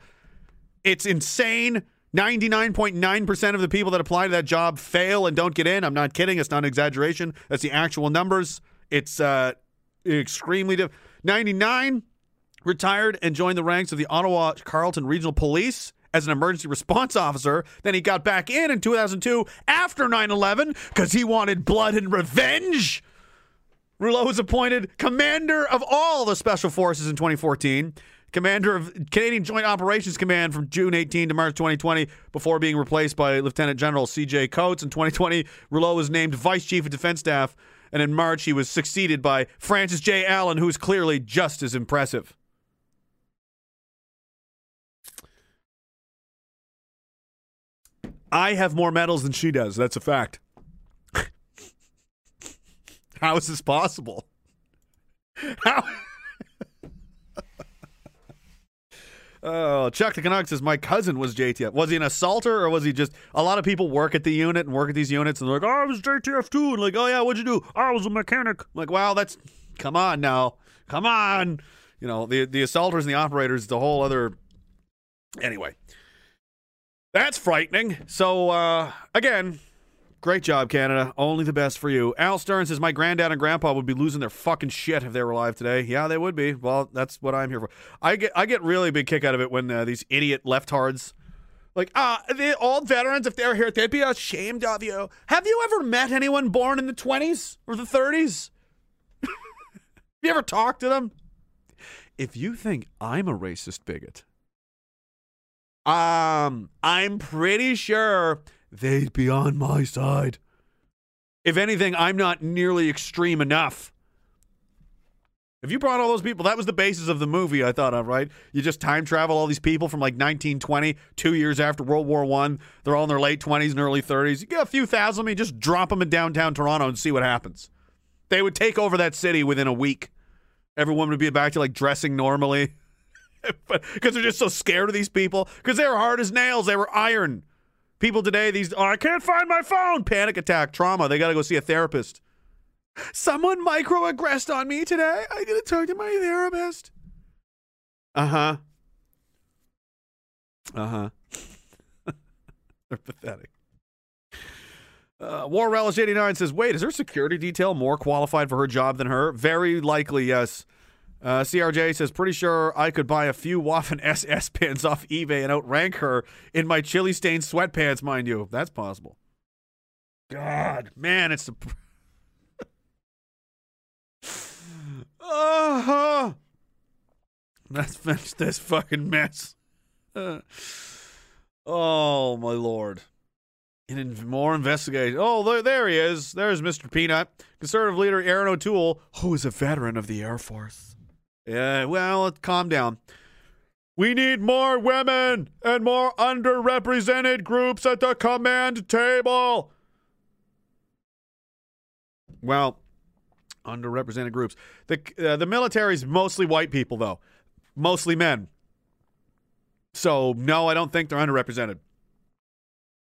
It's insane. 99.9% of the people that apply to that job fail and don't get in. I'm not kidding. It's not an exaggeration. That's the actual numbers. It's uh, extremely diff- 99 retired and joined the ranks of the Ottawa Carleton Regional Police as an emergency response officer. Then he got back in in 2002 after 9 11 because he wanted blood and revenge. Rouleau was appointed commander of all the special forces in 2014, commander of Canadian Joint Operations Command from June 18 to March 2020, before being replaced by Lieutenant General C.J. Coates. In 2020, Rouleau was named Vice Chief of Defense Staff, and in March, he was succeeded by Frances J. Allen, who is clearly just as impressive. I have more medals than she does. That's a fact. How is this possible? How? oh, Chuck the Canuck says my cousin was JTF. Was he an assaulter or was he just? A lot of people work at the unit and work at these units and they're like, "Oh, I was JTF too," and like, "Oh yeah, what'd you do? I was a mechanic." I'm like, wow, that's come on now, come on. You know, the the assaulters and the operators, the whole other. Anyway, that's frightening. So uh, again, Great job, Canada. Only the best for you. Al Stern says, My granddad and grandpa would be losing their fucking shit if they were alive today. Yeah, they would be. Well, that's what I'm here for. I get I get really big kick out of it when uh, these idiot leftards, like, ah, the old veterans, if they were here, they'd be ashamed of you. Have you ever met anyone born in the 20s or the 30s? Have you ever talked to them? If you think I'm a racist bigot, um, I'm pretty sure they'd be on my side. If anything, I'm not nearly extreme enough. If you brought all those people, that was the basis of the movie I thought of, right? You just time travel all these people from like 1920, two years after World War One. They're all in their late 20s and early 30s. You get a few thousand of them, you just drop them in downtown Toronto and see what happens. They would take over that city within a week. Everyone would be back to like dressing normally. Because they're just so scared of these people. Because they were hard as nails. They were iron. People today, these, oh, I can't find my phone. Panic attack, trauma. They got to go see a therapist. Someone microaggressed on me today. I got to talk to my therapist. Uh huh. Uh huh. They're pathetic. Uh, War Relish 89 says, wait, is her security detail more qualified for her job than her? Very likely, yes. Uh, CRJ says, pretty sure I could buy a few Waffen SS pins off eBay and outrank her in my chili stained sweatpants, mind you. That's possible. God, man, it's the. uh-huh. Let's finish this fucking mess. Uh, oh, my lord. And in more investigation. Oh, there, there he is. There's Mr. Peanut. Conservative leader Erin O'Toole, who is a veteran of the Air Force. Yeah, well, calm down. We need more women and more underrepresented groups at the command table. Well, underrepresented groups. The uh, the military's mostly white people though. Mostly men. So, no, I don't think they're underrepresented.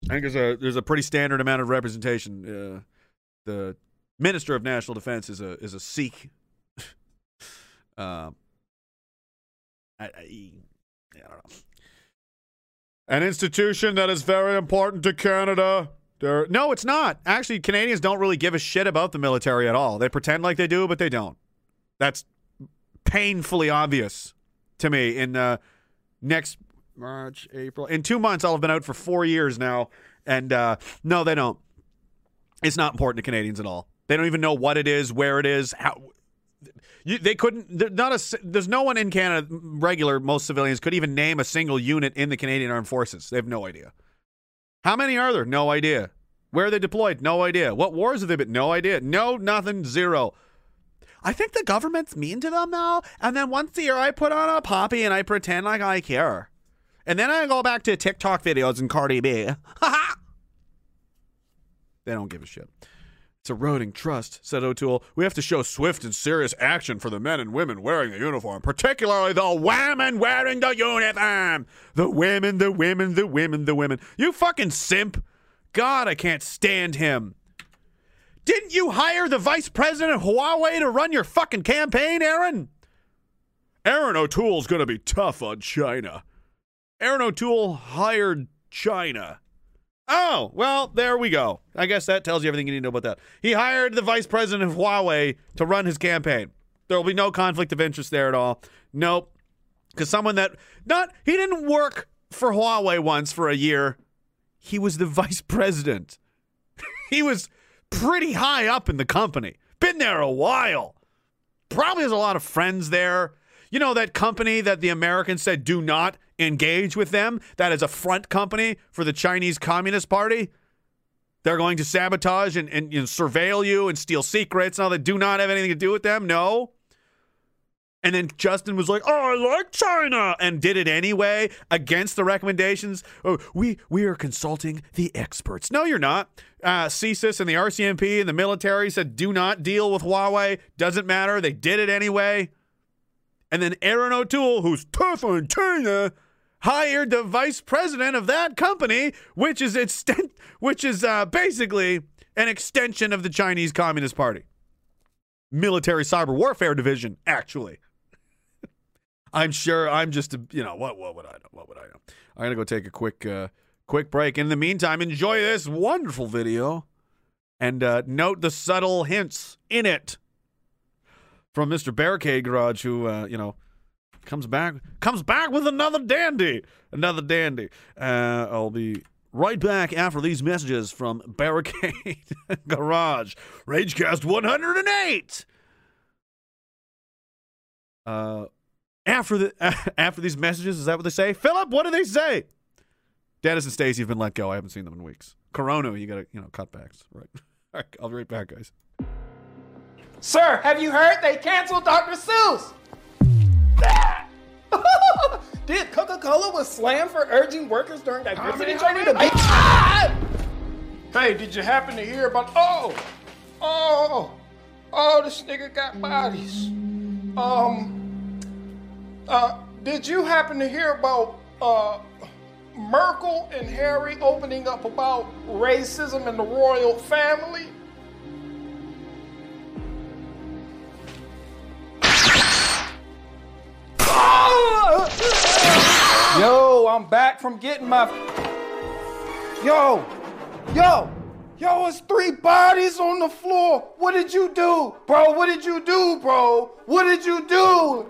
I think there's a there's a pretty standard amount of representation. Uh, the Minister of National Defense is a is a Sikh. Um, I, I, I don't know. An institution that is very important to Canada. There, no, it's not. Actually, Canadians don't really give a shit about the military at all. They pretend like they do, but they don't. That's painfully obvious to me. In uh, next March, April, in two months, I'll have been out for four years now, and uh, no, they don't. It's not important to Canadians at all. They don't even know what it is, where it is, how. You, they couldn't. Not a. There's no one in Canada. Regular, most civilians could even name a single unit in the Canadian Armed Forces. They have no idea. How many are there? No idea. Where are they deployed? No idea. What wars have they been? No idea. No, nothing. Zero. I think the government's mean to them now. And then once a year, I put on a poppy and I pretend like I care. And then I go back to TikTok videos and Cardi B. they don't give a shit. It's eroding trust, said O'Toole. We have to show swift and serious action for the men and women wearing the uniform, particularly the women wearing the uniform. The women, the women, the women, the women. You fucking simp. God, I can't stand him. Didn't you hire the vice president of Huawei to run your fucking campaign, Erin? Erin O'Toole's going to be tough on China. Erin O'Toole hired China. Oh, well, there we go. I guess that tells you everything you need to know about that. He hired the vice president of Huawei to run his campaign. There will be no conflict of interest there at all. Nope. Because someone that, not, he didn't work for Huawei once for a year. He was the vice president. he was pretty high up in the company. Been there a while. Probably has a lot of friends there. You know that company that the Americans said do not engage with them? That is a front company for the Chinese Communist Party. They're going to sabotage and, and know, surveil you and steal secrets and all that. Do not have anything to do with them? No. And then Justin was like, "Oh, I like China," and did it anyway against the recommendations. Oh, we we are consulting the experts. No, you're not. Uh, CSIS and the RCMP and the military said, "Do not deal with Huawei." Doesn't matter. They did it anyway. And then Erin O'Toole, who's tough on China, hired the vice president of that company, which is extent, which is uh, basically an extension of the Chinese Communist Party. Military Cyber Warfare Division, actually. I'm sure I'm just a, you know what what would I know what would I know I'm gonna go take a quick uh, quick break in the meantime enjoy this wonderful video and uh, note the subtle hints in it from Mr. Barricade Garage who uh, you know comes back comes back with another dandy another dandy uh, I'll be right back after these messages from Barricade Garage Ragecast 108 uh after the after these messages, is that what they say? Philip, what do they say? Dennis and Stacy have been let go. I haven't seen them in weeks. Corona, you gotta, you know, cutbacks. Right. All right, I'll be right back, guys. Sir, have you heard they canceled Dr. Seuss? Did Coca-Cola was slammed for urging workers during diversity training to be? Ah! Hey, did you happen to hear about? Oh, oh, oh, this nigga got bodies. Um, uh, did you happen to hear about uh Markle and Harry opening up about racism in the royal family? Yo, I'm back from getting my. Yo, yo, Yo, it's three bodies on the floor. What did you do? Bro, what did you do, bro? What did you do?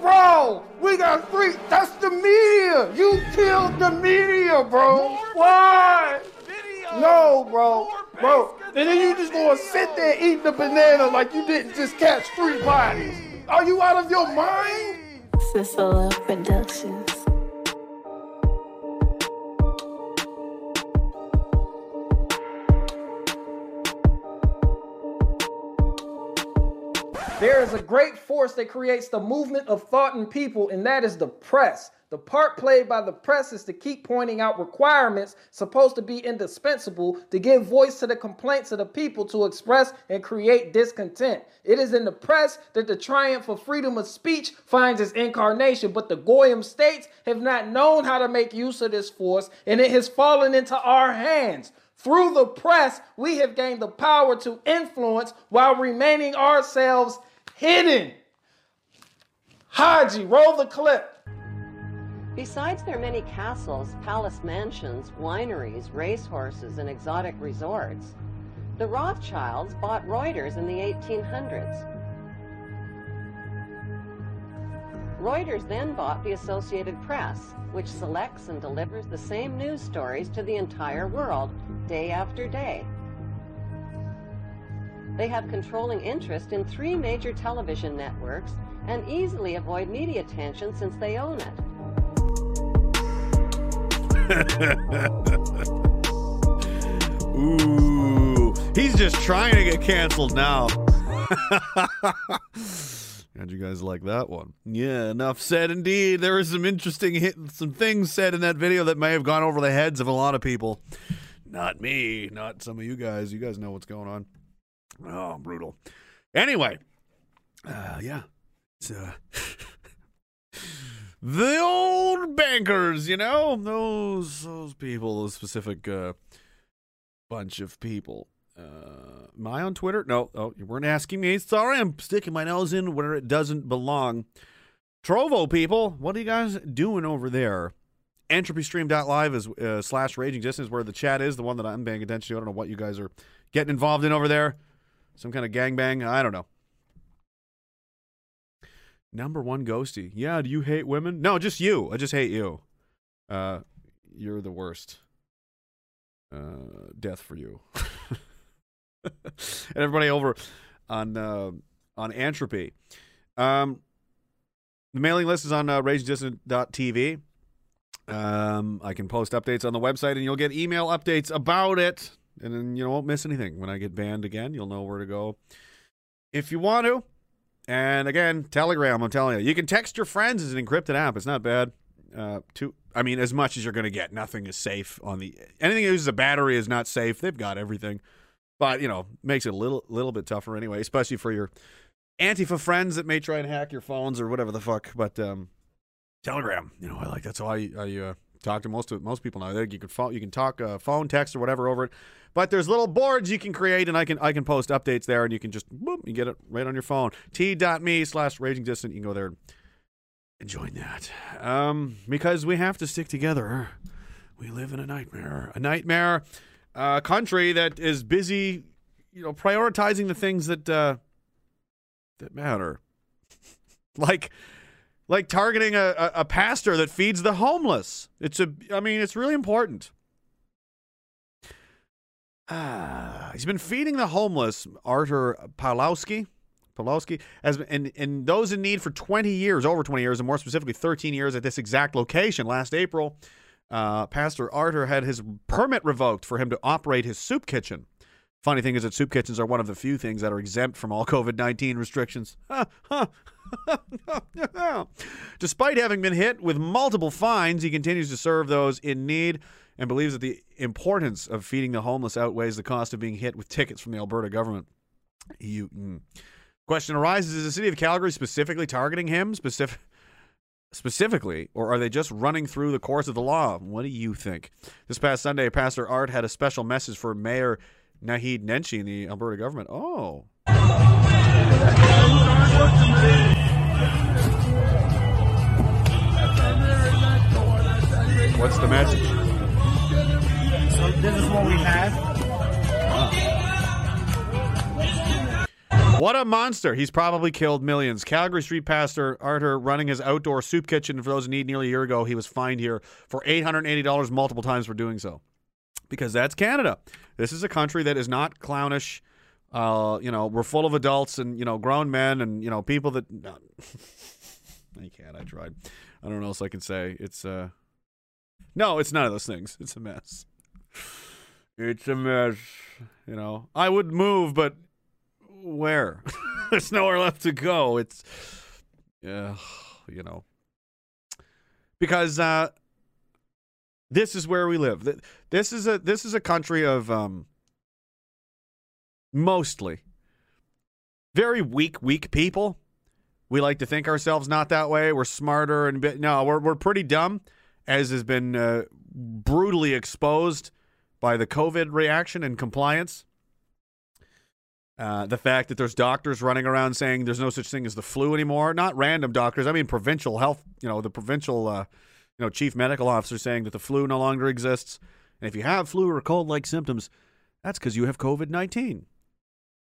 Bro, we got three. That's the media. You killed the media, bro. Why? No, bro. Bro. And then you just gonna sit there eating the banana like you didn't just catch three bodies. Are you out of your mind? Cicilla Productions. There is a great force that creates the movement of thought in people, and that is the press. The part played by the press is to keep pointing out requirements supposed to be indispensable to give voice to the complaints of the people to express and create discontent. It is in the press that the triumph of freedom of speech finds its incarnation, but the Goyim states have not known how to make use of this force, and it has fallen into our hands. Through the press, we have gained the power to influence while remaining ourselves hidden. Haji, roll the clip. Besides their many castles, palace mansions, wineries, racehorses, and exotic resorts, the Rothschilds bought Reuters in the 1800s. Reuters then bought the Associated Press, which selects and delivers the same news stories to the entire world, day after day. They have controlling interest in three major television networks and easily avoid media attention since they own it. Ooh, he's just trying to get canceled now. How'd you guys like that one? Yeah, enough said. Indeed, there some interesting hit, some things said in that video that may have gone over the heads of a lot of people. Not me, not some of you guys. You guys know what's going on. Oh, brutal. Anyway, uh, yeah, uh, the old bankers. You know those those people, those specific uh, bunch of people. Uh, am I on Twitter? No. Oh, you weren't asking me. Sorry, I'm sticking my nose in where it doesn't belong. Trovo people, what are you guys doing over there? EntropyStream.live is uh, slash Raging Dissident where the chat is, the one that I'm paying attention to. I don't know what you guys are getting involved in over there. Some kind of gangbang? I don't know. Number one ghosty. Yeah, do you hate women? No, just you. I just hate you. Uh, you're the worst. Uh, death for you. and everybody over on uh, on Entropy. Um, the mailing list is on uh, RagingDissident.tv. Um, I can post updates on the website, and you'll get email updates about it. And then you won't miss anything. When I get banned again, you'll know where to go if you want to. And again, Telegram. I'm telling you, you can text your friends. as an encrypted app. It's not bad. Uh, to I mean, as much as you're going to get. Nothing is safe on the anything that uses a battery is not safe. They've got everything, but you know, makes it a little little bit tougher anyway, especially for your Antifa friends that may try and hack your phones or whatever the fuck. But um, Telegram, you know, I like that's how I, I uh, talk to most of most people now. You can you can talk uh, phone, text, or whatever over it. But there's little boards you can create, and I can I can post updates there, and you can just boom, you get it right on your phone. T.me slash raging dissident. You can go there and join that. Um, because we have to stick together. We live in a nightmare, a nightmare uh, country that is busy, you know, prioritizing the things that uh, that matter, like like targeting a, a, a pastor that feeds the homeless. It's a, I mean, it's really important. Ah, he's been feeding the homeless, Arthur Pawlowski. Pawlowski has been, and, and those in need for 20 years, over 20 years, and more specifically 13 years at this exact location. Last April, uh, Pastor Arthur had his permit revoked for him to operate his soup kitchen. Funny thing is that soup kitchens are one of the few things that are exempt from all COVID 19 restrictions. Despite having been hit with multiple fines, he continues to serve those in need and believes that the importance of feeding the homeless outweighs the cost of being hit with tickets from the Alberta government. You, mm. Question arises: Is the city of Calgary specifically targeting him specific, specifically, or are they just running through the course of the law? What do you think? This past Sunday, Pastor Art had a special message for Mayor Naheed Nenshi in the Alberta government. Oh. What's the message? this is what we had. What a monster. He's probably killed millions. Calgary street pastor Arthur running his outdoor soup kitchen for those in need nearly a year ago. He was fined here for $880 multiple times for doing so. Because that's Canada. This is a country that is not clownish. Uh, you know, we're full of adults and, you know, grown men and, you know, people that. No. I can't. I tried. I don't know what else I can say. It's, uh, no, it's none of those things. It's a mess. It's a mess. You know, I would move, but where? There's nowhere left to go. It's, yeah, you know, because uh, this is where we live. This is a this is a country of um, mostly very weak, weak people. We like to think ourselves not that way. We're smarter and no, we're we're pretty dumb, as has been uh, brutally exposed by the COVID reaction and compliance. Uh, the fact that there's doctors running around saying there's no such thing as the flu anymore. Not random doctors. I mean provincial health. You know the provincial, uh, you know chief medical officer saying that the flu no longer exists. And if you have flu or cold-like symptoms, that's because you have COVID nineteen.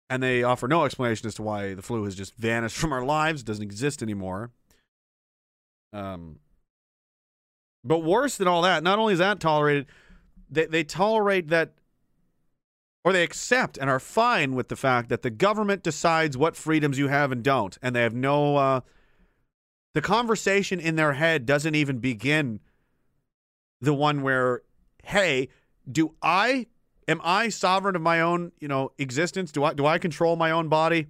And they offer no explanation as to why the flu has just vanished from our lives, doesn't exist anymore. Um, but worse than all that, not only is that tolerated, they, they tolerate that or they accept and are fine with the fact that the government decides what freedoms you have and don't and they have no uh, the conversation in their head doesn't even begin the one where hey do i am i sovereign of my own you know existence? Do i do i control my own body?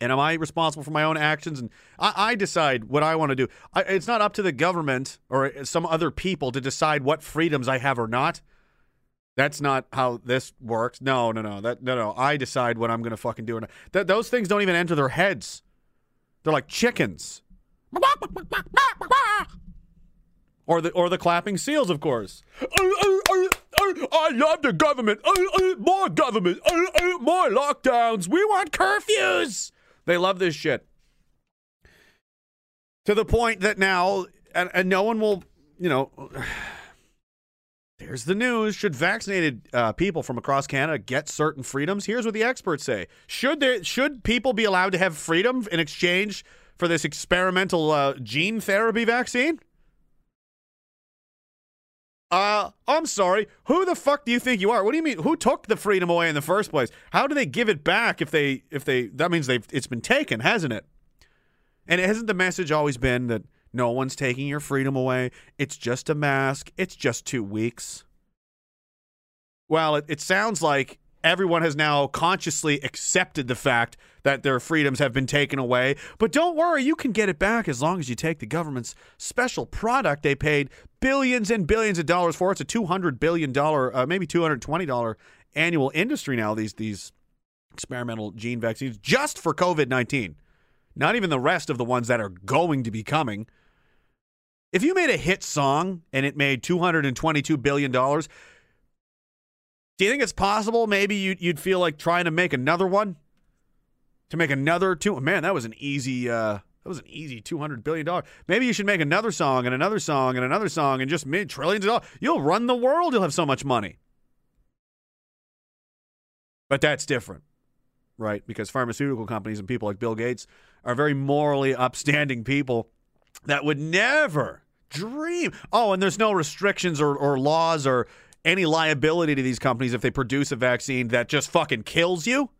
And am i responsible for my own actions? And i, I decide what i want to do. I, it's not up to the government or some other people to decide what freedoms i have or not that's not how this works. No, no, no. That no, no. I decide what I'm to fucking do. And th- those things don't even enter their heads. They're like chickens. Or the or the clapping seals, of course. I love the government. More government. More lockdowns. We want curfews. They love this shit. To the point that now, and, and no one will, you know. There's the news. Should vaccinated uh, people from across Canada get certain freedoms? Here's what the experts say: Should there should people be allowed to have freedom in exchange for this experimental uh, gene therapy vaccine? Uh, I'm sorry. Who the fuck do you think you are? What do you mean? Who took the freedom away in the first place? How do they give it back if they if they that means they've it's been taken, hasn't it? And hasn't the message always been that no one's taking your freedom away? It's just a mask. It's just two weeks. Well, it, it sounds like everyone has now consciously accepted the fact that their freedoms have been taken away. But don't worry, you can get it back as long as you take the government's special product they paid billions and billions of dollars for. It's a $200 billion, uh, maybe $220 annual industry now, these, these experimental gene vaccines, just for COVID 19. Not even the rest of the ones that are going to be coming. If you made a hit song and it made $222 billion, do you think it's possible maybe you'd, you'd feel like trying to make another one? To make another two? Man, that was an easy. Uh, that was an easy two hundred billion dollar. Maybe you should make another song and another song and another song and just made trillions of dollars. You'll run the world. You'll have so much money. But that's different, right? Because pharmaceutical companies and people like Bill Gates are very morally upstanding people that would never dream. Oh, and there's no restrictions or, or laws or any liability to these companies if they produce a vaccine that just fucking kills you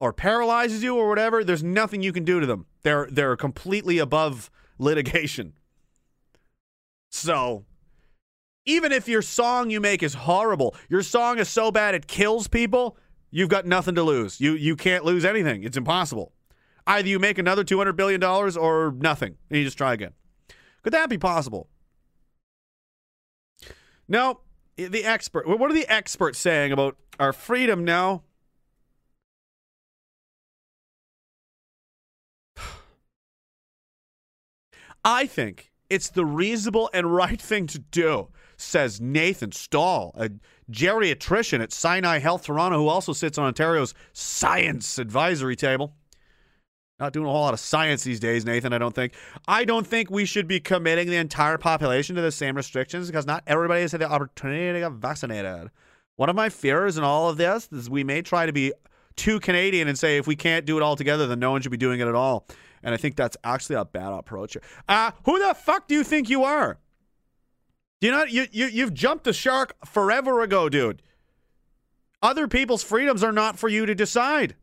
or paralyzes you or whatever. There's nothing you can do to them. They're they're completely above litigation. So even if your song you make is horrible, your song is so bad it kills people, you've got nothing to lose. You you can't lose anything. It's impossible. Either you make another $200 billion or nothing, and you just try again. Could that be possible? No, the expert. What are the experts saying about our freedom now? I think it's the reasonable and right thing to do, says Nathan Stall, a geriatrician at Sinai Health Toronto, who also sits on Ontario's science advisory table. Not doing a whole lot of science these days, Nathan, I don't think. I don't think we should be committing the entire population to the same restrictions because not everybody has had the opportunity to get vaccinated. One of my fears in all of this is we may try to be too Canadian and say if we can't do it all together, then no one should be doing it at all. And I think that's actually a bad approach. Uh, who the fuck do you think you are? Do you not you, you you've jumped the shark forever ago, dude. Other people's freedoms are not for you to decide.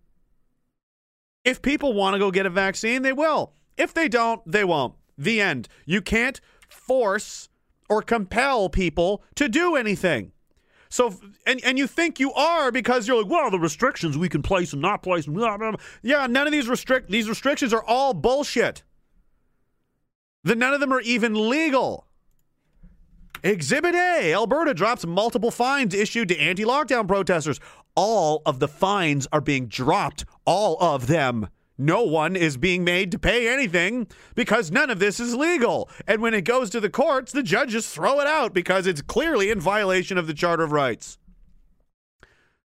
If people want to go get a vaccine, they will. If they don't, they won't. The end. You can't force or compel people to do anything. So, and, and you think you are because you're like, well, the restrictions we can place and not place. And blah, blah. Yeah, none of these restrict these restrictions are all bullshit. The none of them are even legal. Exhibit A Alberta drops multiple fines issued to anti lockdown protesters. All of the fines are being dropped. All of them. No one is being made to pay anything because none of this is legal. And when it goes to the courts, the judges throw it out because it's clearly in violation of the Charter of Rights,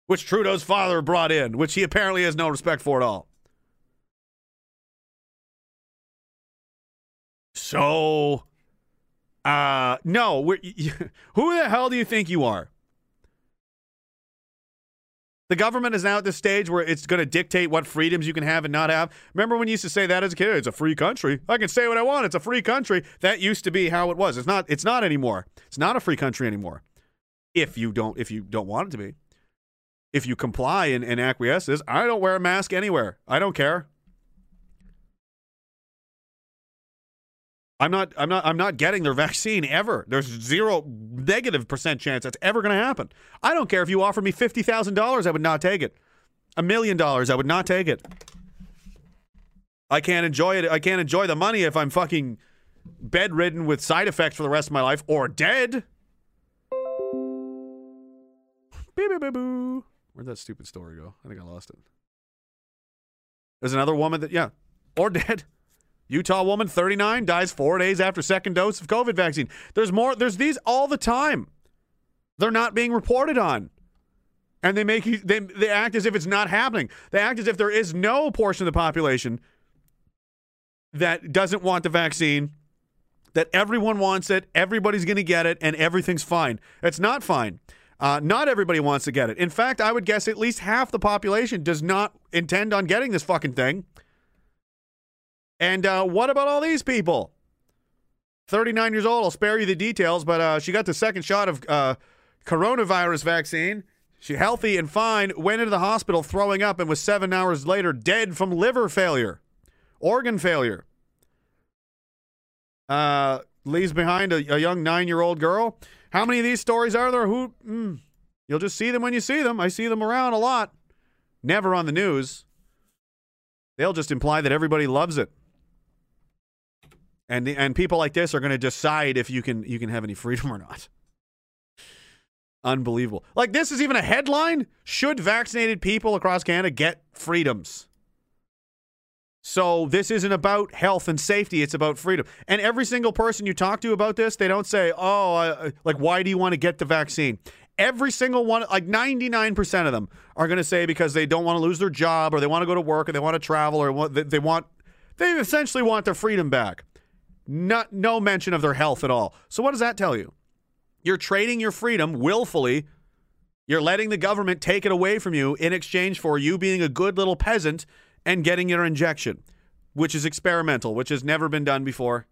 which Trudeau's father brought in, which he apparently has no respect for at all. So, uh, no, who the hell do you think you are? The government is now at the stage where it's going to dictate what freedoms you can have and not have. Remember when you used to say that as a kid? It's a free country. I can say what I want. It's a free country. That used to be how it was. It's not. It's not anymore. It's not a free country anymore. If you don't, if you don't want it to be, if you comply and, and acquiesce, this I don't wear a mask anywhere. I don't care. I'm not I'm not I'm not getting their vaccine ever. There's zero negative percent chance that's ever going to happen. I don't care if you offer me $50,000, I would not take it. A million dollars, I would not take it. I can't enjoy it. I can't enjoy the money if I'm fucking bedridden with side effects for the rest of my life or dead. Where'd that stupid story go? I think I lost it. There's another woman that, yeah, or dead. Utah woman, 39, dies four days after second dose of COVID vaccine. There's more. There's these all the time. They're not being reported on, and they make. They they act as if it's not happening. They act as if there is no portion of the population that doesn't want the vaccine. That everyone wants it, everybody's going to get it, and everything's fine. It's not fine. Uh, not everybody wants to get it. In fact, I would guess at least half the population does not intend on getting this fucking thing. And uh, what about all these people? 39 years old. I'll spare you the details, but uh, she got the second shot of uh, coronavirus vaccine. She healthy and fine. Went into the hospital throwing up and was seven hours later dead from liver failure, organ failure. Uh, leaves behind a, a young nine-year-old girl. How many of these stories are there? Who? Mm, you'll just see them when you see them. I see them around a lot. Never on the news. They'll just imply that everybody loves it and the, and people like this are going to decide if you can you can have any freedom or not. Unbelievable. Like this is even a headline. Should vaccinated people across Canada get freedoms? So this isn't about health and safety. It's about freedom. And every single person you talk to about this, they don't say, "Oh, uh, like why do you want to get the vaccine?" Every single one, like 99% of them, are going to say because they don't want to lose their job or they want to go to work or they want to travel or they want. They essentially want their freedom back. Not no mention of their health at all. So what does that tell you? You're trading your freedom willfully. You're letting the government take it away from you in exchange for you being a good little peasant and getting your injection, which is experimental, which has never been done before.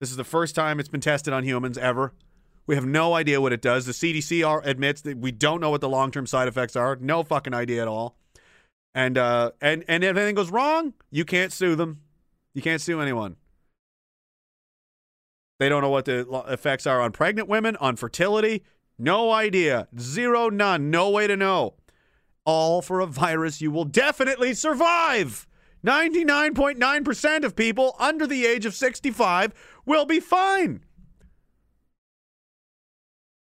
This is the first time it's been tested on humans ever. We have no idea what it does. The CDC admits that we don't know what the long-term side effects are. No fucking idea at all. And uh, and and if anything goes wrong, you can't sue them. You can't sue anyone. They don't know what the effects are on pregnant women, on fertility. No idea. Zero, none. No way to know. All for a virus you will definitely survive. 99.9% of people under the age of 65 will be fine.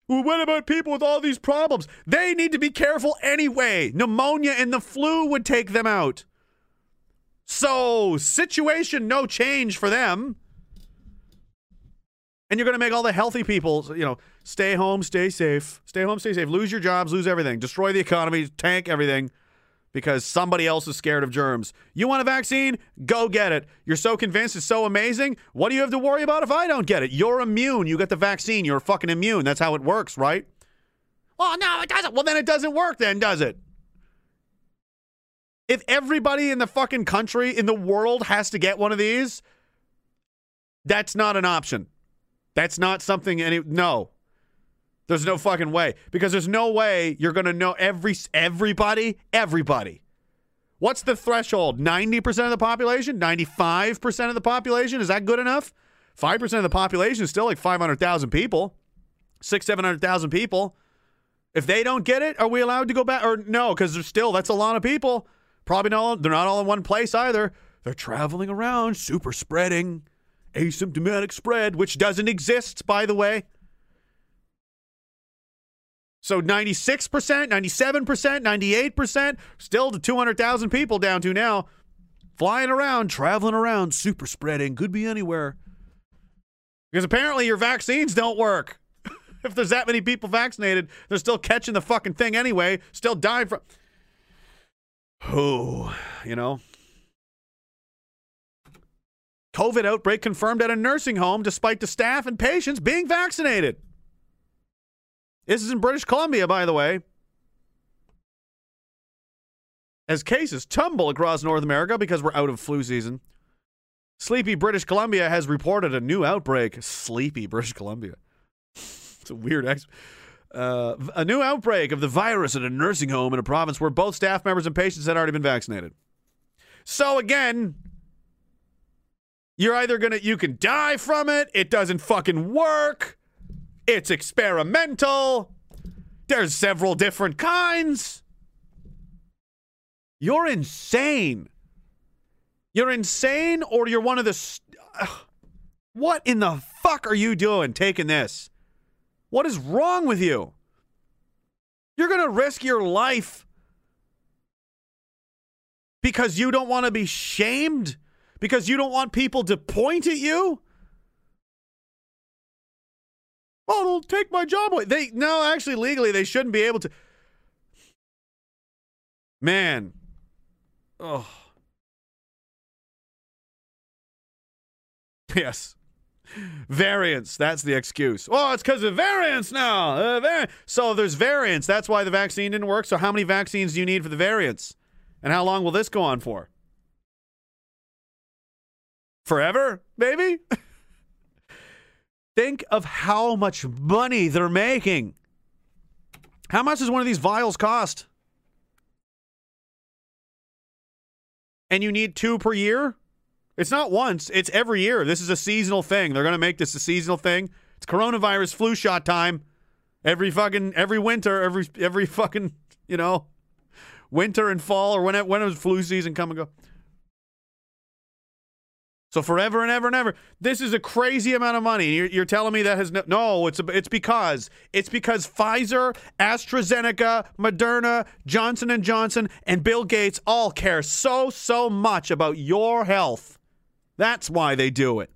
Well, what about people with all these problems? They need to be careful anyway. Pneumonia and the flu would take them out. So, situation no change for them. And you're going to make all the healthy people, you know, stay home, stay safe, stay home, stay safe, lose your jobs, lose everything, destroy the economy, tank everything because somebody else is scared of germs. You want a vaccine? Go get it. You're so convinced it's so amazing. What do you have to worry about if I don't get it? You're immune. You get the vaccine. You're fucking immune. That's how it works, right? Oh, no, it doesn't. Well, then it doesn't work, then, does it? If everybody in the fucking country, in the world, has to get one of these, that's not an option. That's not something any no. There's no fucking way because there's no way you're going to know every everybody, everybody. What's the threshold? 90% of the population? 95% of the population? Is that good enough? 5% of the population is still like 500,000 people. 6 700,000 people. If they don't get it, are we allowed to go back or no because there's still that's a lot of people. Probably not they're not all in one place either. They're traveling around, super spreading asymptomatic spread, which doesn't exist, by the way. So 96%, 97%, 98%, still to 200,000 people down to now, flying around, traveling around, super spreading, could be anywhere. Because apparently your vaccines don't work. if there's that many people vaccinated, they're still catching the fucking thing anyway, still dying from. Oh, you know, COVID outbreak confirmed at a nursing home despite the staff and patients being vaccinated. This is in British Columbia, by the way. As cases tumble across North America because we're out of flu season, sleepy British Columbia has reported a new outbreak. Sleepy British Columbia. it's a weird ex. Uh, a new outbreak of the virus at a nursing home in a province where both staff members and patients had already been vaccinated. So again, you're either gonna you can die from it, it doesn't fucking work, it's experimental, there's several different kinds. You're insane. You're insane, or you're one of the. St- what in the fuck are you doing taking this? What is wrong with you? You're going to risk your life because you don't want to be shamed? Because you don't want people to point at you? Oh, they'll take my job away. They no, actually legally they shouldn't be able to. Man. Oh. Yes. Variants. That's the excuse. Oh, it's because of variants now. Uh, vari- so there's variants. That's why the vaccine didn't work. So how many vaccines do you need for the variants? And how long will this go on for? Forever, maybe? Think of how much money they're making. How much does one of these vials cost? And you need two per year? It's not once, it's every year. This is a seasonal thing. They're going to make this a seasonal thing. It's coronavirus flu shot time. Every fucking every winter, every every fucking, you know, winter and fall or when it, when does flu season come and go? So forever and ever and ever. This is a crazy amount of money. You're, you're telling me that has no, no. It's it's because it's because Pfizer, AstraZeneca, Moderna, Johnson and Johnson, and Bill Gates all care so so much about your health. That's why they do it.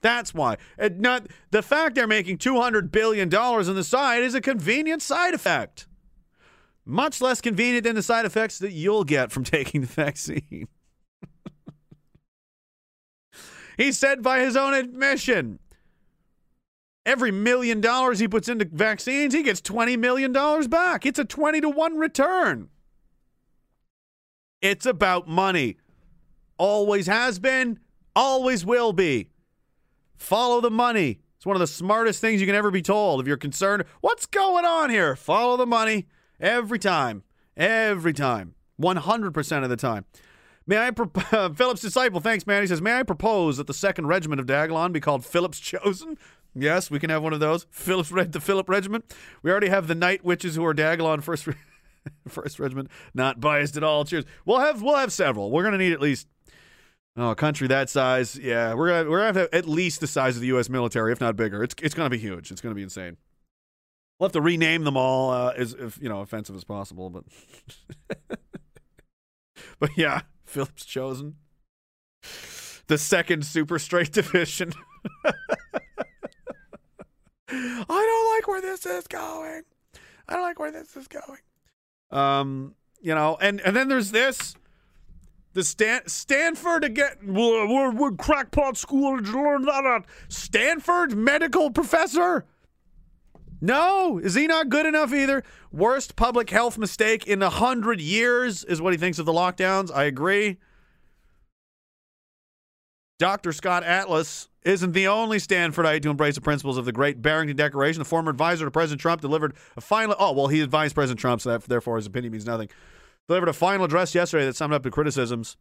That's why. And not the fact they're making two hundred billion dollars on the side is a convenient side effect. Much less convenient than the side effects that you'll get from taking the vaccine. He said by his own admission, every million dollars he puts into vaccines, he gets $20 million back. It's a 20 to 1 return. It's about money. Always has been, always will be. Follow the money. It's one of the smartest things you can ever be told. If you're concerned, what's going on here? Follow the money every time. Every time. 100% of the time. May I, pro- Philip's disciple, thanks, man. He says, May I propose that the second regiment of Diagolon be called Philip's Chosen? Yes, we can have one of those. Philip's Red, the Philip Regiment. We already have the Night Witches who are Diagolon first, re- first regiment. Not biased at all. Cheers. We'll have we'll have several. We're gonna need at least oh, a country that size. Yeah, we're gonna we're gonna have at least the size of the U.S. military, if not bigger. It's it's gonna be huge. It's gonna be insane. We'll have to rename them all uh, as if you know offensive as possible, but but yeah. Phillips chosen. The second super straight division. I don't like where this is going. I don't like where this is going. Um, you know, and and then there's this. The Stan- Stanford again. We're, we're, crackpot school. Did you learn that at Stanford medical professor? No, is he not good enough either? Worst public health mistake in a hundred years is what he thinks of the lockdowns. I agree. Dr. Scott Atlas isn't the only Stanfordite to embrace the principles of the Great Barrington Declaration. The former advisor to President Trump delivered a final. Oh, well, he advised President Trump, so that, therefore his opinion means nothing. Delivered a final address yesterday that summed up the criticisms,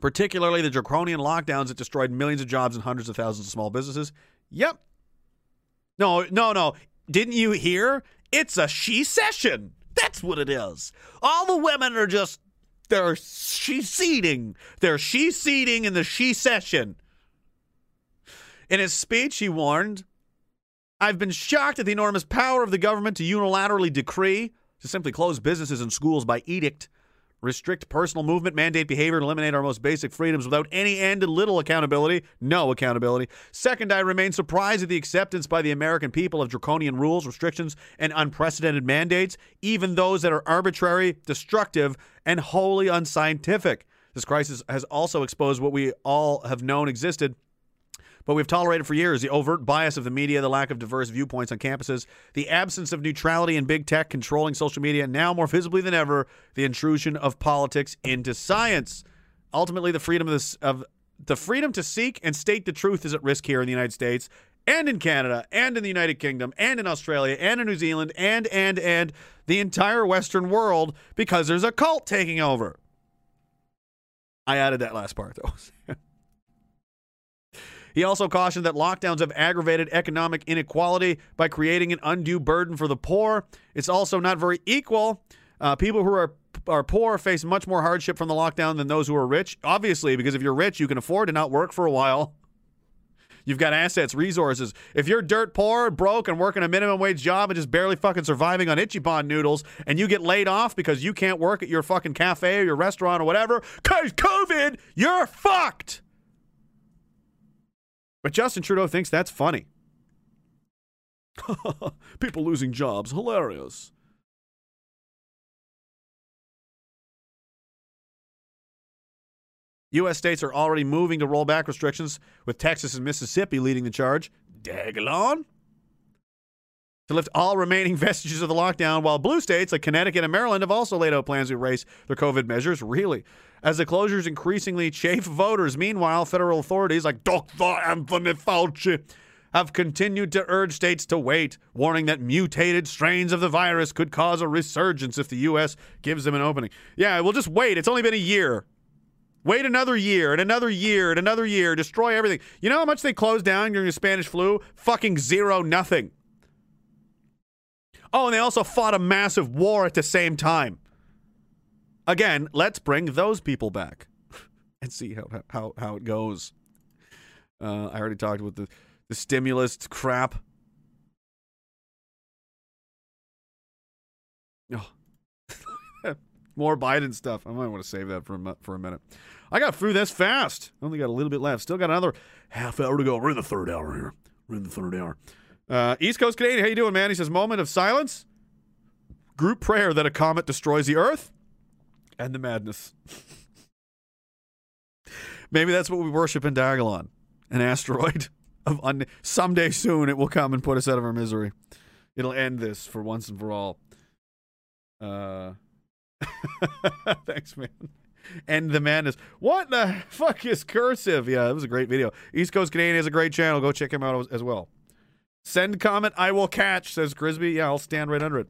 particularly the draconian lockdowns that destroyed millions of jobs and hundreds of thousands of small businesses. Yep. No, no, no. Didn't you hear? It's a she-cession. That's what it is. All the women are just they're she seating. They're she seating in the she-cession. In his speech, he warned, I've been shocked at the enormous power of the government to unilaterally decree, to simply close businesses and schools by edict, restrict personal movement, mandate behavior, and eliminate our most basic freedoms without any end and little accountability. No accountability. Second, I remain surprised at the acceptance by the American people of draconian rules, restrictions, and unprecedented mandates, even those that are arbitrary, destructive, and wholly unscientific. This crisis has also exposed what we all have known existed but we've tolerated for years the overt bias of the media, the lack of diverse viewpoints on campuses, the absence of neutrality in big tech controlling social media, and now more visibly than ever, the intrusion of politics into science. Ultimately, the freedom of, this, of the freedom to seek and state the truth is at risk here in the United States and in Canada and in the United Kingdom and in Australia and in New Zealand and and and the entire Western world because there's a cult taking over. I added that last part though. He also cautioned that lockdowns have aggravated economic inequality by creating an undue burden for the poor. It's also not very equal. Uh, people who are are poor face much more hardship from the lockdown than those who are rich. Obviously, because if you're rich, you can afford to not work for a while. You've got assets, resources. If you're dirt poor, broke, and working a minimum wage job and just barely fucking surviving on Ichiban noodles, and you get laid off because you can't work at your fucking cafe or your restaurant or whatever, cause COVID, you're fucked. But Justin Trudeau thinks that's funny. People losing jobs, hilarious. U.S. states are already moving to roll back restrictions, with Texas and Mississippi leading the charge. Diagolon. To lift all remaining vestiges of the lockdown, while blue states like Connecticut and Maryland have also laid out plans to erase their COVID measures. Really? As the closures increasingly chafe voters, meanwhile, federal authorities like Dr. Anthony Fauci have continued to urge states to wait, warning that mutated strains of the virus could cause a resurgence if the U.S. gives them an opening. Yeah, we'll just wait. It's only been a year. Wait another year and another year and another year. Destroy everything. You know how much they closed down during the Spanish flu? Fucking zero, nothing. Oh, and they also fought a massive war at the same time. Again, let's bring those people back and see how how how it goes. Uh, I already talked about the the stimulus crap. Oh. More Biden stuff. I might want to save that for a, for a minute. I got through this fast. Only got a little bit left. Still got another half hour to go. We're in the third hour here. We're in the third hour. Uh, East Coast Canadian, how you doing, man? He says, moment of silence. Group prayer that a comet destroys the Earth and the madness. Maybe that's what we worship in Diagolon. An asteroid of un- someday soon it will come and put us out of our misery. It'll end this for once and for all. Uh Thanks, man. End the madness. What the fuck is cursive? Yeah, it was a great video. East Coast Canadian has a great channel. Go check him out as- as well. Send comment, I will catch, says Grisby. Yeah, I'll stand right under it.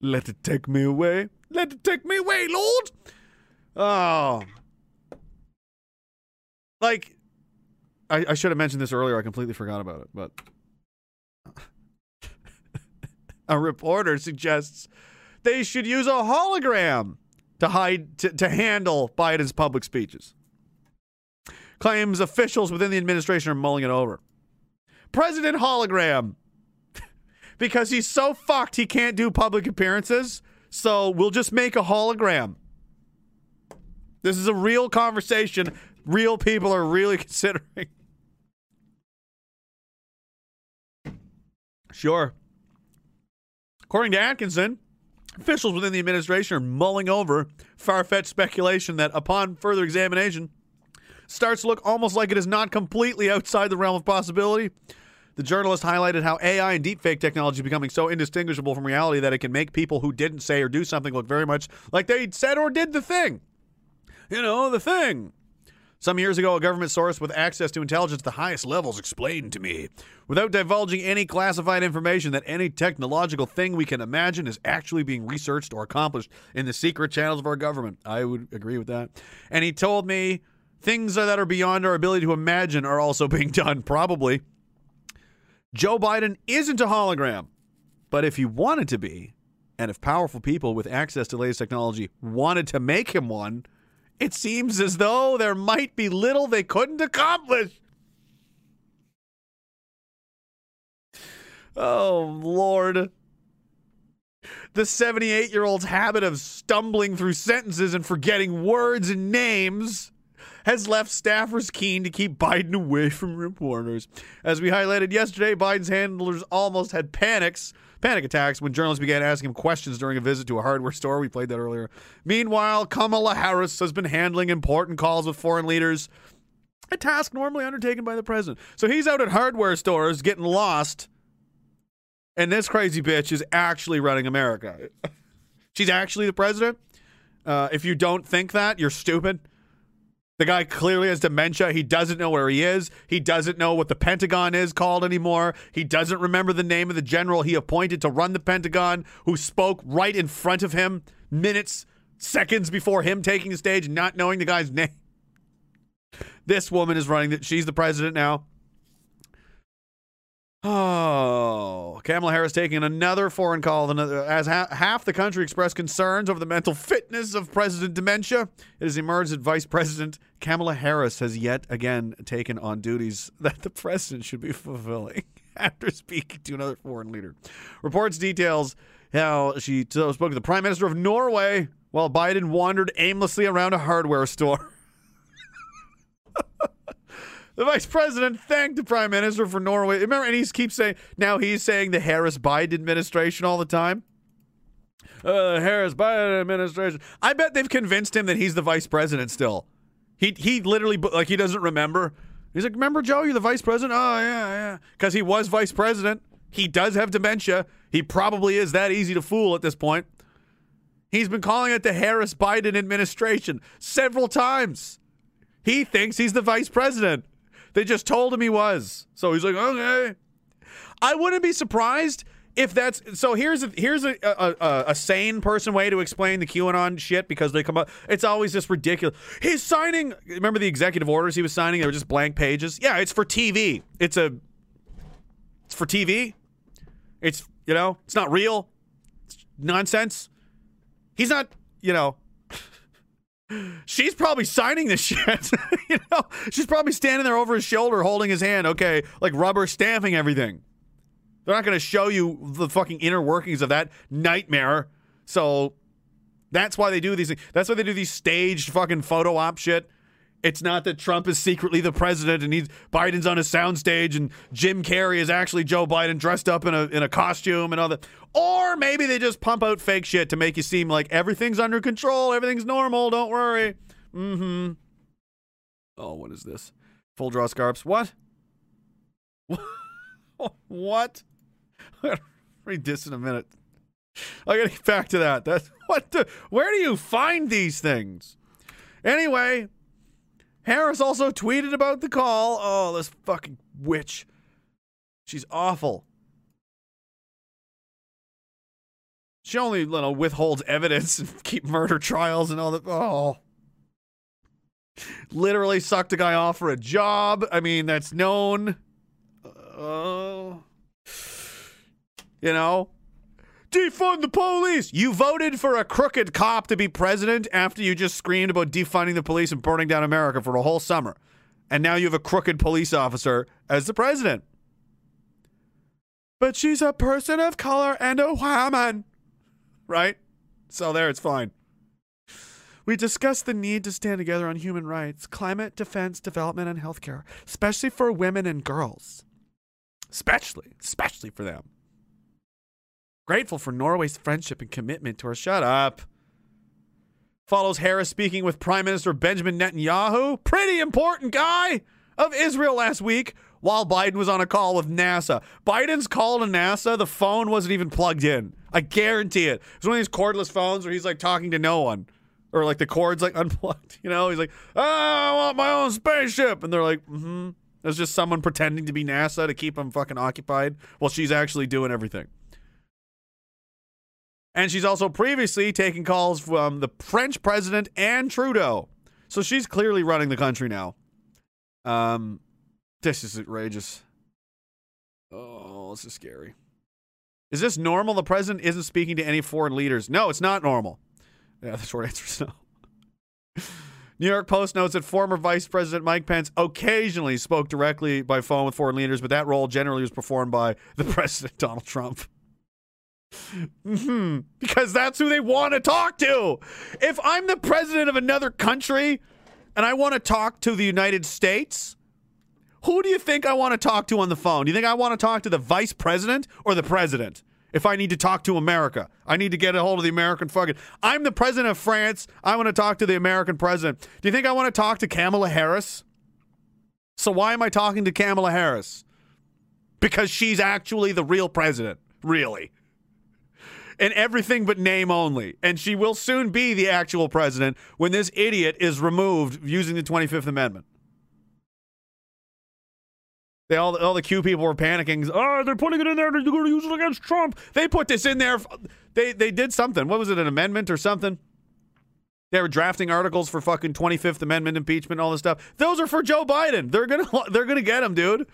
Let it take me away. Let it take me away, Lord. Oh. Like, I, I should have mentioned this earlier. I completely forgot about it, but a reporter suggests they should use a hologram to hide to, to handle Biden's public speeches. Claims officials within the administration are mulling it over. President hologram. because he's so fucked he can't do public appearances. So we'll just make a hologram. This is a real conversation. Real people are really considering. Sure. According to Attkisson, officials within the administration are mulling over far fetched speculation that, upon further examination, starts to look almost like it is not completely outside the realm of possibility. The journalist highlighted how AI and deepfake technology is becoming so indistinguishable from reality that it can make people who didn't say or do something look very much like they said or did the thing. You know, the thing. Some years ago, a government source with access to intelligence at the highest levels explained to me, without divulging any classified information, that any technological thing we can imagine is actually being researched or accomplished in the secret channels of our government. I would agree with that. And he told me things that are beyond our ability to imagine are also being done, probably. Joe Biden isn't a hologram, but if he wanted to be, and if powerful people with access to latest technology wanted to make him one, it seems as though there might be little they couldn't accomplish. Oh, Lord. The 78 year old's habit of stumbling through sentences and forgetting words and names has left staffers keen to keep Biden away from reporters. As we highlighted yesterday, Biden's handlers almost had panics, panic attacks when journalists began asking him questions during a visit to a hardware store. We played that earlier. Meanwhile, Kamala Harris has been handling important calls with foreign leaders, a task normally undertaken by the president. So he's out at hardware stores getting lost, and this crazy bitch is actually running America. She's actually the president. Uh, if you don't think that, you're stupid. The guy clearly has dementia. He doesn't know where he is. He doesn't know what the Pentagon is called anymore. He doesn't remember the name of the general he appointed to run the Pentagon, who spoke right in front of him minutes, seconds before him taking the stage, not knowing the guy's name. This woman is running that. She's the president now. Oh, Kamala Harris taking another foreign call as ha- half the country expressed concerns over the mental fitness of President Dementia. It has emerged that Vice President Kamala Harris has yet again taken on duties that the president should be fulfilling after speaking to another foreign leader. Reports details how she spoke to the Prime Minister of Norway while Biden wandered aimlessly around a hardware store. The vice president thanked the prime minister for Norway. Remember, and he keeps saying now he's saying the Harris Biden administration all the time. Uh, Harris Biden administration. I bet they've convinced him that he's the vice president still. He he literally like he doesn't remember. He's like, remember Joe, you're the vice president. Oh yeah, yeah, because he was vice president. He does have dementia. He probably is that easy to fool at this point. He's been calling it the Harris Biden administration several times. He thinks he's the vice president. They just told him he was. So he's like, okay. I wouldn't be surprised if that's so. Here's a here's a a, a, sane person way to explain the QAnon shit because they come up. It's always this ridiculous. He's signing. Remember the executive orders he was signing? They were just blank pages. Yeah, it's for TV. It's a. It's for TV. It's you know it's not real. It's nonsense. He's not you know she's probably signing this shit. you know, she's probably standing there over his shoulder, holding his hand. Okay, like rubber stamping everything. They're not going to show you the fucking inner workings of that nightmare. So that's why they do these. That's why they do these staged fucking photo op shit. It's not that Trump is secretly the president and he's Biden's on a soundstage and Jim Carrey is actually Joe Biden dressed up in a in a costume and all that. Or maybe they just pump out fake shit to make you seem like everything's under control, everything's normal, don't worry. Mm-hmm. Oh, what is this? Full draw scarps. What? what? Read this in a minute. I gotta get back to that. That's what the where do you find these things? Anyway, Harris also tweeted about the call. Oh, this fucking witch. She's awful. She only, you know, withholds evidence and keep murder trials and all that. Oh. Literally sucked a guy off for a job. I mean, that's known. Oh. you know, defund the police. You voted for a crooked cop to be president after you just screamed about defunding the police and burning down America for a whole summer. And now you have a crooked police officer as the president. But she's a person of color and a woman. Right? So there, it's fine. We discussed the need to stand together on human rights, climate, defense, development, and healthcare, especially for women and girls. Especially, especially for them. Grateful for Norway's friendship and commitment to our shut up. Follows Harris speaking with Prime Minister Benjamin Netanyahu, pretty important guy of Israel last week, while Biden was on a call with NASA. Biden's call to NASA, the phone wasn't even plugged in. I guarantee it. It's one of these cordless phones where he's like talking to no one. Or like the cord's like unplugged. You know, he's like, oh, I want my own spaceship. And they're like, mm hmm. There's just someone pretending to be NASA to keep him fucking occupied while she's actually doing everything. And she's also previously taken calls from the French president and Trudeau. So she's clearly running the country now. Um, this is outrageous. Oh, this is scary. Is this normal? The president isn't speaking to any foreign leaders. No, it's not normal. Yeah, the short answer is no. New York Post notes that former Vice President Mike Pence occasionally spoke directly by phone with foreign leaders, but that role generally was performed by the President Donald Trump. Hmm Because that's who they want to talk to. If I'm the president of another country and I want to talk to the United States, who do you think I want to talk to on the phone? Do you think I want to talk to the vice president or the president? If I need to talk to America, I need to get a hold of the American fucking. I'm the president of France. I want to talk to the American president. Do you think I want to talk to Kamala Harris? So why am I talking to Kamala Harris? Because she's actually the real president, really. And everything but name only. And she will soon be the actual president when this idiot is removed using the 25th Amendment. They all, all the Q people were panicking. Oh, they're putting it in there. They're going to use it against Trump. They put this in there. They they did something. What was it? An amendment or something? They were drafting articles for fucking 25th Amendment impeachment, all this stuff. Those are for Joe Biden. They're gonna they're gonna get him, dude.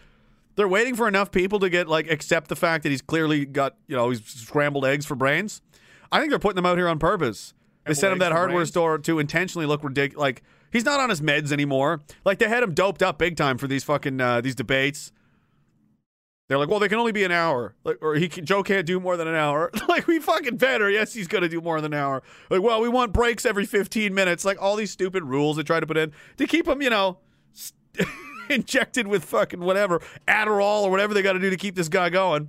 They're waiting for enough people to get like accept the fact that he's clearly got you know he's scrambled eggs for brains. I think they're putting them out here on purpose. They sent him that hardware brains? store to intentionally look ridiculous. Like he's not on his meds anymore. Like they had him doped up big time for these fucking uh, these debates. They're like, well, they can only be an hour, like, or he can, Joe can't do more than an hour. like we fucking better. Yes, he's gonna do more than an hour. Like, well, we want breaks every fifteen minutes. Like all these stupid rules they try to put in to keep him, you know, st- injected with fucking whatever Adderall or whatever they got to do to keep this guy going.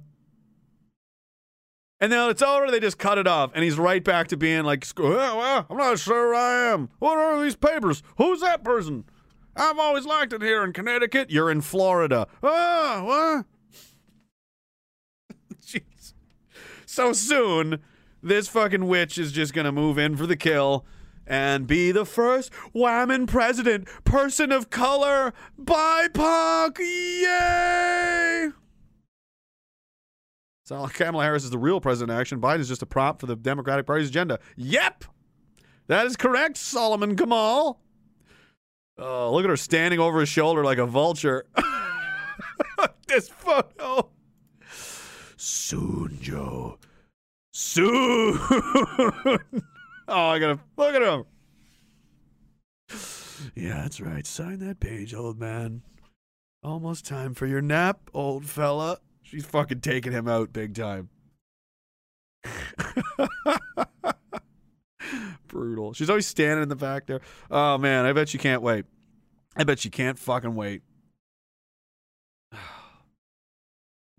And then it's over. They just cut it off, and he's right back to being like, "Oh, well, I'm not sure I am. What are these papers? Who's that person? I've always liked it here in Connecticut. You're in Florida. Ah, what? Jeez. So soon, this fucking witch is just gonna move in for the kill and be the first woman president, person of color, BIPOC. Yay! So Kamala Harris is the real president. Action. Biden is just a prop for the Democratic Party's agenda. Yep, that is correct, Solomon Kamal. Oh, look at her standing over his shoulder like a vulture. this photo. Soon, Joe. Soon. oh, I gotta look at him. Yeah, that's right. Sign that page, old man. Almost time for your nap, old fella. She's fucking taking him out big time. Brutal. She's always standing in the back there. Oh man, I bet she can't wait. I bet she can't fucking wait.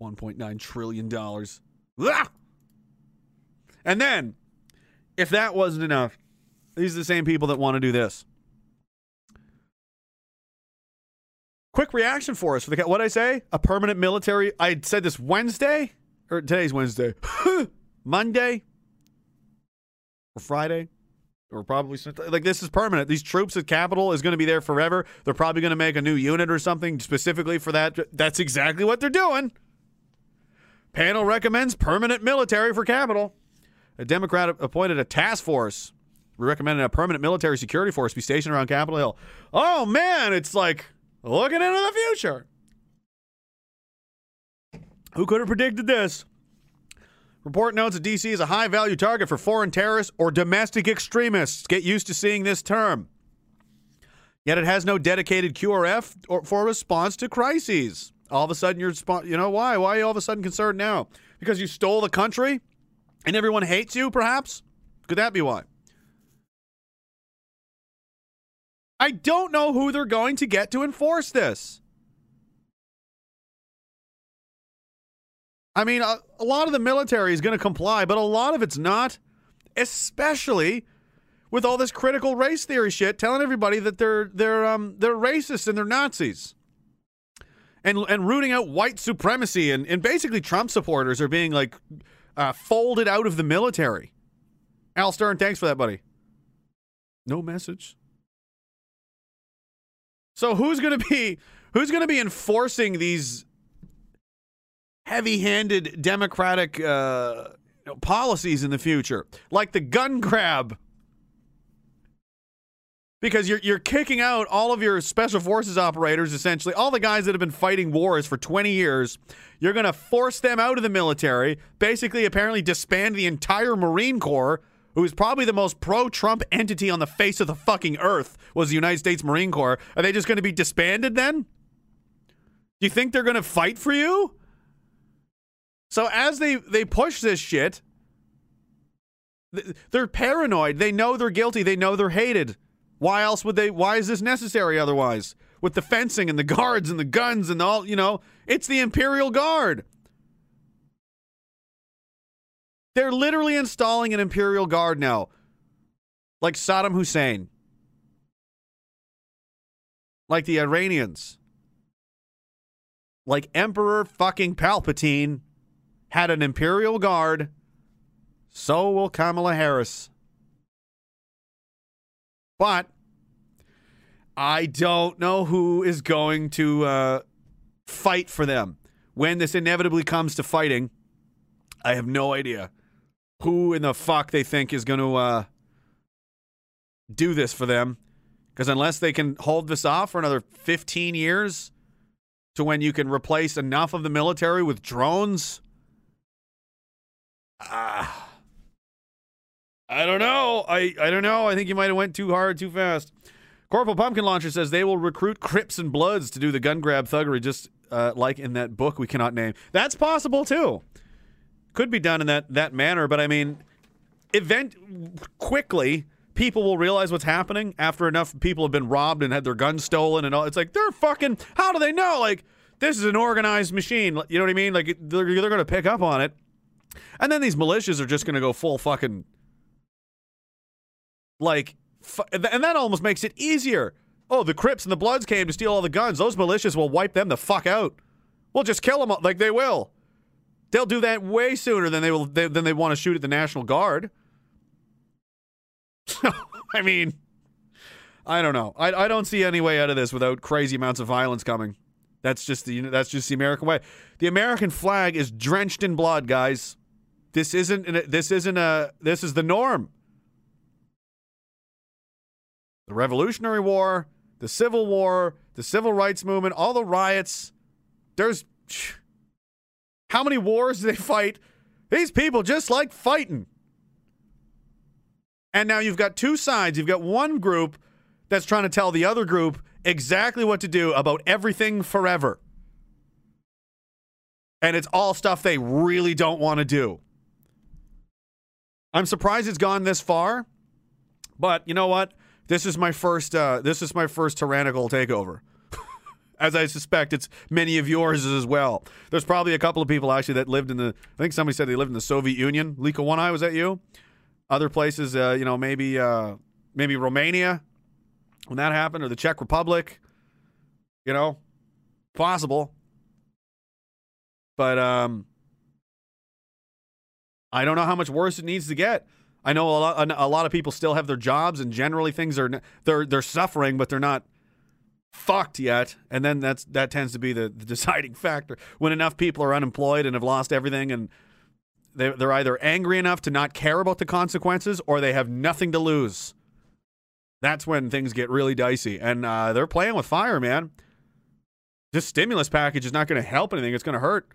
$1.9 trillion. Ah! And then, if that wasn't enough, these are the same people that want to do this. Quick reaction for us for the what I say? A permanent military. I said this Wednesday or today's Wednesday, Monday or Friday or probably like this is permanent. These troops at Capitol is going to be there forever. They're probably going to make a new unit or something specifically for that. That's exactly what they're doing. Panel recommends permanent military for Capitol. A Democrat appointed a task force. We recommended a permanent military security force be stationed around Capitol Hill. Oh man, it's like looking into the future. Who could have predicted this? Report notes that DC is a high value target for foreign terrorists or domestic extremists. Get used to seeing this term. Yet it has no dedicated QRF or for response to crises. All of a sudden, you're, you know, why? Why are you all of a sudden concerned now? Because you stole the country and everyone hates you, perhaps? Could that be why? I don't know who they're going to get to enforce this. I mean, a, a lot of the military is going to comply, but a lot of it's not, especially with all this critical race theory shit telling everybody that they're they're um they're racist and they're Nazis. and and rooting out white supremacy and, and basically Trump supporters are being like uh, folded out of the military. Al Stern, thanks for that, buddy. No message. So who's going to be who's going to be enforcing these heavy-handed democratic uh, policies in the future, like the gun grab? Because you're you're kicking out all of your special forces operators, essentially all the guys that have been fighting wars for 20 years. You're going to force them out of the military. Basically, apparently disband the entire Marine Corps, who is probably the most pro-Trump entity on the face of the fucking earth. Was the United States Marine Corps? Are they just going to be disbanded then? Do you think they're going to fight for you? So as they they push this shit, they're paranoid. They know they're guilty. They know they're hated. Why else would they? Why is this necessary otherwise? With the fencing and the guards and the guns and all, you know, it's the Imperial Guard. They're literally installing an Imperial Guard now, like Saddam Hussein, like the Iranians, like Emperor fucking Palpatine had an Imperial Guard. So will Kamala Harris. But I don't know who is going to uh, fight for them when this inevitably comes to fighting. I have no idea who in the fuck they think is going to uh, do this for them. Because unless they can hold this off for another 15 years to when you can replace enough of the military with drones, ah. I don't know. I, I don't know. I think you might have went too hard too fast. Corporal Pumpkin Launcher says they will recruit Crips and Bloods to do the gun grab thuggery, just uh, like in that book we cannot name. That's possible too. Could be done in that that manner, but I mean, event quickly people will realize what's happening after enough people have been robbed and had their guns stolen and all. It's like they're fucking. How do they know? Like this is an organized machine. You know what I mean? Like they're they're going to pick up on it, and then these militias are just going to go full fucking like, and that almost makes it easier. Oh, the Crips and the Bloods came to steal all the guns. Those militias will wipe them the fuck out. We'll just kill them like they will. They'll do that way sooner than they will they, than they want to shoot at the National Guard. So, I mean, I don't know. I, I don't see any way out of this without crazy amounts of violence coming. That's just the that's just the American way. The American flag is drenched in blood, guys. This isn't this isn't a this is the norm. The Revolutionary War, the Civil War, the Civil Rights Movement, all the riots. There's how many wars do they fight? These people just like fighting. And now you've got two sides. You've got one group that's trying to tell the other group exactly what to do about everything forever. And it's all stuff they really don't want to do. I'm surprised it's gone this far, but you know what? This is my first. Uh, this is my first tyrannical takeover. As I suspect, it's many of yours as well. There's probably a couple of people actually that lived in the. I think somebody said they lived in the Soviet Union. Lika One Eye, was that you? Other places, uh, you know, maybe uh, maybe Romania when that happened, or the Czech Republic. You know, possible. But um, I don't know how much worse it needs to get. I know a lot, a lot of people still have their jobs, and generally things are they're they're suffering, but they're not fucked yet. And then that's that tends to be the, the deciding factor when enough people are unemployed and have lost everything, and they they're either angry enough to not care about the consequences, or they have nothing to lose. That's when things get really dicey, and uh, they're playing with fire, man. This stimulus package is not going to help anything; it's going to hurt.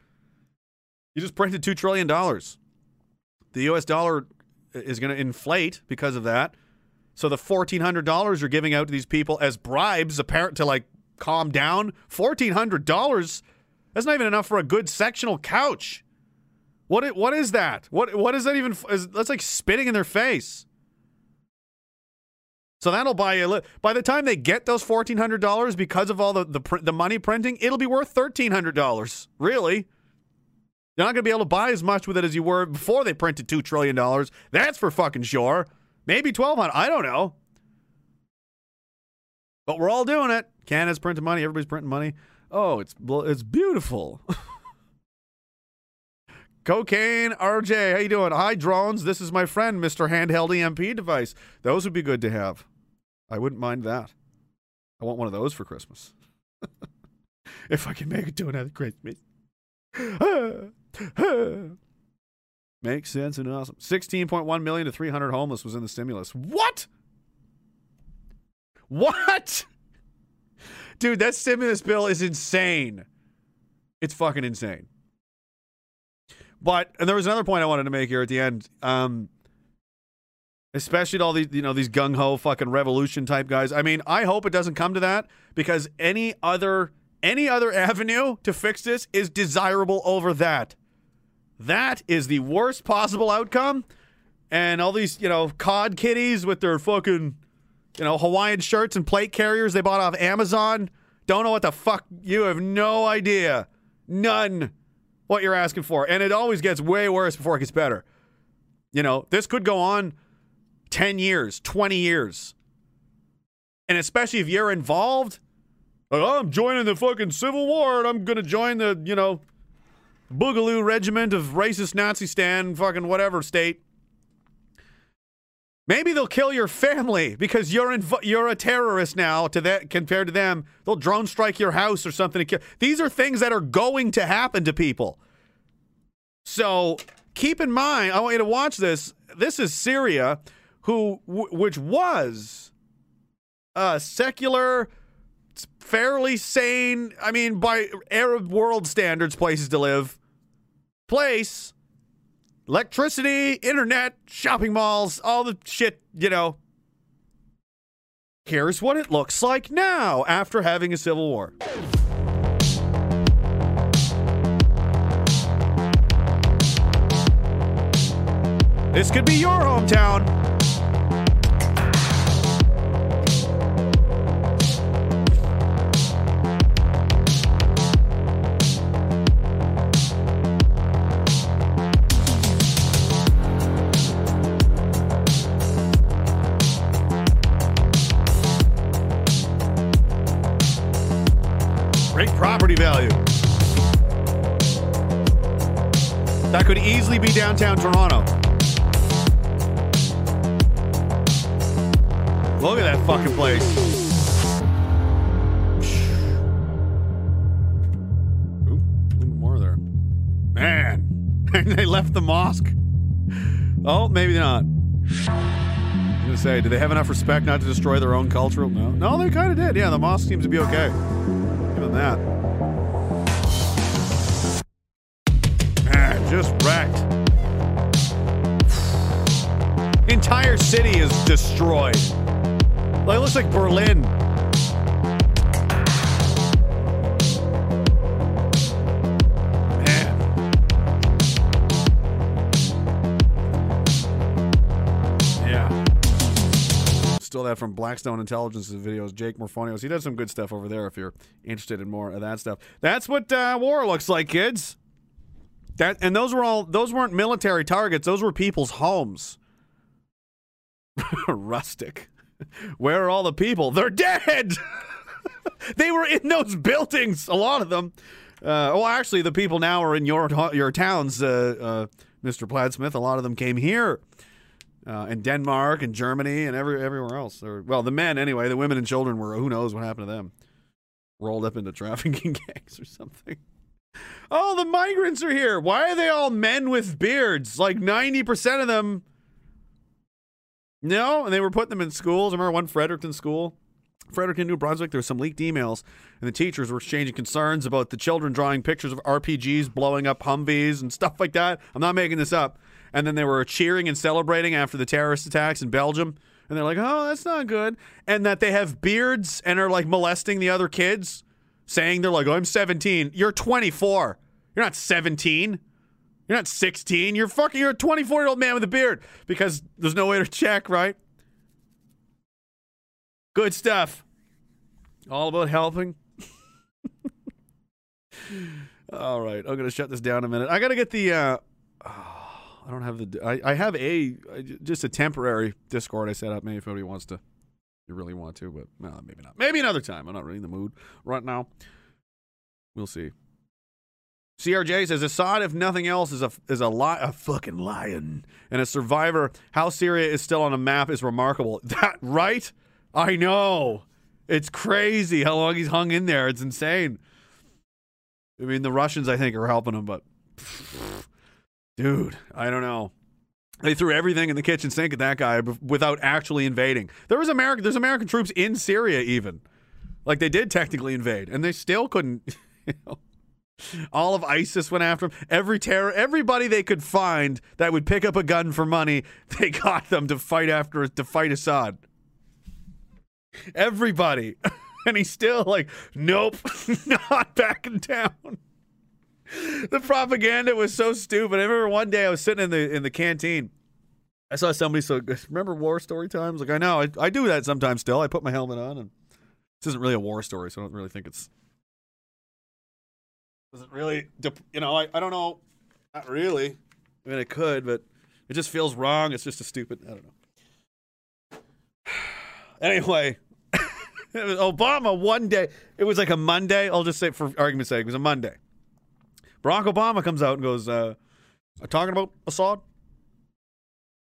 You just printed two trillion dollars. The U.S. dollar is going to inflate because of that. So the fourteen hundred dollars you're giving out to these people as bribes, apparent to like calm down. Fourteen hundred dollars. That's not even enough for a good sectional couch. What? What is that? What? What is that even? Is, that's like spitting in their face. So that'll buy you. By the time they get those fourteen hundred dollars, because of all the the, the money printing, it'll be worth thirteen hundred dollars. Really. You're not going to be able to buy as much with it as you were before they printed $2 trillion. That's for fucking sure. Maybe 1200 I don't know. But we're all doing it. Canada's printing money. Everybody's printing money. Oh, it's it's beautiful. Cocaine RJ, how you doing? Hi drones. This is my friend, Mr. Handheld EMP device. Those would be good to have. I wouldn't mind that. I want one of those for Christmas. if I can make it to another Christmas. Makes sense and awesome. 16.1 million to 300 homeless was in the stimulus. What? What? Dude, that stimulus bill is insane. It's fucking insane. But and there was another point I wanted to make here at the end. Um especially to all these you know these gung ho fucking revolution type guys. I mean, I hope it doesn't come to that because any other any other avenue to fix this is desirable over that. That is the worst possible outcome. And all these, you know, cod kitties with their fucking, you know, Hawaiian shirts and plate carriers they bought off Amazon. Don't know what the fuck. You have no idea. None what you're asking for. And it always gets way worse before it gets better. You know, this could go on 10 years, 20 years. And especially if you're involved, like, oh, I'm joining the fucking Civil War and I'm going to join the, you know, Boogaloo regiment of racist Nazi stand, fucking whatever state. Maybe they'll kill your family because you're in, you're a terrorist now. To that compared to them, they'll drone strike your house or something. To kill. These are things that are going to happen to people. So keep in mind. I want you to watch this. This is Syria, who w- which was a secular, fairly sane. I mean, by Arab world standards, places to live. Place electricity, internet, shopping malls, all the shit, you know. Here's what it looks like now after having a civil war. This could be your hometown. Easily be downtown Toronto. Look at that fucking place. Ooh, more there. Man. They left the mosque. Oh, maybe not. I'm gonna say, do they have enough respect not to destroy their own cultural? No, no, they kind of did. Yeah, the mosque seems to be okay. Give them that. City is destroyed. Like, it looks like Berlin. Man. Yeah. Still that from Blackstone Intelligence's videos, Jake Morphonios. He does some good stuff over there if you're interested in more of that stuff. That's what uh, war looks like, kids. That and those were all those weren't military targets, those were people's homes. Rustic. Where are all the people? They're dead. they were in those buildings, a lot of them. Uh, well, actually, the people now are in your your towns, uh, uh, Mr. Pladsmith. A lot of them came here, uh, in Denmark and Germany and every everywhere else. Well, the men anyway. The women and children were. Who knows what happened to them? Rolled up into trafficking gangs or something. Oh, the migrants are here. Why are they all men with beards? Like ninety percent of them. No, and they were putting them in schools. I remember one Fredericton school. Fredericton, New Brunswick, there were some leaked emails, and the teachers were exchanging concerns about the children drawing pictures of RPGs blowing up Humvees and stuff like that. I'm not making this up. And then they were cheering and celebrating after the terrorist attacks in Belgium. And they're like, oh, that's not good. And that they have beards and are like molesting the other kids, saying they're like, oh, I'm 17. You're 24. You're not 17. You're not 16. You're fucking, you're a 24 year old man with a beard because there's no way to check, right? Good stuff. All about helping. All right, I'm gonna shut this down a minute. I gotta get the. Uh, I don't have the. I, I have a just a temporary Discord I set up. Maybe if anybody wants to, you really want to, but no, maybe not. Maybe another time. I'm not really in the mood right now. We'll see. CRJ says Assad, if nothing else, is a is a li- a fucking lion and a survivor. How Syria is still on a map is remarkable. That right? I know. It's crazy how long he's hung in there. It's insane. I mean, the Russians, I think, are helping him, but dude, I don't know. They threw everything in the kitchen sink at that guy without actually invading. There was American, there's American troops in Syria, even like they did technically invade, and they still couldn't. You know, all of ISIS went after him. Every terror, everybody they could find that would pick up a gun for money, they got them to fight after to fight Assad. Everybody. And he's still like, nope, not backing down. The propaganda was so stupid. I remember one day I was sitting in the in the canteen. I saw somebody so remember war story times? Like I know I, I do that sometimes still. I put my helmet on and this isn't really a war story, so I don't really think it's does it really you know, I, I don't know. Not really. I mean it could, but it just feels wrong. It's just a stupid I don't know. Anyway, Obama one day. It was like a Monday. I'll just say for argument's sake, it was a Monday. Barack Obama comes out and goes, uh, talking about Assad.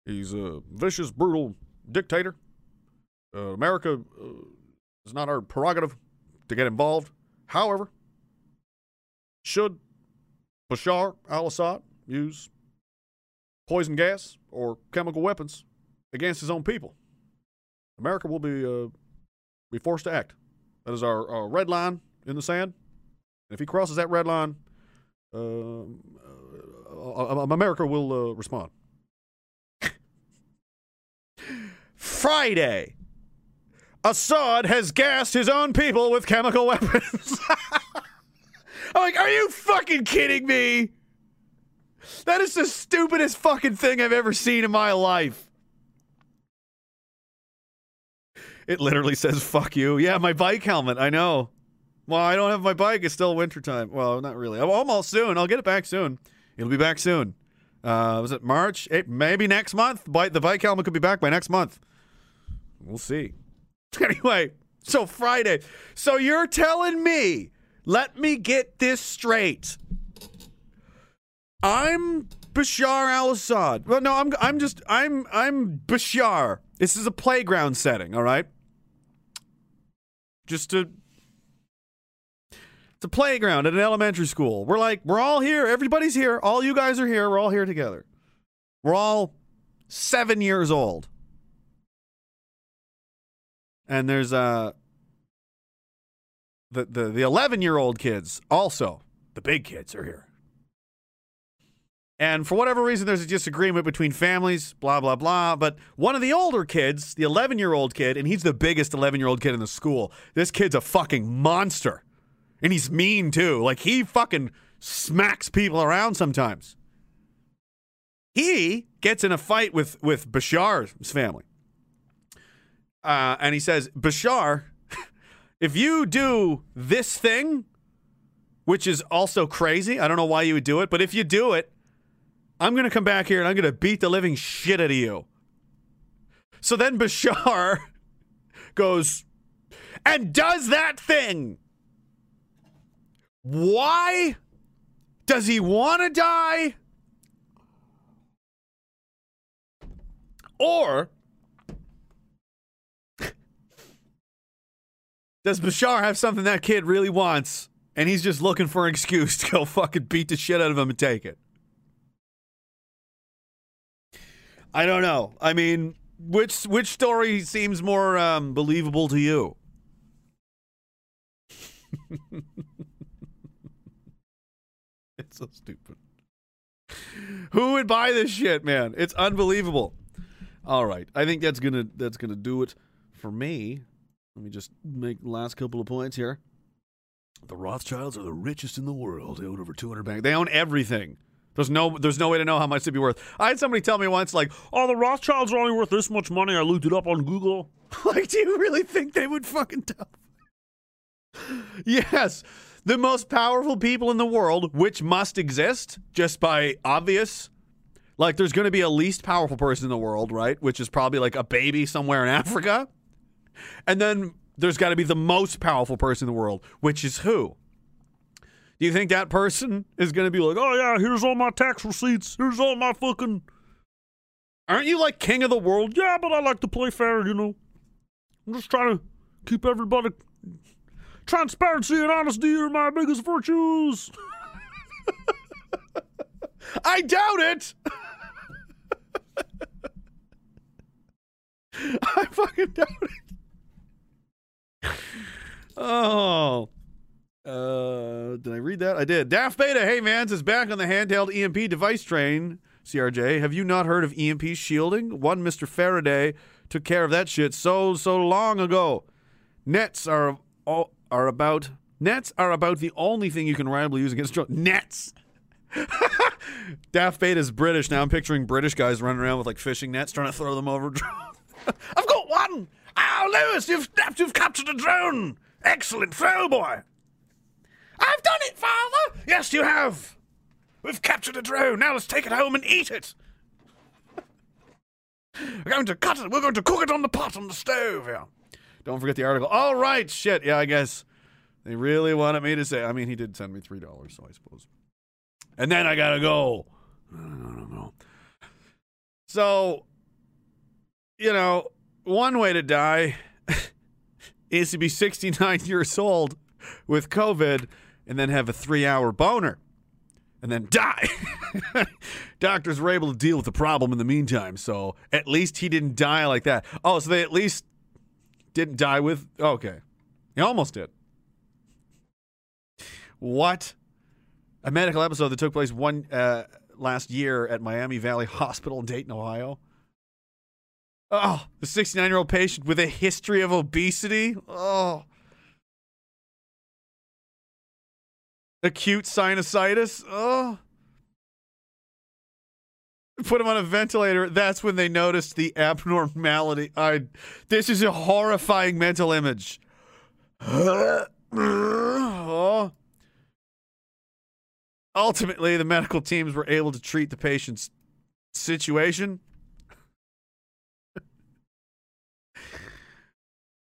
He's a vicious, brutal dictator. Uh, America uh, is not our prerogative to get involved. However, should Bashar al Assad use poison gas or chemical weapons against his own people, America will be uh, be forced to act. That is our, our red line in the sand. And if he crosses that red line, uh, uh, America will uh, respond. Friday, Assad has gassed his own people with chemical weapons. I'm like, are you fucking kidding me? That is the stupidest fucking thing I've ever seen in my life. It literally says "fuck you." Yeah, my bike helmet. I know. Well, I don't have my bike. It's still wintertime. Well, not really. I'm almost soon. I'll get it back soon. It'll be back soon. Uh, was it March? Eh, Maybe next month. The bike helmet could be back by next month. We'll see. Anyway, so Friday. So you're telling me? Let me get this straight. I'm Bashar al-Assad. Well, no, I'm I'm just I'm I'm Bashar. This is a playground setting, all right? Just to it's a playground at an elementary school. We're like, we're all here. Everybody's here. All you guys are here. We're all here together. We're all seven years old. And there's uh the the the eleven year old kids also. The big kids are here. And for whatever reason, there's a disagreement between families, blah, blah, blah. But one of the older kids, the 11 year old kid, and he's the biggest 11 year old kid in the school, this kid's a fucking monster. And he's mean too. Like he fucking smacks people around sometimes. He gets in a fight with, with Bashar's family. Uh, and he says, Bashar, if you do this thing, which is also crazy, I don't know why you would do it, but if you do it, I'm going to come back here and I'm going to beat the living shit out of you. So then Bashar goes and does that thing. Why does he want to die? Or does Bashar have something that kid really wants and he's just looking for an excuse to go fucking beat the shit out of him and take it? I don't know. I mean, which which story seems more um, believable to you? it's so stupid. Who would buy this shit, man? It's unbelievable. All right, I think that's gonna that's gonna do it for me. Let me just make the last couple of points here. The Rothschilds are the richest in the world. They own over 200 banks. They own everything. There's no there's no way to know how much they'd be worth. I had somebody tell me once, like, oh, the Rothschilds are only worth this much money. I looked it up on Google. like, do you really think they would fucking tell? yes. The most powerful people in the world, which must exist just by obvious. Like, there's going to be a least powerful person in the world, right? Which is probably like a baby somewhere in Africa. And then there's got to be the most powerful person in the world, which is who? Do you think that person is going to be like, oh, yeah, here's all my tax receipts. Here's all my fucking. Aren't you like king of the world? Yeah, but I like to play fair, you know. I'm just trying to keep everybody. Transparency and honesty are my biggest virtues. I doubt it. I fucking doubt it. Oh. Uh, did I read that? I did. Daft Beta, hey mans, is back on the handheld EMP device train. CRJ, have you not heard of EMP shielding? One Mr. Faraday took care of that shit so so long ago. Nets are all, are about nets are about the only thing you can reliably use against drones. Nets. Daft Beta is British. Now I'm picturing British guys running around with like fishing nets trying to throw them over drones. I've got. Oh, Lewis, you've you've captured a drone. Excellent throw, boy. I've done it, Father. Yes, you have. We've captured a drone. Now let's take it home and eat it. We're going to cut it. We're going to cook it on the pot on the stove. Yeah. Don't forget the article. All right, shit. Yeah, I guess they really wanted me to say. I mean, he did send me three dollars, so I suppose. And then I gotta go. I don't know. So, you know, one way to die is to be 69 years old with COVID and then have a three hour boner and then die. Doctors were able to deal with the problem in the meantime. So at least he didn't die like that. Oh, so they at least didn't die with. Okay. He almost did. What? A medical episode that took place one uh, last year at Miami Valley Hospital in Dayton, Ohio. Oh, the 69 year old patient with a history of obesity. Oh. Acute sinusitis. Oh. Put him on a ventilator. That's when they noticed the abnormality. I. This is a horrifying mental image. oh. Ultimately, the medical teams were able to treat the patient's situation.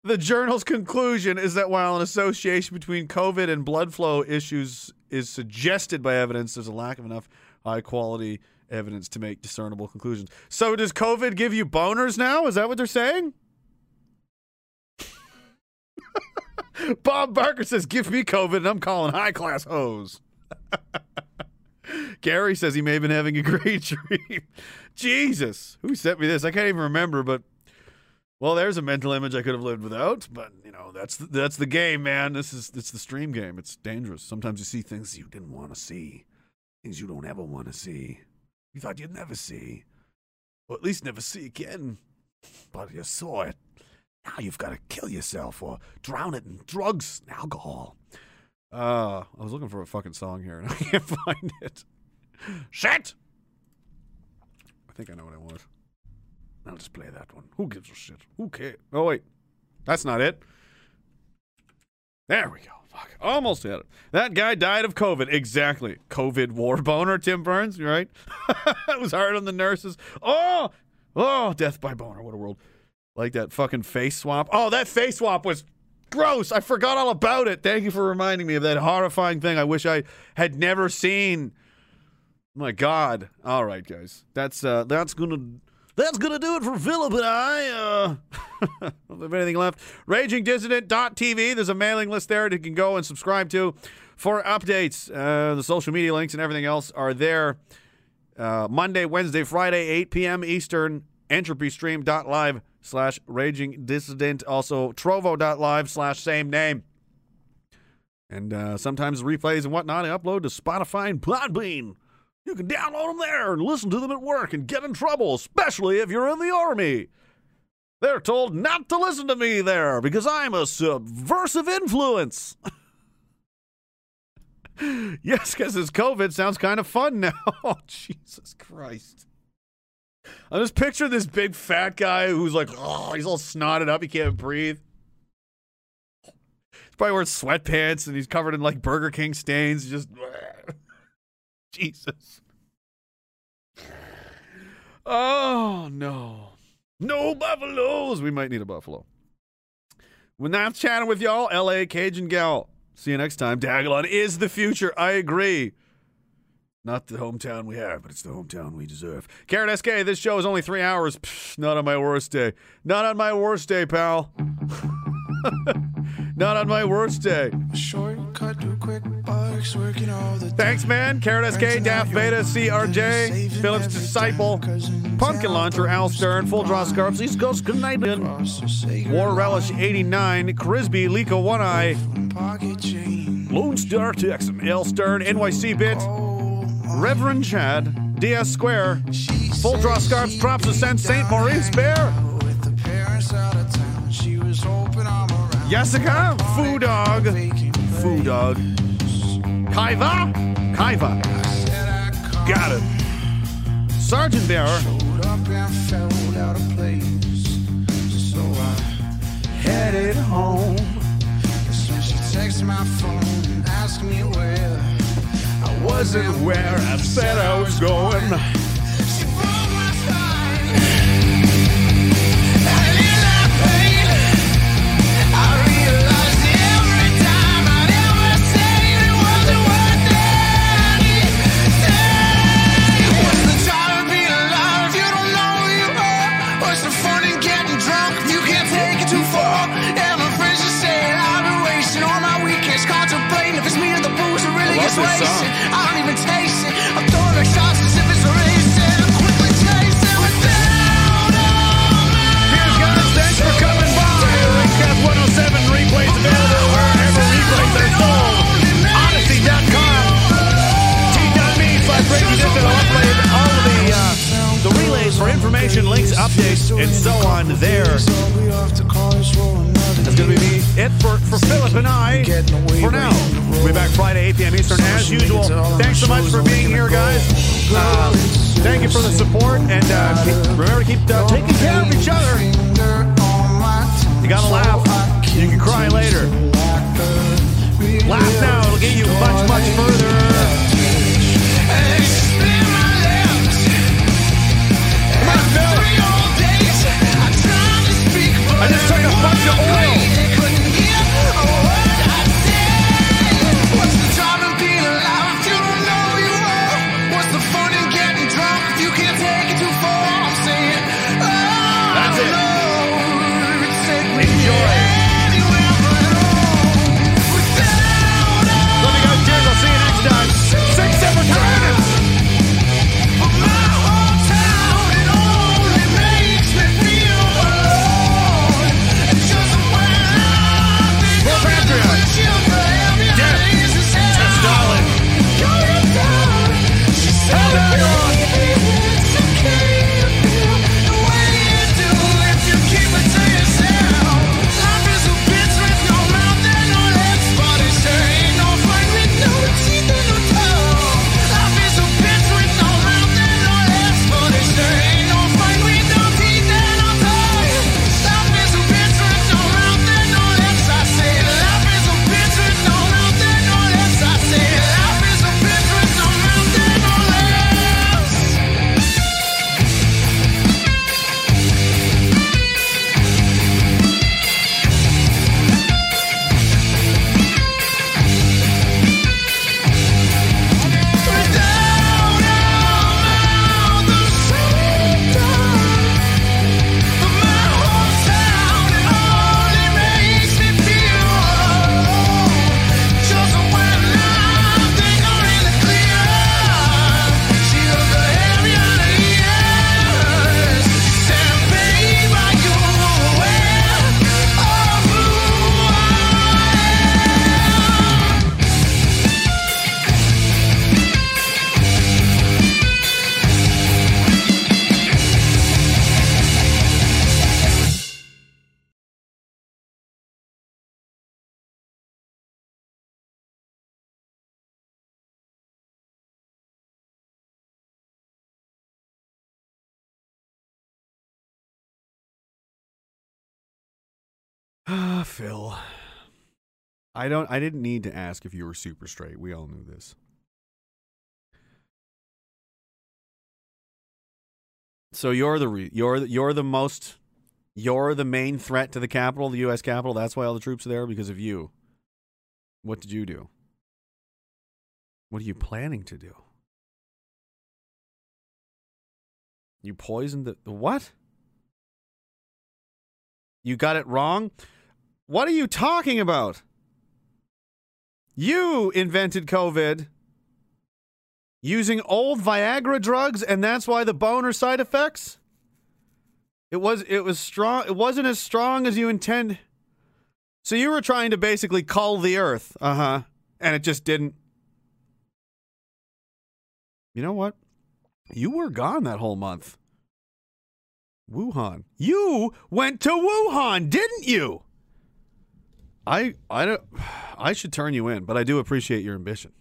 The journal's conclusion is that while an association between COVID and blood flow issues is suggested by evidence, there's a lack of enough high quality evidence to make discernible conclusions. So, does COVID give you boners now? Is that what they're saying? Bob Barker says, Give me COVID and I'm calling high class hoes. Gary says he may have been having a great dream. Jesus, who sent me this? I can't even remember, but well, there's a mental image I could have lived without, but you know that's the, that's the game, man. This is it's the stream game. It's dangerous. Sometimes you see things you didn't want to see, things you don't ever want to see. You thought you'd never see, or at least never see again, but you saw it. Now you've got to kill yourself or drown it in drugs and alcohol. Uh, I was looking for a fucking song here and I can't find it. Shit! I think I know what I want. I'll just play that one. Who gives a shit? Who cares? Oh, wait. That's not it. There we go. Fuck. Almost had it. That guy died of COVID. Exactly. COVID war boner, Tim Burns, right? that was hard on the nurses. Oh, oh, death by boner. What a world. Like that fucking face swap. Oh, that face swap was gross. I forgot all about it. Thank you for reminding me of that horrifying thing I wish I had never seen. My God. All right, guys. That's uh that's gonna that's gonna do it for Philip and I. Uh have anything left. RagingDissident.tv. There's a mailing list there that you can go and subscribe to for updates. Uh, the social media links and everything else are there. Uh, Monday, Wednesday, Friday, 8 p.m. Eastern. EntropyStream.live slash Raging Dissident. Also, Trovo.live slash same name. And uh, sometimes replays and whatnot I upload to Spotify and Podbean. You can download them there and listen to them at work and get in trouble, especially if you're in the army. They're told not to listen to me there because I'm a subversive influence. yes, because this COVID sounds kind of fun now. oh, Jesus Christ. I just picture this big fat guy who's like, oh, he's all snotted up, he can't breathe. He's probably wearing sweatpants and he's covered in like Burger King stains. Just Jesus. Oh no. No buffaloes. We might need a buffalo. We're not chatting with y'all, LA Cajun gal. See you next time. Diagolon is the future. I agree. Not the hometown we have, but it's the hometown we deserve. Karen SK, this show is only three hours. Psh, not on my worst day. Not on my worst day, pal. not on my worst day. Shortcut to quick bucks, working all the Thanks, man. Carrot SK, Daft Beta, CRJ, Phillips Disciple, Pumpkin Launcher, Al Stern, Full Draw Scarps, East Coast, Good Night, War Relish 89, Crisby, Liko One Eye, Lone Star Texan, L Stern, NYC Bit, Reverend Chad, DS Square, Full Draw Scarps, Drops of Sense, St. Maurice Bear, Jessica, Foo Dog, Foo Dog, Kaiva, Kaiva, got it. Sergeant Bearer, and headed home. That's when she texted my phone, asked me where. I wasn't where I said I was going. She broke my spine. Information, links, updates, and so on there. That's going to be it for, for Philip and I for now. We'll be back Friday, 8 p.m. Eastern, as usual. Thanks so much for being here, guys. Uh, thank you for the support, and uh, remember to keep uh, taking care of each other. You gotta laugh. You can cry later. Laugh now, it'll get you much, much further. Took a bunch of oil. Here Ah, Phil. I don't. I didn't need to ask if you were super straight. We all knew this. So you're the re- you're the- you're the most you're the main threat to the capital, the U.S. capital. That's why all the troops are there because of you. What did you do? What are you planning to do? You poisoned the, the what? You got it wrong? What are you talking about? You invented COVID using old Viagra drugs and that's why the boner side effects? It was it was strong it wasn't as strong as you intend. So you were trying to basically cull the earth. Uh-huh. And it just didn't. You know what? You were gone that whole month. Wuhan. You went to Wuhan, didn't you? I I don't I should turn you in, but I do appreciate your ambition.